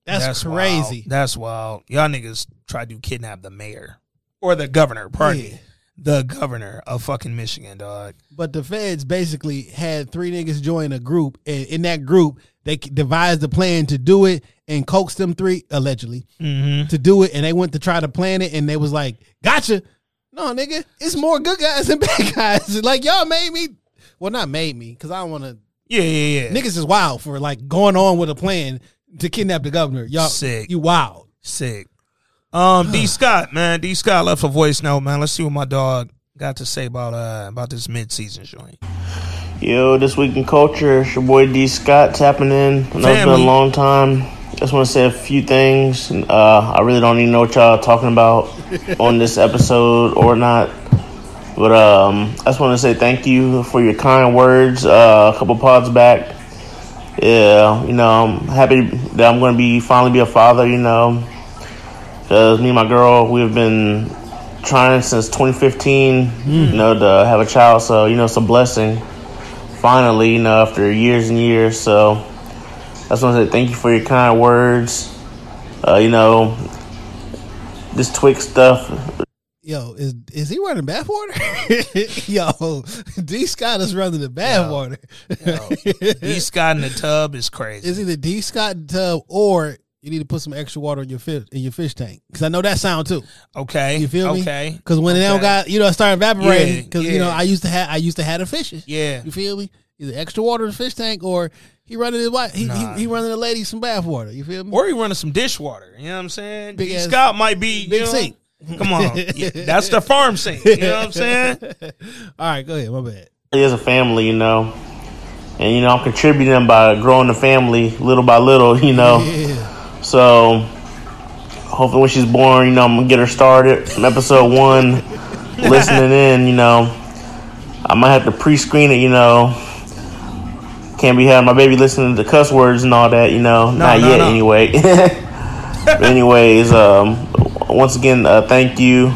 That's, wild. crazy. That's wild. Y'all niggas tried to kidnap the mayor or the governor. Pardon Yeah. me, the governor of fucking Michigan, dog. But the feds basically had three niggas join a group, and in that group, they devised a plan to do it and coaxed them three allegedly Mm-hmm. to do it, and they went to try to plan it, and they was like, "Gotcha." No, nigga, it's more good guys than bad guys. Like y'all made me. Well, not made me, because I don't want to. Yeah, yeah, yeah. Niggas is wild for like going on with a plan to kidnap the governor. Y'all, Sick. you wild. Sick. Um, D Scott, man, D Scott left a voice note, man. Let's see what my dog got to say about uh about this mid season joint. Yo, this week in culture, it's your boy D Scott tapping in. I know it's been a long time. Just want to say a few things. Uh, I really don't even know what y'all are talking about on this episode or not. But um, I just want to say thank you for your kind words uh, a couple pods back. Yeah, you know, I'm happy that I'm going to be finally be a father, you know. Because me and my girl, we've been trying since 2015, you know, to have a child. So, you know, it's a blessing finally, you know, after years and years. So I just want to say thank you for your kind words. Uh, you know, this Twix stuff. Yo, is is he running bathwater? Yo, D Scott is running the bathwater. D Scott in the tub is crazy. Is he the D Scott in the tub or you need to put some extra water in your fish in your fish tank because I know that sound too. okay. You feel me? Okay. Because when they don't got you know it start evaporating Yeah, because you know. I used to have I used to have the fishes. Yeah. You feel me? Either extra water in the fish tank or he running his wife. He, Nah. he he running the lady some bathwater. You feel me? Or he running some dishwater. You know what I'm saying? Big ass- Scott might be big you know, sink. Come on. Yeah, that's the farm sink. You know what I'm saying? All right, go ahead. My bad. As a family, you know, and you know, I'm contributing by growing the family little by little, you know. So hopefully, when she's born, you know, I'm gonna get her started from episode one, listening in. You know, I might have to pre-screen it. You know, can't be having my baby listening to cuss words and all that. You know, not no, yet no. anyway. but anyways, um, once again, uh, thank you.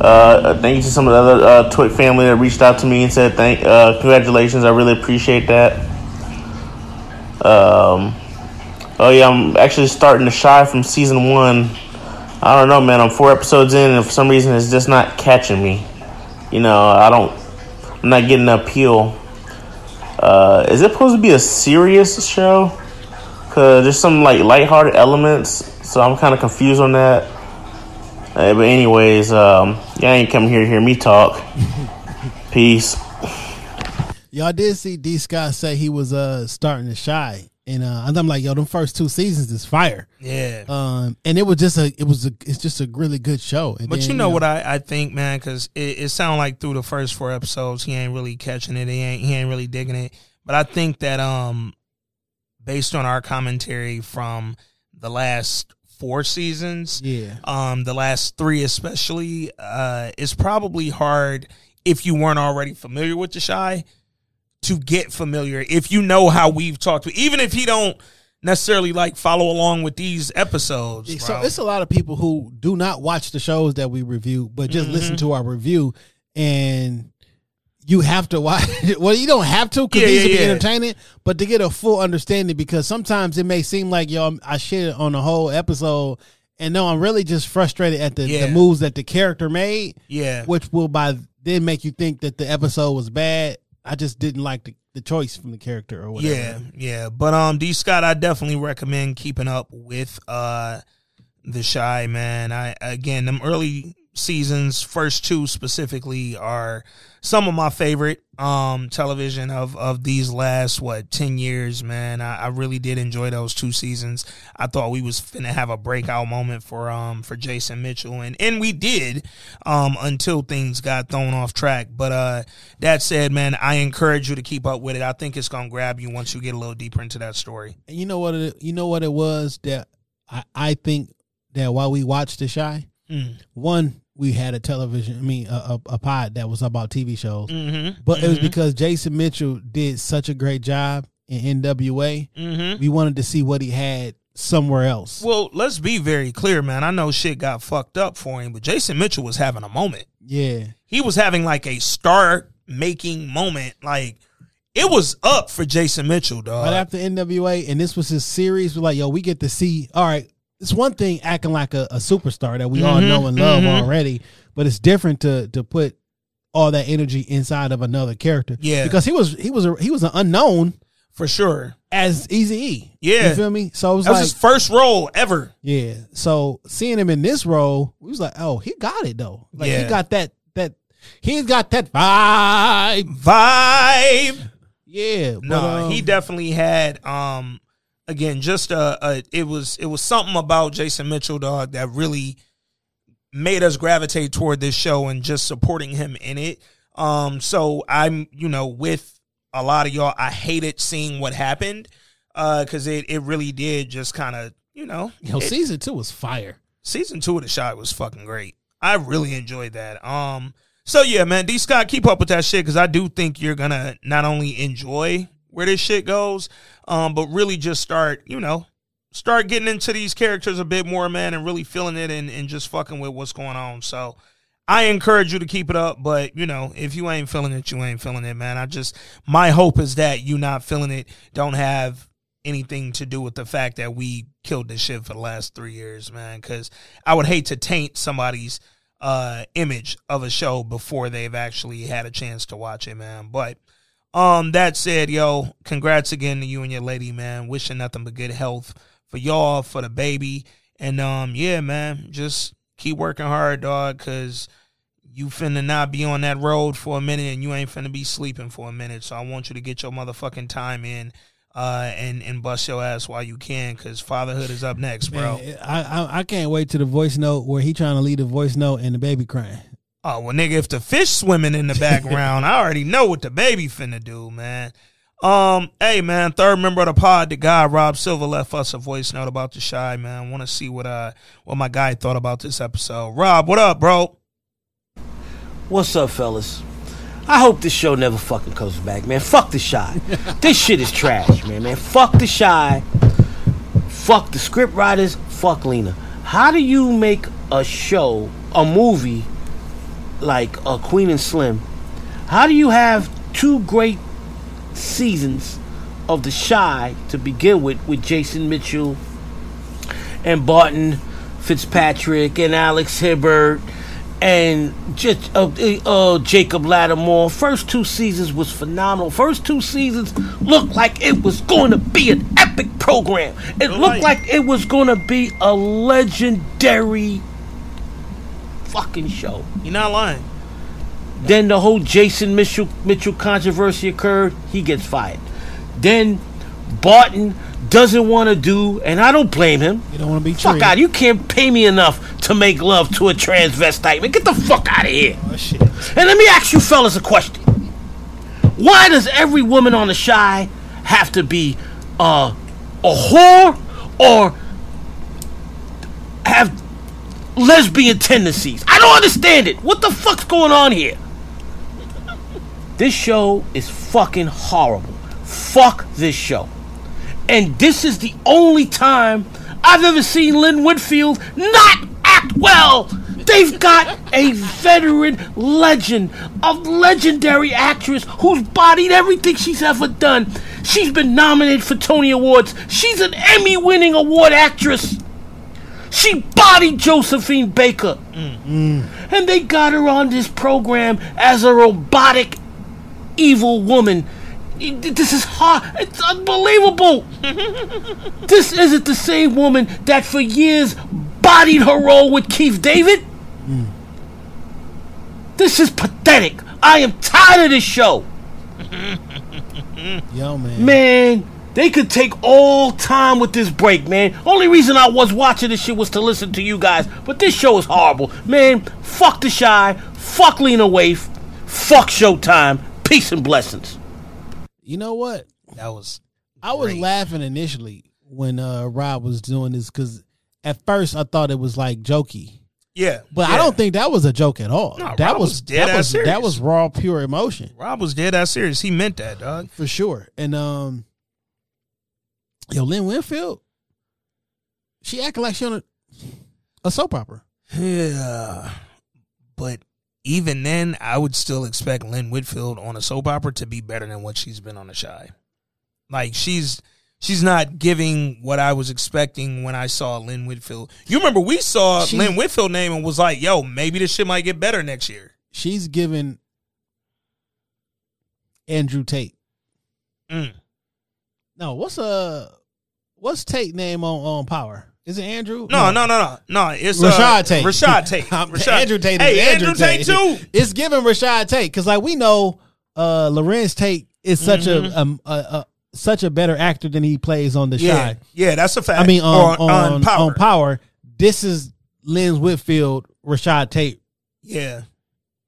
Uh, thank you to some of the other uh, Twit family that reached out to me and said thank, uh, congratulations. I really appreciate that. Um, oh yeah, I'm actually starting to Chi from season one. I don't know, man. I'm four episodes in, and for some reason, it's just not catching me. You know, I don't. I'm not getting the appeal. Uh, is it supposed to be a serious show? Cause there's some like lighthearted elements, so I'm kind of confused on that. Uh, but anyways, um, y'all ain't come here to hear me talk. Peace. Y'all did see D Scott say he was uh starting to Chi. And uh I'm like, yo, them first two seasons is fire. Yeah. Um and it was just a it was a it's just a really good show. And But then, you know what I, I think, man, because it, it sounded like through the first four episodes he ain't really catching it. He ain't he ain't really digging it. But I think that um, based on our commentary from the last four seasons, Yeah. um, the last three especially, uh, it's probably hard if you weren't already familiar with the Chi to get familiar. If you know how we've talked, even if you don't necessarily like follow along with these episodes, So bro. it's a lot of people who do not watch the shows that we review, but just Mm-hmm. listen to our review, and you have to watch. well, you don't have to because Yeah, these yeah, will be yeah. entertaining, but to get a full understanding, because sometimes it may seem like yo, I'm- I shit on the whole episode, and no, I'm really just frustrated at the, the moves that the character made, yeah, which will by then make you think that the episode was bad. I just didn't like the, the choice from the character or whatever. Yeah, yeah. But um D Scott, I definitely recommend keeping up with uh the Chi man. I again them early seasons, first two specifically, are some of my favorite um television of of these last what ten years, man. I, I really did enjoy those two seasons. I thought we was finna have a breakout moment for um for Jason Mitchell and and we did um until things got thrown off track. But uh that said, man, I encourage you to keep up with it. I think it's gonna grab you once you get a little deeper into that story. And you know what it you know what it was that I, I think that while we watched the Chi, Mm. one we had a television, I mean a, a, a pod that was about TV shows, Mm-hmm. but it was because Jason Mitchell did such a great job in NWA. Mm-hmm. We wanted to see what he had somewhere else. Well, let's be very clear, man. I know shit got fucked up for him, but Jason Mitchell was having a moment. yeah, He was having like a star making moment. Like it was up for Jason Mitchell, dog. right after NWA, and this was his series. We're like, yo, we get to see. All right, it's one thing acting like a, a superstar that we all Mhm, know and love mhm. already, but it's different to to put all that energy inside of another character. Yeah. because he was he was a, he was an unknown for sure. as Easy E. Yeah. you feel me? So it was That was his first role ever. yeah. So seeing him in this role, we was like, oh, he got it though. Like Yeah. he got that that he's got that vibe. Vibe. Yeah, but, No, um, he definitely had um again just a, a it was it was something about Jason Mitchell dog that really made us gravitate toward this show and just supporting him in it. Um so I'm you know with a lot of y'all I hated seeing what happened uh cuz it it really did just kind of, you know, Yo, it- season two was fire. season 2 of the shot was fucking great. I really enjoyed that. Um so yeah, man, D Scott, keep up with that shit because I do think you're gonna not only enjoy where this shit goes, um, but really just start, you know, start getting into these characters a bit more, man, and really feeling it and, and just fucking with what's going on. So I encourage you to keep it up, but you know, if you ain't feeling it, you ain't feeling it, man. I just my hope is that you not feeling it don't have anything to do with the fact that we killed this shit for the last three years, man. Because I would hate to taint somebody's uh image of a show before they've actually had a chance to watch it, man. But um that said, yo, congrats again to you and your lady, man. Wishing nothing but good health for y'all, for the baby. And um yeah, man, just keep working hard, dog, cause you finna not be on that road for a minute and you ain't finna be sleeping for a minute. So I want you to get your motherfucking time in uh and and bust your ass while you can cause fatherhood is up next, bro. Man, I, I I can't wait to the voice note where he trying to leave the voice note and the baby crying. Oh well, nigga, if the fish swimming in the background, I already know what the baby finna do, man. Um, hey man, third member of the pod, the guy Rob Silver left us a voice note about the Chi man. Want to see what uh what my guy thought about this episode. Rob, what up, bro? What's up, fellas? I hope this show never fucking comes back, man. Fuck the Chi. this shit is trash, man. Man, fuck the shy. Fuck the script writers. Fuck Lena. How do you make a show, a movie like uh, Queen and Slim? How do you have two great seasons of the Chi to begin with, with Jason Mitchell and Barton Fitzpatrick and Alex Hibbert and just uh, uh, Jacob Latimore. First two seasons was phenomenal. First two seasons looked like it was going to be an epic program. It looked like it was going to be a legendary fucking show. You're not lying. Then the whole Jason Mitchell Mitchell controversy occurred. He gets fired. Then Barton doesn't want to do, and I don't blame him. You don't want to be Fuck treated. out! You can't pay me enough to make love to a transvestite. Man, get the fuck out of here. Oh, shit. And let me ask you fellas a question. Why does every woman on the Chi have to be uh, a whore or have lesbian tendencies? I don't understand it. What the fuck's going on here? This show is fucking horrible. Fuck this show. And this is the only time I've ever seen Lynn Whitfield not act well. They've got a veteran legend, a legendary actress who's bodied everything she's ever done. She's been nominated for Tony Awards. She's an Emmy winning award actress. She bodied Josephine Baker. Mm. And they got her on this program as a robotic, evil woman. This is hard. It's unbelievable. this isn't the same woman that for years bodied her role with Keith David. Mm. This is pathetic. I am tired of this show. Yo, man. Man, they could take all time with this break, man. Only reason I was watching this shit was to listen to you guys, but this show is horrible. Man, fuck the Chi, fuck Lena Waithe, fuck Showtime. Peace and blessings. You know what? That was I was Great. laughing initially when uh Rob was doing this because at first I thought it was like jokey, yeah, but I don't think that was a joke at all. No, that Rob was, was dead that ass was serious. that was raw, pure emotion Rob was dead ass serious. He meant that, dog. for sure. And um, yo, Lynn Whitfield, she acting like she on a, a soap opera. Yeah, but even then, I would still expect Lynn Whitfield on a soap opera to be better than what she's been on the Chi. Like she's she's not giving what I was expecting when I saw Lynn Whitfield. You remember we saw She- Lynn Whitfield name and was like, "Yo, maybe this shit might get better next year." She's giving Andrew Tate. Mm. No, what's uh, what's Tate name on on Power? Is it Andrew? No, no, no, no, no. It's Rashad uh, Tate. Rashad Tate. Rashad. Andrew Tate Hey, Andrew, Tate. too. It's giving Rashad Tate because like we know, uh, Larenz Tate is such Mm-hmm. a, um, a, a such a better actor than he plays on the Yeah, Chi. yeah, that's a fact. I mean, on Or on, on Power. on Power, this is Lynn Whitfield, Rashad Tate. Yeah.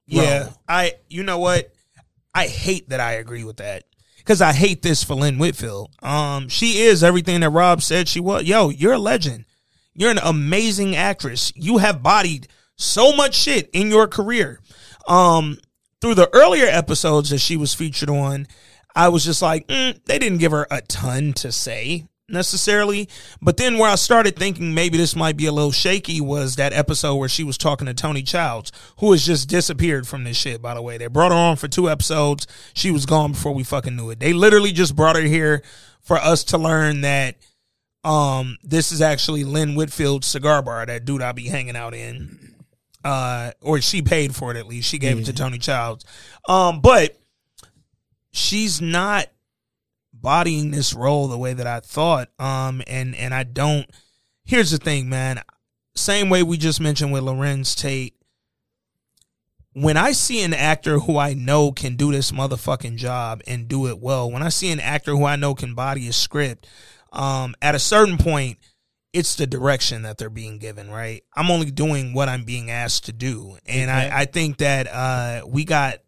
Yeah. I you know what? I hate that I agree with that. Cause I hate this for Lynn Whitfield. Um, she is everything that Rob said she was. Yo, you're a legend. You're an amazing actress. You have bodied so much shit in your career. Um, through the earlier episodes that she was featured on, I was just like, mm, they didn't give her a ton to say necessarily. But then where I started thinking maybe this might be a little shaky was that episode where she was talking to Tony Childs, who has just disappeared from this shit, by the way. They brought her on for two episodes. She was gone before we fucking knew it. They literally just brought her here for us to learn that um this is actually Lynn Whitfield's cigar bar, that dude I'll be hanging out in. Uh or she paid for it at least. She gave it to Tony Childs. Um, but she's not bodying this role the way that I thought. Um, and and I don't. Here's the thing, man. Same way we just mentioned with Larenz Tate. When I see an actor who I know can do this motherfucking job and do it well, when I see an actor who I know can body a script, um, at a certain point, it's the direction that they're being given, right? I'm only doing what I'm being asked to do. And I, I think that uh, we got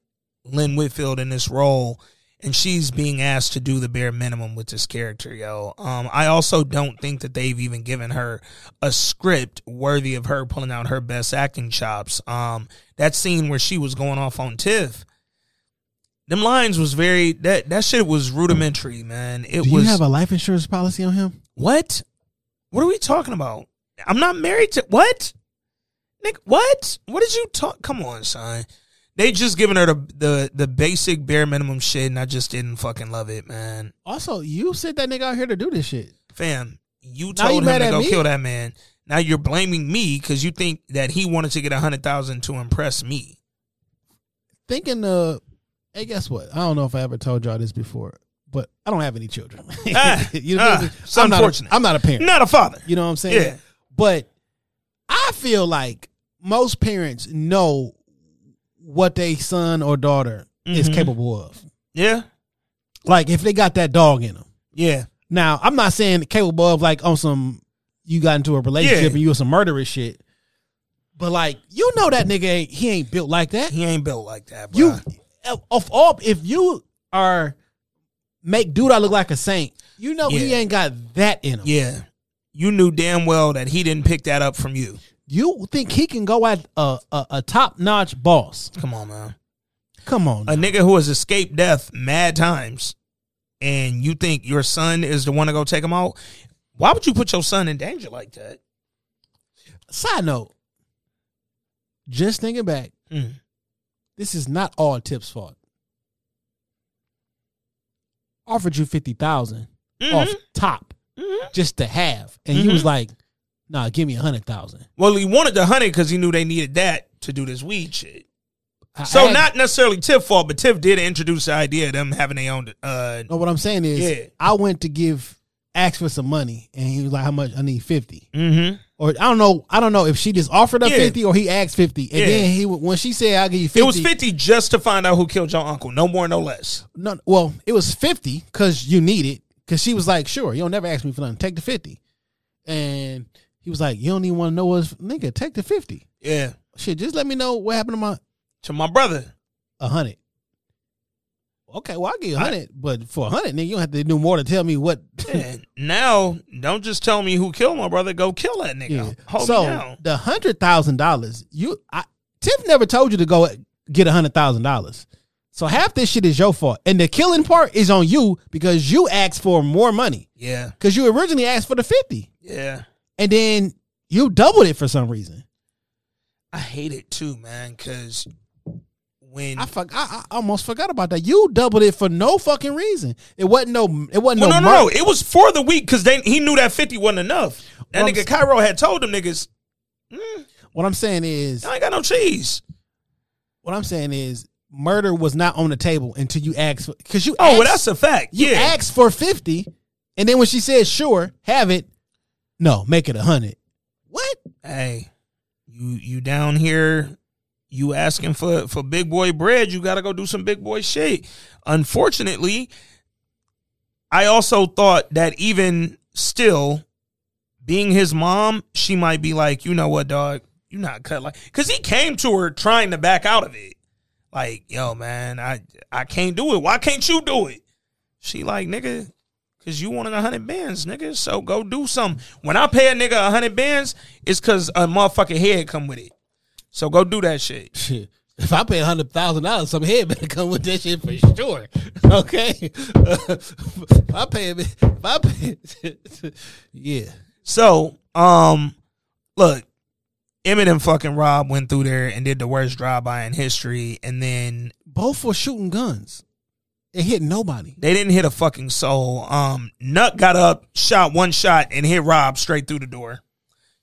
Lynn Whitfield in this role and she's being asked to do the bare minimum with this character, yo. Um, I also don't think that they've even given her a script worthy of her pulling out her best acting chops. Um, that scene where she was going off on Tiff, them lines was very that that shit was rudimentary, man. It Do was you have a life insurance policy on him? what? What are we talking about? I'm not married to what? Nick, what? What did you talk? Come on, son. They just giving her the, the the basic bare minimum shit, and I just didn't fucking love it, man. Also, you sent that nigga out here to do this shit. Fam, you Now you told him to go me? kill that man. Now you're blaming me because you think that he wanted to get a hundred thousand to impress me. Thinking, uh, hey, guess what? I don't know if I ever told y'all this before, but I don't have any children. Ah, you know, ah, I mean? it's I'm not a- unfortunate. I'm not a parent. Not a father. You know what I'm saying? Yeah. But I feel like most parents know what they son or daughter is Mhm. capable of. Yeah. Like if they got that dog in them. Yeah. Now, I'm not saying capable of like on some you got into a relationship Yeah. and you was some murderous shit. But like you know that nigga ain't he ain't built like that. He ain't built like that, bro. You of all if you are make dude I look like a saint, you know he ain't got that in him. yeah. You knew damn well that he didn't pick that up from you. You think he can go at a a, a top notch boss? Come on, man. Come on, A nigga who has escaped death mad times, and you think your son is the one to go take him out? Why would you put your son in danger like that? Side note, just thinking back, Mm. this is not all Tiff's fault. Offered you fifty off mm-hmm. top mm-hmm. just to have, and he mm-hmm. was like, "Nah, give me a hundred thousand. Well, he wanted the honey because he knew they needed that to do this weed shit. I So asked- not necessarily Tiff fault, but Tiff did introduce the idea of them having their own. Uh, No, what I'm saying is, Yeah. I went to give ask for some money, and he was like, "How much? I need 50 mm-hmm. Or I don't know. I don't know if she just offered up Yeah. fifty or he asked fifty, and Yeah. then he when she said, "I'll give you 50, It was fifty just to find out who killed your uncle. No more, no less. No, well, it was fifty because you need it. Because she was like, "Sure, you don't never ask me for nothing. Take the 50. And he was like, "You don't even want to know what's nigga. Take the 50. Yeah, Shit, just let me know what happened to my to my brother. a hundred. Okay, well I'll give you a hundred, but for a hundred, nigga, you don't have to do more to tell me what. Now, don't just tell me who killed my brother. Go kill that nigga. Yeah. Hold so the hundred thousand dollars, you, I, Tiff never told you to go get a hundred thousand dollars. So half this shit is your fault, and the killing part is on you because you asked for more money Yeah, because you originally asked for the fifty, yeah. And then you doubled it for some reason. I hate it too, man. Because when I, fuck, I, I almost forgot about that. You doubled it for no fucking reason. It wasn't no. It wasn't well, no. no, no, no, it was for the week because they he knew that fifty wasn't enough. That Well, I'm nigga Cairo had told them niggas, mm. What I'm saying is, I ain't got no cheese. what I'm saying is, murder was not on the table until you asked because you. Oh, asked, well, that's a fact. you yeah, asked for fifty, and then when she said sure, have it. No, make it a hundred. What? hey, you you down here, you asking for for big boy bread, you got to go do some big boy shit. Unfortunately, I also thought that even still, being his mom, she might be like, you know what, dog, you not cut like, because he came to her trying to back out of it, like, yo, man, I I can't do it. Why can't you do it? She like, nigga, Cause you wanted a hundred bands, nigga. So go do something. When I pay a nigga a hundred bands, it's cause a motherfucking head come with it. So go do that shit. If I pay a hundred thousand dollars, some head better come with that shit for sure. Okay. I pay it, if I pay, yeah. So, um, look, Emmett and fucking Rob went through there and did the worst drive by in history, and then Both were shooting guns. It hit nobody. they didn't hit a fucking soul. Um, Nuk got up, shot one shot, and hit Rob straight through the door.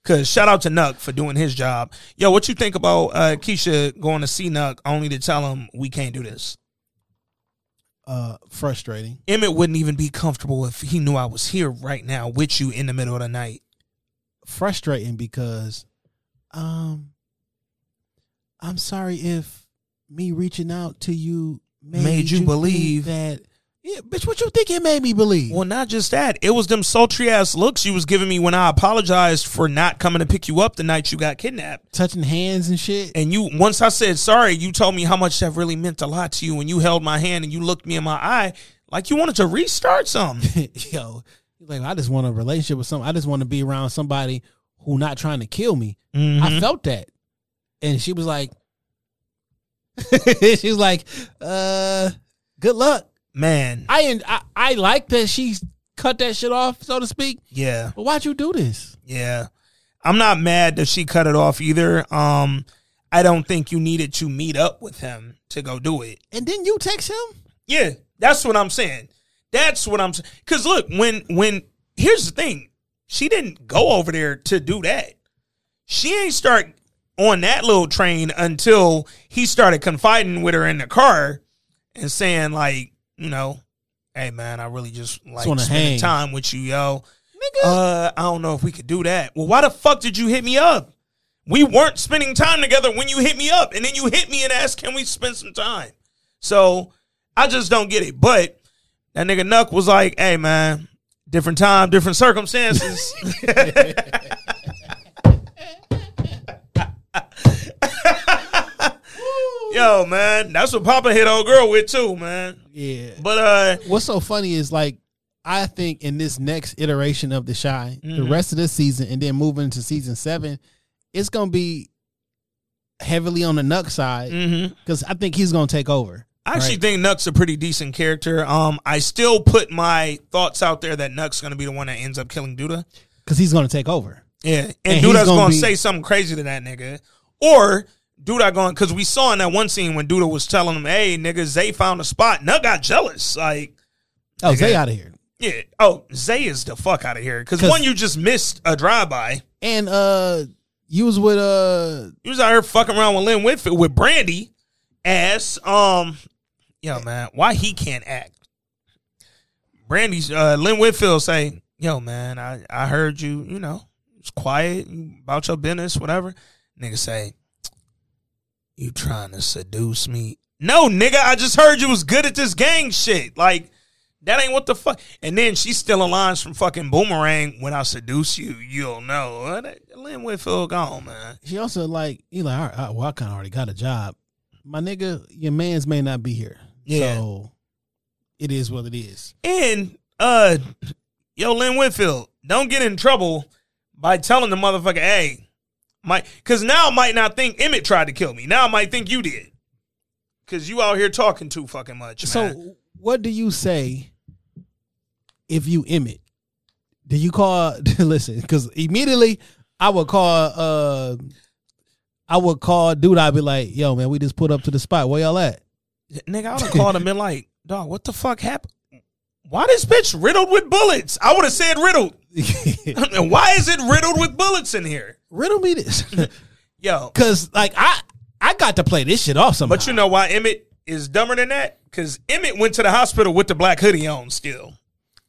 Cause shout out to Nuk for doing his job. Yo, what you think about uh, Keisha going to see Nuk only to tell him we can't do this? Uh, frustrating. Emmett wouldn't even be comfortable if he knew I was here right now with you in the middle of the night. Frustrating because, um, I'm sorry if me reaching out to you made, Made you think believe. that. Yeah, bitch, what you think it made me believe? Well, not just that. It was them sultry ass looks you was giving me when I apologized for not coming to pick you up the night you got kidnapped. Touching hands and shit. And you, once I said sorry, you told me how much that really meant a lot to you. And you held my hand and you looked me in my eye like you wanted to restart something. Yo, like, I just want a relationship with some. I just want to be around somebody who not trying to kill me. I Mhm. felt that, and she was like, she was like, uh, good luck. Man, I I, I like that she cut that shit off, so to speak. yeah, But why'd you do this? yeah. I'm not mad that she cut it off either. Um, I don't think you needed to meet up with him to go do it. And then you text him. Yeah, that's what I'm saying. That's what I'm saying. Cause look, when when here's the thing, she didn't go over there to do that. She ain't start on that little train until he started confiding with her in the car and saying like, you know, hey man, I really just like wanna spending hang. time with you, yo. Uh, I don't know if we could do that. Well, why the fuck did you hit me up? We weren't spending time together when you hit me up, and then you hit me and asked, "Can we spend some time?" So I just don't get it. But that nigga Nuk was like, "Hey man, different time, different circumstances." Yo, man, that's what Papa hit old girl with too, man. Yeah. But uh, What's so funny is like I think in this next iteration of the Chi, the Mhm. rest of this season, and then moving into season seven, it's gonna be heavily on the Nuk side because I think he's gonna take over. I actually right? think Nuk's a pretty decent character. Um, I still put my thoughts out there that Nuk's gonna be the one that ends up killing Douda. because he's gonna take over. Yeah, and, And Douda's gonna gonna, be- say something crazy to that nigga, or Douda going because we saw in that one scene when Douda was telling him, "Hey, nigga, Zay found a spot." Nuk got jealous, like, Oh, Nigga. Zay out of here. yeah, oh, Zay is the fuck out of here because one, you just missed a drive by. And uh, you was with uh, You was out here fucking around with Lynn Whitfield with Brandy ass. Um, yo man, why he can't act? Brandy's uh, Lynn Whitfield say, "Yo man, I I heard you. You know, it's quiet about your business, whatever." Nigga say, "You trying to seduce me?" No, nigga, I just heard you was good at this gang shit. Like that ain't what the fuck. And then she's stealing lines from fucking Boomerang. When I seduce you, you'll know. Lynn Whitfield gone, man. she also like he like, all right, well, I kind of already got a job. My nigga, your man's may not be here, Yeah. so it is what it is. And uh yo, Lynn Whitfield, don't get in trouble by telling the motherfucker, hey, might cause now I might not think Emmett tried to kill me. Now I might think you did. Cause you out here talking too fucking much. So, man. what do you say if you Emmett? Do you call? listen, because immediately I would call. uh I would call dude. I'd be like, "Yo, man, we just put up to the spot. Where y'all at?" nigga, I would have called him and like, dog, what the fuck happened? Why this bitch riddled with bullets? I would have said riddled. why is it riddled with bullets in here? Riddle me this, Yo. because like I I got to play this shit off somehow. But you know why Emmett is dumber than that? Because Emmett went to the hospital with the black hoodie on still.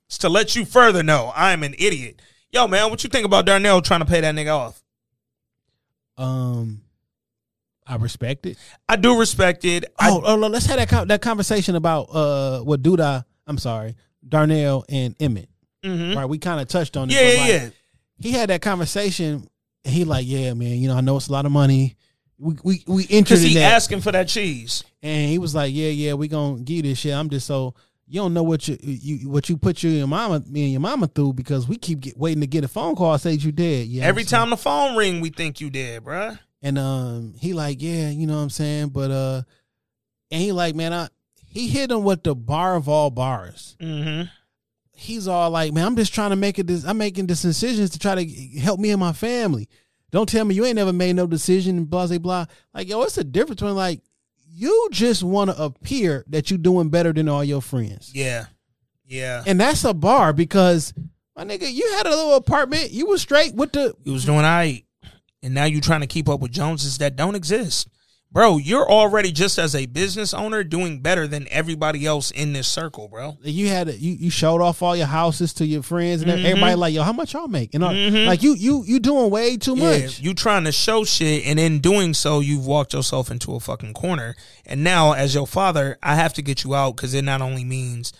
It's to let you further know I'm an idiot. Yo, man, what you think about Darnell trying to pay that nigga off? um, I respect it. I do respect it. I, Oh, oh, let's have that con- that conversation about uh what Douda. I'm sorry, Darnell and Emmett. Mhm. Right, we kind of touched on it. Yeah, yeah, like, yeah. He had that conversation. And he like, yeah, man. You know, I know it's a lot of money. We we we entered Because in he that, asking for that cheese. and he was like, yeah, yeah, we gonna give you this shit. I'm just so you don't know what you you what you put you and your mama me and your mama through because we keep get, waiting to get a phone call say you dead. Yeah, Every time the phone ring, we think you did, bruh. And um, he like, yeah, you know what I'm saying, but uh, and he like, man, I he hit him with the bar of all bars. Mm-hmm. He's all like, man, I'm just trying to make it. This, I'm making this decisions to try to help me and my family. Don't tell me you ain't never made no decision. Blah blah blah. Like, yo, what's the difference between like you just want to appear that you're doing better than all your friends, Yeah. Yeah. and that's a bar because my nigga, you had a little apartment. You was straight with the You was doing all right. And now you trying to keep up with Joneses that don't exist. Bro, you're already just as a business owner doing better than everybody else in this circle, bro. you had you you showed off all your houses to your friends and Mhm. everybody like yo how much y'all make and all, Mhm. like you you you doing way too Yeah, much you trying to show shit, and in doing so, you've walked yourself into a fucking corner. And now, as your father, I have to get you out because it not only means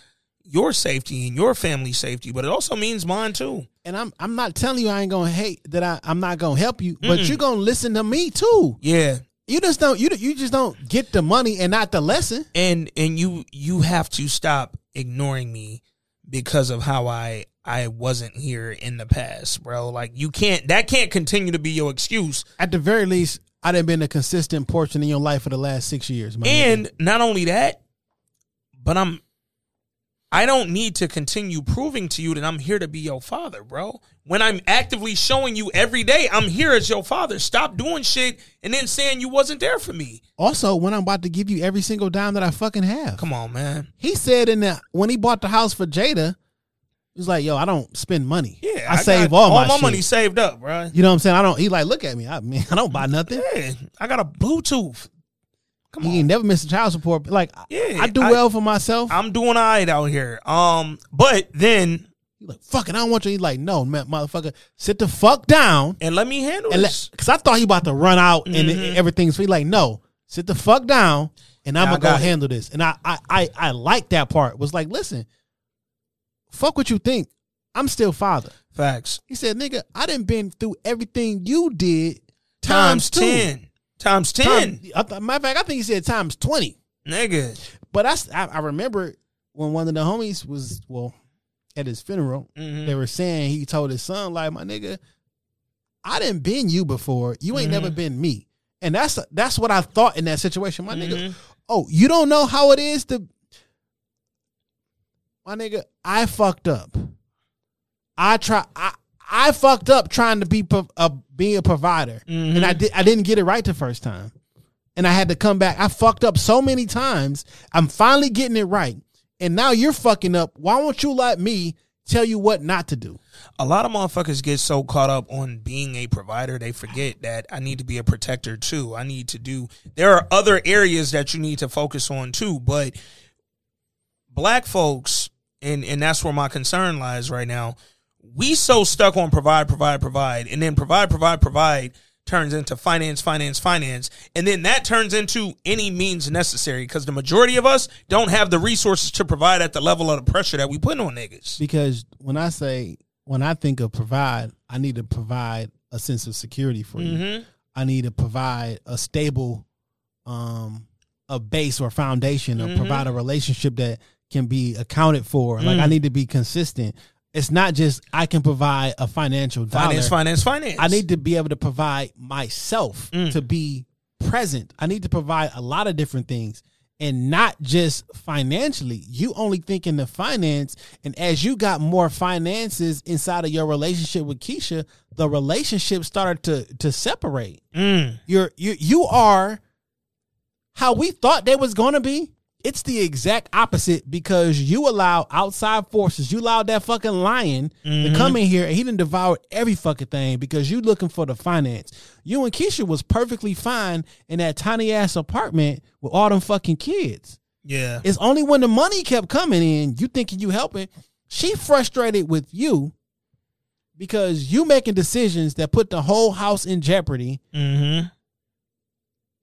your safety and your family's safety, but it also means mine too. and I'm I'm not telling you I ain't gonna hate that I I'm not gonna help you but Mm-mm. you're gonna listen to me too Yeah, you just don't you you just don't get the money and not the lesson and and you you have to stop ignoring me because of how I I wasn't here in the past, bro. Like you can't that can't continue to be your excuse. at the very least I done been a consistent portion in your life for the last six years my nigga. And not only that, but I'm I don't need to continue proving to you that I'm here to be your father, bro. When I'm actively showing you every day I'm here as your father. Stop doing shit and then saying you wasn't there for me. also when I'm about to give you every single dime that I fucking have Come on, man. he said in that when he bought the house for Jada he was like yo I don't spend money Yeah, I, save got all my, shit. money saved up, bro. You know what I'm saying? I don't. He like look at me. I mean, I don't buy nothing. Yeah, I got a Bluetooth. Come He on. ain't never missed a child support. Like, Yeah, I do I- well for myself. I'm doing all right out here. Um, but then He like, fucking, I don't want you. He like, no, man, motherfucker, sit the fuck down. And let me handle And this. cause I thought he about to run out and Mhm. everything's free. Like, no, sit the fuck down and I'm I gonna go it. handle this. And I, I, I, I like that part. Was like, listen, fuck what you think. I'm still father. Facts. He said, nigga, I didn't been through everything you did Times times, two. 10. Times 10. Time- I th- matter of fact, I think he said times 20. Nigga. But I, I remember when one of the homies was, well, at his funeral, Mhm. they were saying he told his son, like, my nigga, I didn't been you before. You ain't never Mhm. been me. And that's that's what I thought in that situation. My nigga, Mhm. oh, you don't know how it is to my nigga, I fucked up. I try I I fucked up trying to be pro- uh, be a provider. And I did I didn't get it right the first time. And I had to come back. I fucked up so many times. I'm finally getting it right. And now you're fucking up. Why won't you let me tell you what not to do? a lot of motherfuckers get so caught up on being a provider they forget that I need to be a protector too. I need to do there are other areas that you need to focus on too, but black folks and and that's where my concern lies right now. We so stuck on provide provide provide and then provide provide provide turns into finance finance finance and then that turns into any means necessary because the majority of us don't have the resources to provide at the level of the pressure that we put on niggas. Because when I say when I think of provide, I need to provide a sense of security for you. Mhm. I need to provide a stable um a base or foundation or Mhm. provide a relationship that can be accounted for. Like I Mm. need to be consistent. It's not just I can provide a financial dollar. Finance, finance, finance. I need to be able to provide myself Mm. to be present. I need to provide a lot of different things and not just financially. You only think in the finance, and as you got more finances inside of your relationship with Keisha, the relationship started to to separate. Mm. You're you you are how we thought they was gonna be. It's the exact opposite because you allow outside forces. You allowed that fucking lion Mhm. to come in here and he didn't devour every fucking thing because you looking for the finance. You and Keisha was perfectly fine in that tiny ass apartment with all them fucking kids. Yeah. It's only when the money kept coming in, you thinking you helping. She frustrated with you because you making decisions that put the whole house in jeopardy Mm-hmm.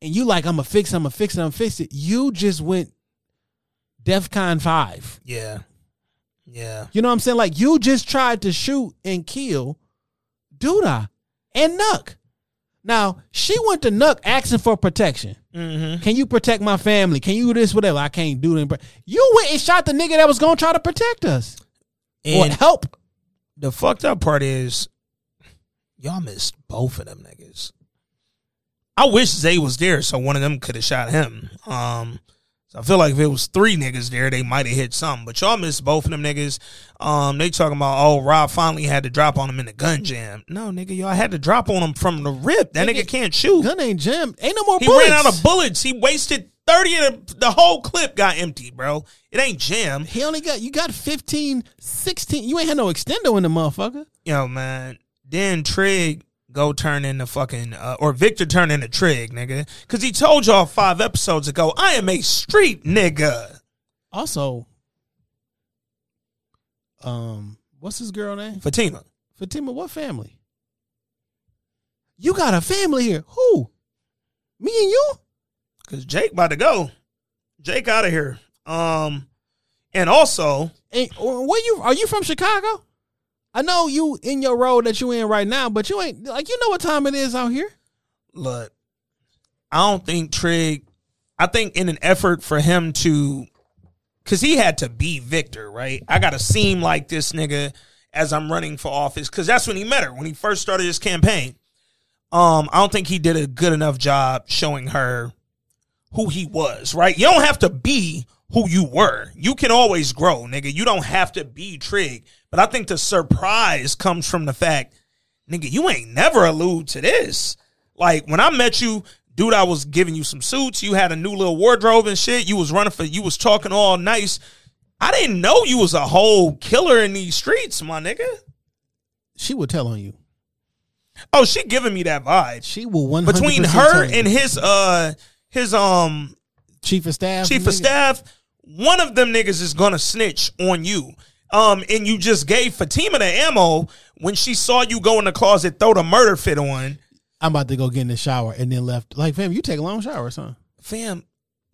and you like, I'm gonna fix it, I'm gonna fix it, I'm gonna fix it. You just went DEFCON five. Yeah. Yeah. You know what I'm saying? Like you just tried to shoot and kill Douda and Nuk. Now she went to Nuk asking for protection. Mm-hmm. Can you protect my family? Can you do this? Whatever. I can't do it. You went and shot the nigga that was gonna try to protect us or And help. the fucked up part is y'all missed both of them niggas. I wish Zay was there so one of them could have shot him. Um so I feel like if it was three niggas there, they might have hit something. But y'all missed both of them niggas. Um, they talking about oh Rob finally had to drop on him in the gun jam. No, nigga, y'all had to drop on him from the rip. That nigga, can't shoot. Gun ain't jammed. Ain't no more bullets. He bullets. ran out of bullets. He wasted 30 of the, the whole clip got empty, bro. It ain't jammed. He only got you got 15, 16. You ain't had no extendo in the motherfucker. Yo, man. Then Trig go turn into fucking, uh, or Victor turn into Trig, nigga. Because he told y'all five episodes ago, I am a street nigga. Also, um, what's his girl name? Fatima. Fatima, what family? You got a family here. Who? Me and you? Because Jake about to go. Jake out of here. Um, and also, And where you are you from Chicago? I know you in your role that you in right now, but you ain't like you know what time it is out here. look, I don't think Trig, I think in an effort for him to, because he had to be Victor, right? I got to seem like this nigga as I'm running for office, because that's when he met her, when he first started his campaign. Um, I don't think he did a good enough job showing her who he was, right? You don't have to be who you were. You can always grow, nigga. You don't have to be Trig. But I think the surprise comes from the fact, nigga, you ain't never allude to this. Like when I met you, dude, I was giving you some suits. You had a new little wardrobe and shit. You was running for, you was talking all nice. I didn't know you was a whole killer in these streets, my nigga. She will tell on you. Oh, she giving me that vibe. She will one Between her and his uh his um chief of staff. chief of nigga. staff, one of them niggas is gonna snitch on you. Um, and you just gave Fatima the ammo when she saw you go in the closet, throw the murder fit on. I'm about to go get in the shower and then left. Like, fam, you take a long shower, son. Fam,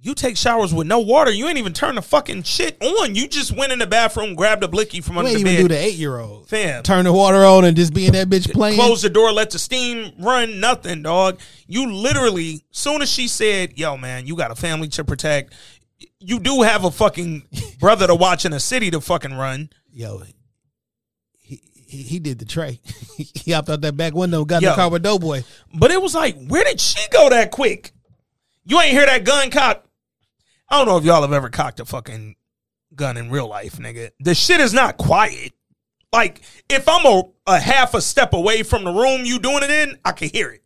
you take showers with no water. You ain't even turn the fucking shit on. You just went in the bathroom, grabbed a blicky from You under the even bed. do the eight year old. Fam. Turn the water on and just be in that bitch playing. Close the door, let the steam run, nothing, dog. You literally, soon as she said, yo, man, you got a family to protect. You do have a fucking brother to watch in a city to fucking run. Yo, he, he, he did the tray. he hopped out that back window, got in the car with Doughboy. But it was like, where did she go that quick? You ain't hear that gun cock. I don't know if y'all have ever cocked a fucking gun in real life, nigga. The shit is not quiet. Like, if I'm a, a half a step away from the room you doing it in, I can hear it.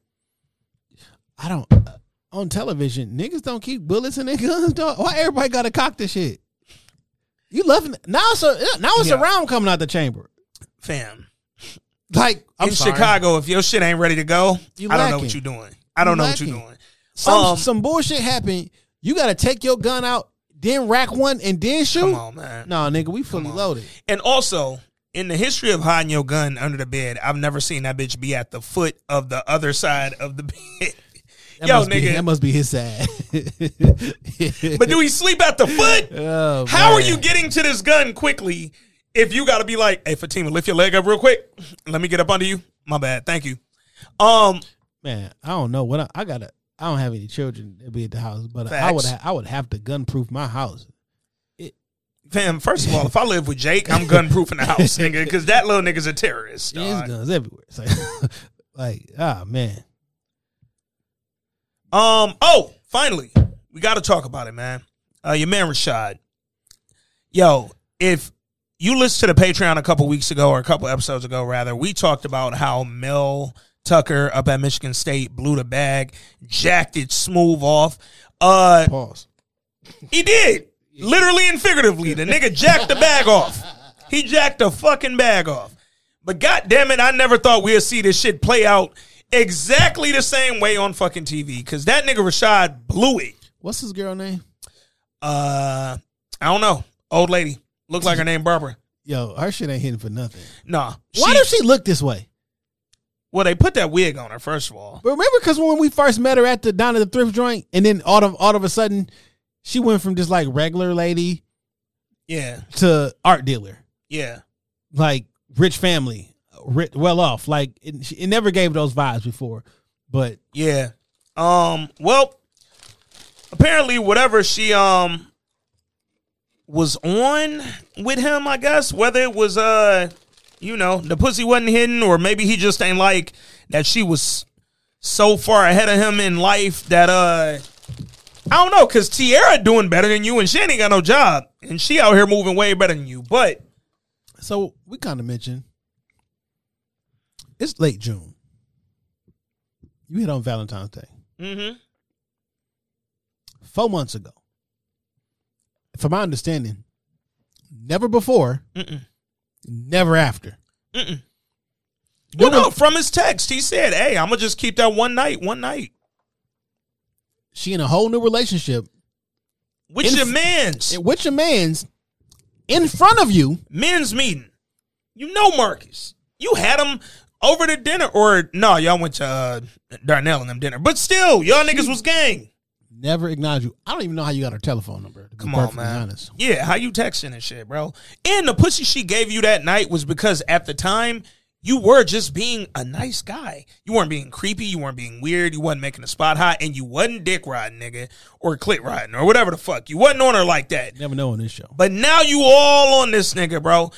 I don't. uh, on television, niggas don't keep bullets in their guns, dog. Why everybody got to cock this shit? You loving it. Now it's a now it's Yeah. a round coming out the chamber. Fam. Like I'm in sorry. Chicago, if your shit ain't ready to go, You I don't know what you're doing. I don't You know what you're doing. Some Um, some bullshit happened. You got to take your gun out, then rack one, and then shoot. Come on, man. No, nigga, we fully loaded. And also, in the history of hiding your gun under the bed, I've never seen that bitch be at the foot of the other side of the bed. That Yo, must be, nigga. that must be his side. but do we sleep at the foot? Oh, How are you getting to this gun quickly if you got to be like, hey, Fatima, lift your leg up real quick. Let me get up under you. My bad. Thank you. Um, Man, I don't know what I, I gotta. I don't have any children that be at the house, but I would ha- I would have to gun proof my house. fam, first of all, if I live with Jake, I'm gun proof in the house, nigga, because that little nigga's a terrorist. There's guns everywhere. It's like, like ah man, Um. Oh, finally, we got to talk about it, man. Uh, your man Rashad. Yo, if you listened to the Patreon a couple weeks ago or a couple episodes ago, rather, we talked about how Mel Tucker up at Michigan State blew the bag, jacked it smooth off. Uh, pause. he did, literally and figuratively. The nigga jacked the bag off. He jacked the fucking bag off. But god damn it, I never thought we'd see this shit play out exactly the same way on fucking TV. Cause that nigga Rashad blew it. What's his girl name? Uh, I don't know. Old lady. Looked like her name Barbara. Yo, her shit ain't hitting for nothing. Nah. Why does she look this way? Well, they put that wig on her, first of all. But remember, because when we first met her at the down at the thrift joint, and then all of all of a sudden, she went from just like regular lady Yeah. to art dealer, Yeah. like rich family, well off. Like it, it never gave those vibes before. But Yeah. Um, well, apparently whatever she um was on with him, I guess, whether it was uh you know, the pussy wasn't hidden or maybe he just ain't like that she was so far ahead of him in life that uh I don't know, cause Tierra doing better than you and she ain't got no job. And she out here moving way better than you. But so we kind of mentioned it's late June. You hit on Valentine's Day mm-hmm. four months ago. From my understanding, never before, Mm-mm. never after. Mm-mm. Well, no, from his text, he said, Hey, I'm gonna just keep that one night, one night. She in a whole new relationship Which In- your man's with your man's in front of you. men's meeting. You know Marcus. You had him over to dinner, or no, y'all went to uh, Darnell and them dinner. But still, y'all niggas was gang. Never acknowledge you. I don't even know how you got her telephone number. To be Come on, man. honest. Yeah, how you texting and shit, bro? And the pussy she gave you that night was because at the time you were just being a nice guy. You weren't being creepy. You weren't being weird. You wasn't making the spot hot, and you wasn't dick riding, nigga, or clit riding, or whatever the fuck. You wasn't on her like that. Never know on this show. But now you all on this nigga, bro.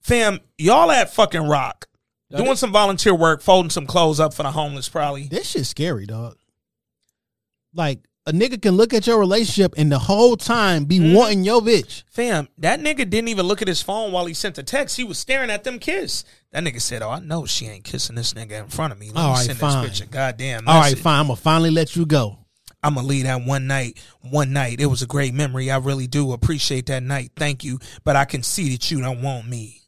Fam, y'all at fucking rock. Doing some volunteer work, folding some clothes up for the homeless, probably. This shit's scary, dog. Like a nigga can look at your relationship and the whole time be Mm-hmm. wanting your bitch. Fam, that nigga didn't even look at his phone while he sent the text. He was staring at them kiss. That nigga said, "Oh, I know she ain't kissing this nigga in front of me. Let All me right, send fine. this bitch a goddamn All right, message. fine. I'm gonna finally let you go. I'm gonna leave that one night. One night, it was a great memory. I really do appreciate that night. Thank you, but I can see that you don't want me.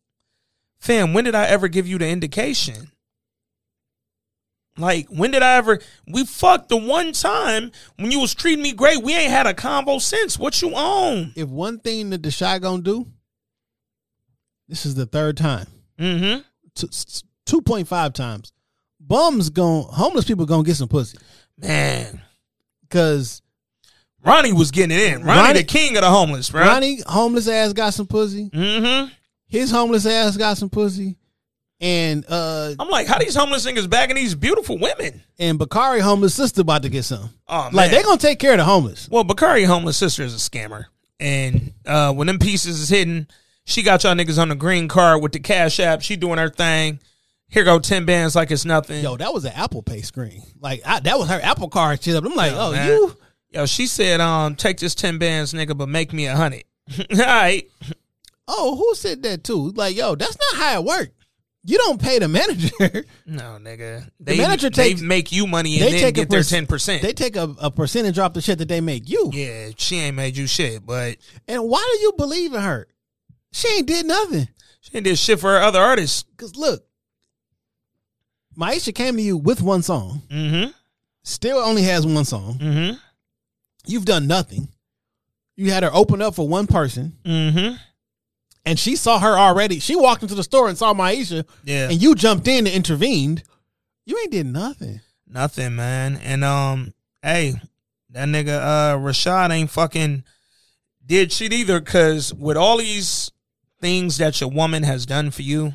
Fam, when did I ever give you the indication? Like, when did I ever? We fucked the one time when you was treating me great. We ain't had a combo since. What you on? If one thing that the Chi gonna do, This is the third time. Mm-hmm. Two point five times. Bums gon' homeless people gonna get some pussy. Man. Cause Ronnie was getting it in. Ronnie, Ronnie- the king of the homeless, bro. Ronnie homeless ass got some pussy. Mm-hmm. His homeless ass got some pussy. And uh I'm like, how these homeless niggas bagging these beautiful women? and Bakari homeless sister about to get some. Oh, Like they gonna take care of the homeless. Well, Bakari homeless sister is a scammer, and uh, when them pieces is hidden, she got y'all niggas on the green card with the cash app. She doing her thing. Here go ten bands like it's nothing. Yo, that was an Apple Pay screen. Like I, that was her Apple card shit up. I'm like, Yo, oh, man. you Yo, she said, um, take this ten bands, nigga, but make me a hundred. All right. Oh, who said that too? Like, yo, that's not how it works. You don't pay the manager. No, nigga. The They, manager they make you money and they then take a get their ten percent. They take a, a percentage off the shit that they make you. Yeah, she ain't made you shit, but And why do you believe in her? She ain't did nothing. she ain't did shit for her other artists. Cause look, Maisha came to you with one song. Mm-hmm. Still only has one song. Mm-hmm. You've done nothing. You had her open up for one person, Mm-hmm. And she saw her already. She walked into the store and saw Maisha, Yeah. and you jumped in and intervened. You ain't did nothing. Nothing, man. And um, hey, that nigga uh Rashad ain't fucking did shit either. Cause with all these things that your woman has done for you,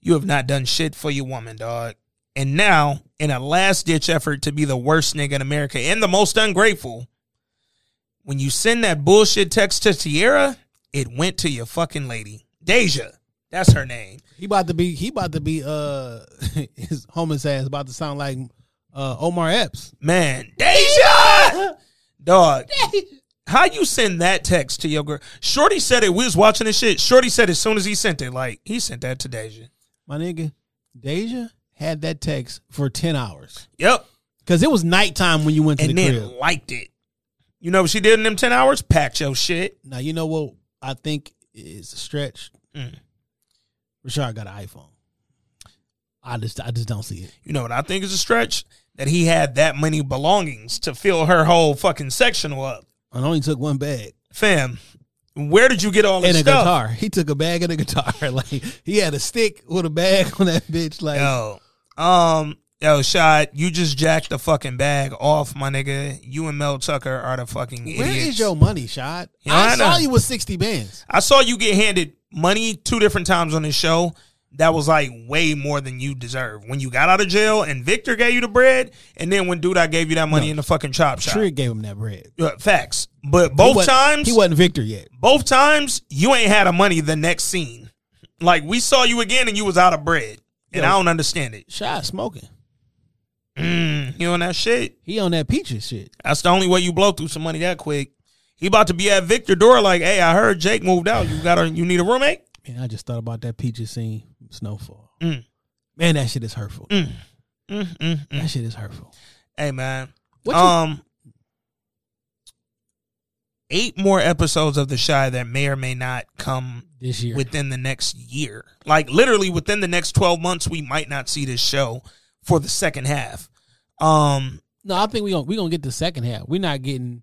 you have not done shit for your woman, dog. And now, in a last ditch effort to be the worst nigga in America and the most ungrateful, when you send that bullshit text to Tierra, it went to your fucking lady, Deja. That's her name. He about to be. He about to be. Uh, his homeless ass about to sound like uh Omar Epps. Man, Deja, dog. How you send that text to your girl? Shorty said it. We was watching this shit. Shorty said as soon as he sent it, like he sent that to Deja. My nigga, Deja had that text for ten hours Yep, because it was nighttime when you went to and the then crib. liked it. You know what she did in them ten hours? Packed your shit. Now you know what I think is a stretch. Mm. Rashard got an iPhone. I just I just don't see it. You know what I think is a stretch? That he had that many belongings to fill her whole fucking sectional up. I only took one bag Fam, where did you get all this and a stuff? guitar. He took a bag and a guitar. Like he had a stick with a bag on that bitch. Like Yo, um, yo, shot. You just jacked the fucking bag off, my nigga. You and Mel Tucker are the fucking where idiots. is your money, shot? Yeah, I, I saw you with sixty bands. I saw you get handed money two different times on this show. That was like way more than you deserve. When you got out of jail and Victor gave you the bread, and then when dude I gave you that money No. in the fucking chop shop. Trig gave him that bread. Uh, facts. But both wasn't- times he wasn't Victor yet. both times you ain't had a money the next scene. Like we saw you again and you was out of bread. And Yo. I don't understand it. Shot smoking. Mm, you on that shit. He on that peaches shit. That's the only way you blow through some money that quick. He about to be at Victor door like, hey, I heard Jake moved out. You got a you need a roommate? Man, I just thought about that peaches scene, Snowfall. Mm. Man, that shit is hurtful. Mm. Mm, mm, mm. That shit is hurtful. Hey man. What you- um eight more episodes of the Chi that may or may not come This year. within the next year. Like literally within the next 12 months we might not see this show for the second half. Um No, I think we gonna we gonna get the second half. We're not getting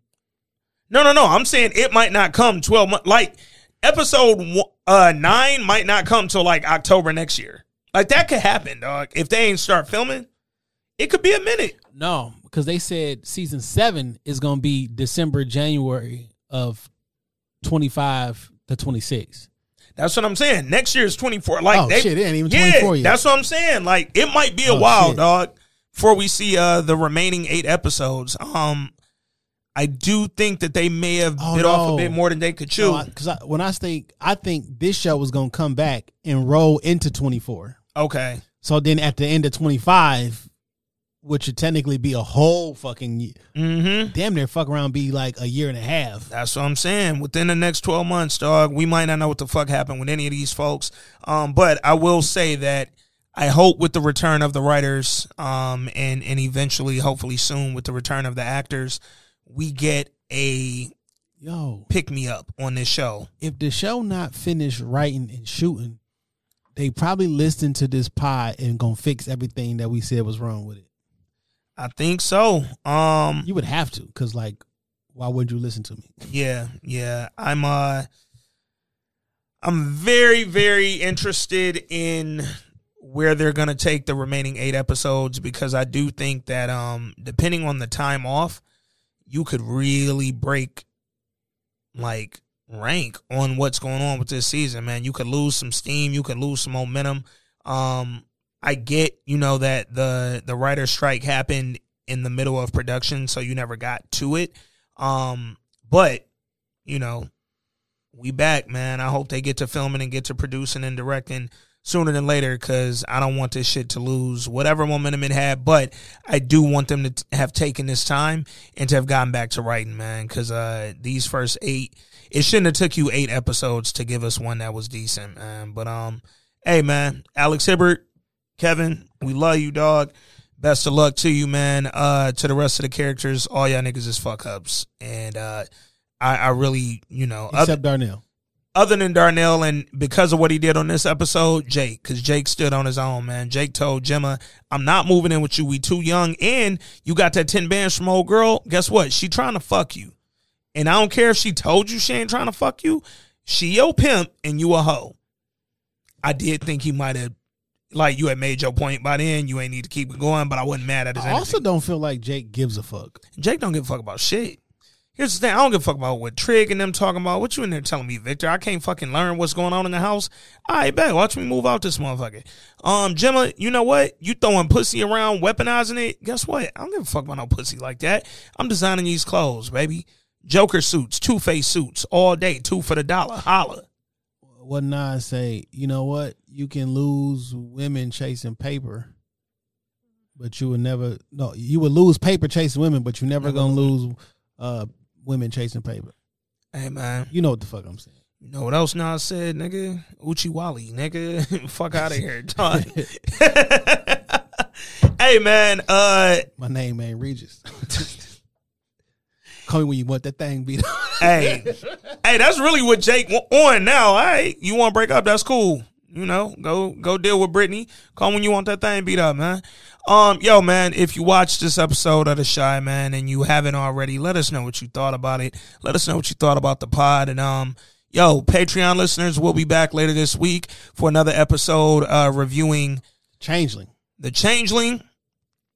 no no no, I'm saying it might not come 12 months like episode uh 9 might not come till like October next year. Like that could happen, dog. If they ain't start filming, it could be a minute. no because they said season seven is gonna be December January of twenty five to twenty six. That's what I'm saying. Next year is 24. Like Oh, they, shit, it ain't even yeah, 24 yet. That's what I'm saying. Like it might be a Oh, while, shit. dog, before we see uh the remaining eight episodes. Um, I do think that they may have Oh, bit off a bit more than they could chew. Because I, when I think I think this show was gonna come back and roll into twenty four. okay, So then at the end of twenty five, which should technically be a whole fucking mm-hmm. damn near fuck around be like a year and a half. That's what I'm saying. Within the next 12 months, dog, we might not know what the fuck happened with any of these folks. Um, but I will say that I hope with the return of the writers, um, and and eventually, hopefully soon, with the return of the actors, we get a Yo, pick me up on this show. if the show not finished writing and shooting, they probably listened to this pod and gonna fix everything that we said was wrong with it. I think so. Um, You would have to, because like, why wouldn't you listen to me? yeah, yeah. I'm uh, I'm very, very interested in where they're going to take the remaining eight episodes because I do think that, um, depending on the time off, you could really break like rank on what's going on with this season, man. You could lose some steam, you could lose some momentum. Um, I get, you know, that the the writer strike happened in the middle of production, so you never got to it. Um, but you know, we back, man. I hope they get to filming and get to producing and directing sooner than later because I don't want this shit to lose whatever momentum it had. But I do want them to t- have taken this time and to have gotten back to writing, man. Because uh, these first eight, it shouldn't have took you eight episodes to give us one that was decent, man. But um, hey, man, Alex Hibbert, Kevin, we love you, dog. Best of luck to you, man. Uh, to the rest of the characters, all y'all niggas is fuck ups, and uh, I, I really, you know, other- Except Darnell. other than Darnell and because of what he did on this episode, Jake, because Jake stood on his own, man. Jake told Jemma, I'm not moving in with you. We too young. And you got that 10 bands from old girl. Guess what? She trying to fuck you. And I don't care if she told you she ain't trying to fuck you. She your pimp and you a hoe. I did think he might have, like, you had made your point by then. You ain't need to keep it going, but I wasn't mad at his I energy. also don't feel like Jake gives a fuck. Jake don't give a fuck about shit. Here's the thing, I don't give a fuck about what Trig and them talking about. What you in there telling me, Victor? I can't fucking learn what's going on in the house. All right, bet. Watch me move out this motherfucker. Um, Jemma, you know what? You throwing pussy around, weaponizing it. Guess what? I don't give a fuck about no pussy like that. I'm designing these clothes, baby. Joker suits, Two Face suits, all day, two for the dollar. Holla. What Nas say? You know what? You can lose women chasing paper, but you would never. No, you would lose paper chasing women, but you never gonna lose uh women chasing paper. Hey man, You know what the fuck I'm saying? you know what else Nas said, nigga? Uchi Wally, nigga. fuck out of here, dog. hey man, uh My name ain't Regis. Call me when you want that thing beat up. hey, hey, that's really what Jake on now. All right, you want to break up? That's cool. You know, go go deal with Brittany. Call when you want that thing beat up, man. Um, yo, man, if you watched this episode of The Chi Man and you haven't already, let us know what you thought about it. Let us know what you thought about the pod. And um, yo, Patreon listeners, we'll be back later this week for another episode uh reviewing Changeling. the Changeling.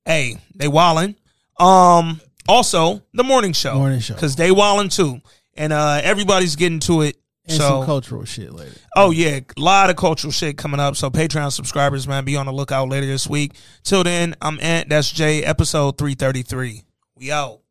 Hey, they wildin'. Um, also the morning show, Morning show. because they wildin' too, and uh, everybody's getting to it. And so, some cultural shit later. oh yeah, a lot of cultural shit coming up. So Patreon subscribers, man, be on the lookout later this week. Till then, I'm Ant. That's Jay. Episode three thirty three. We out.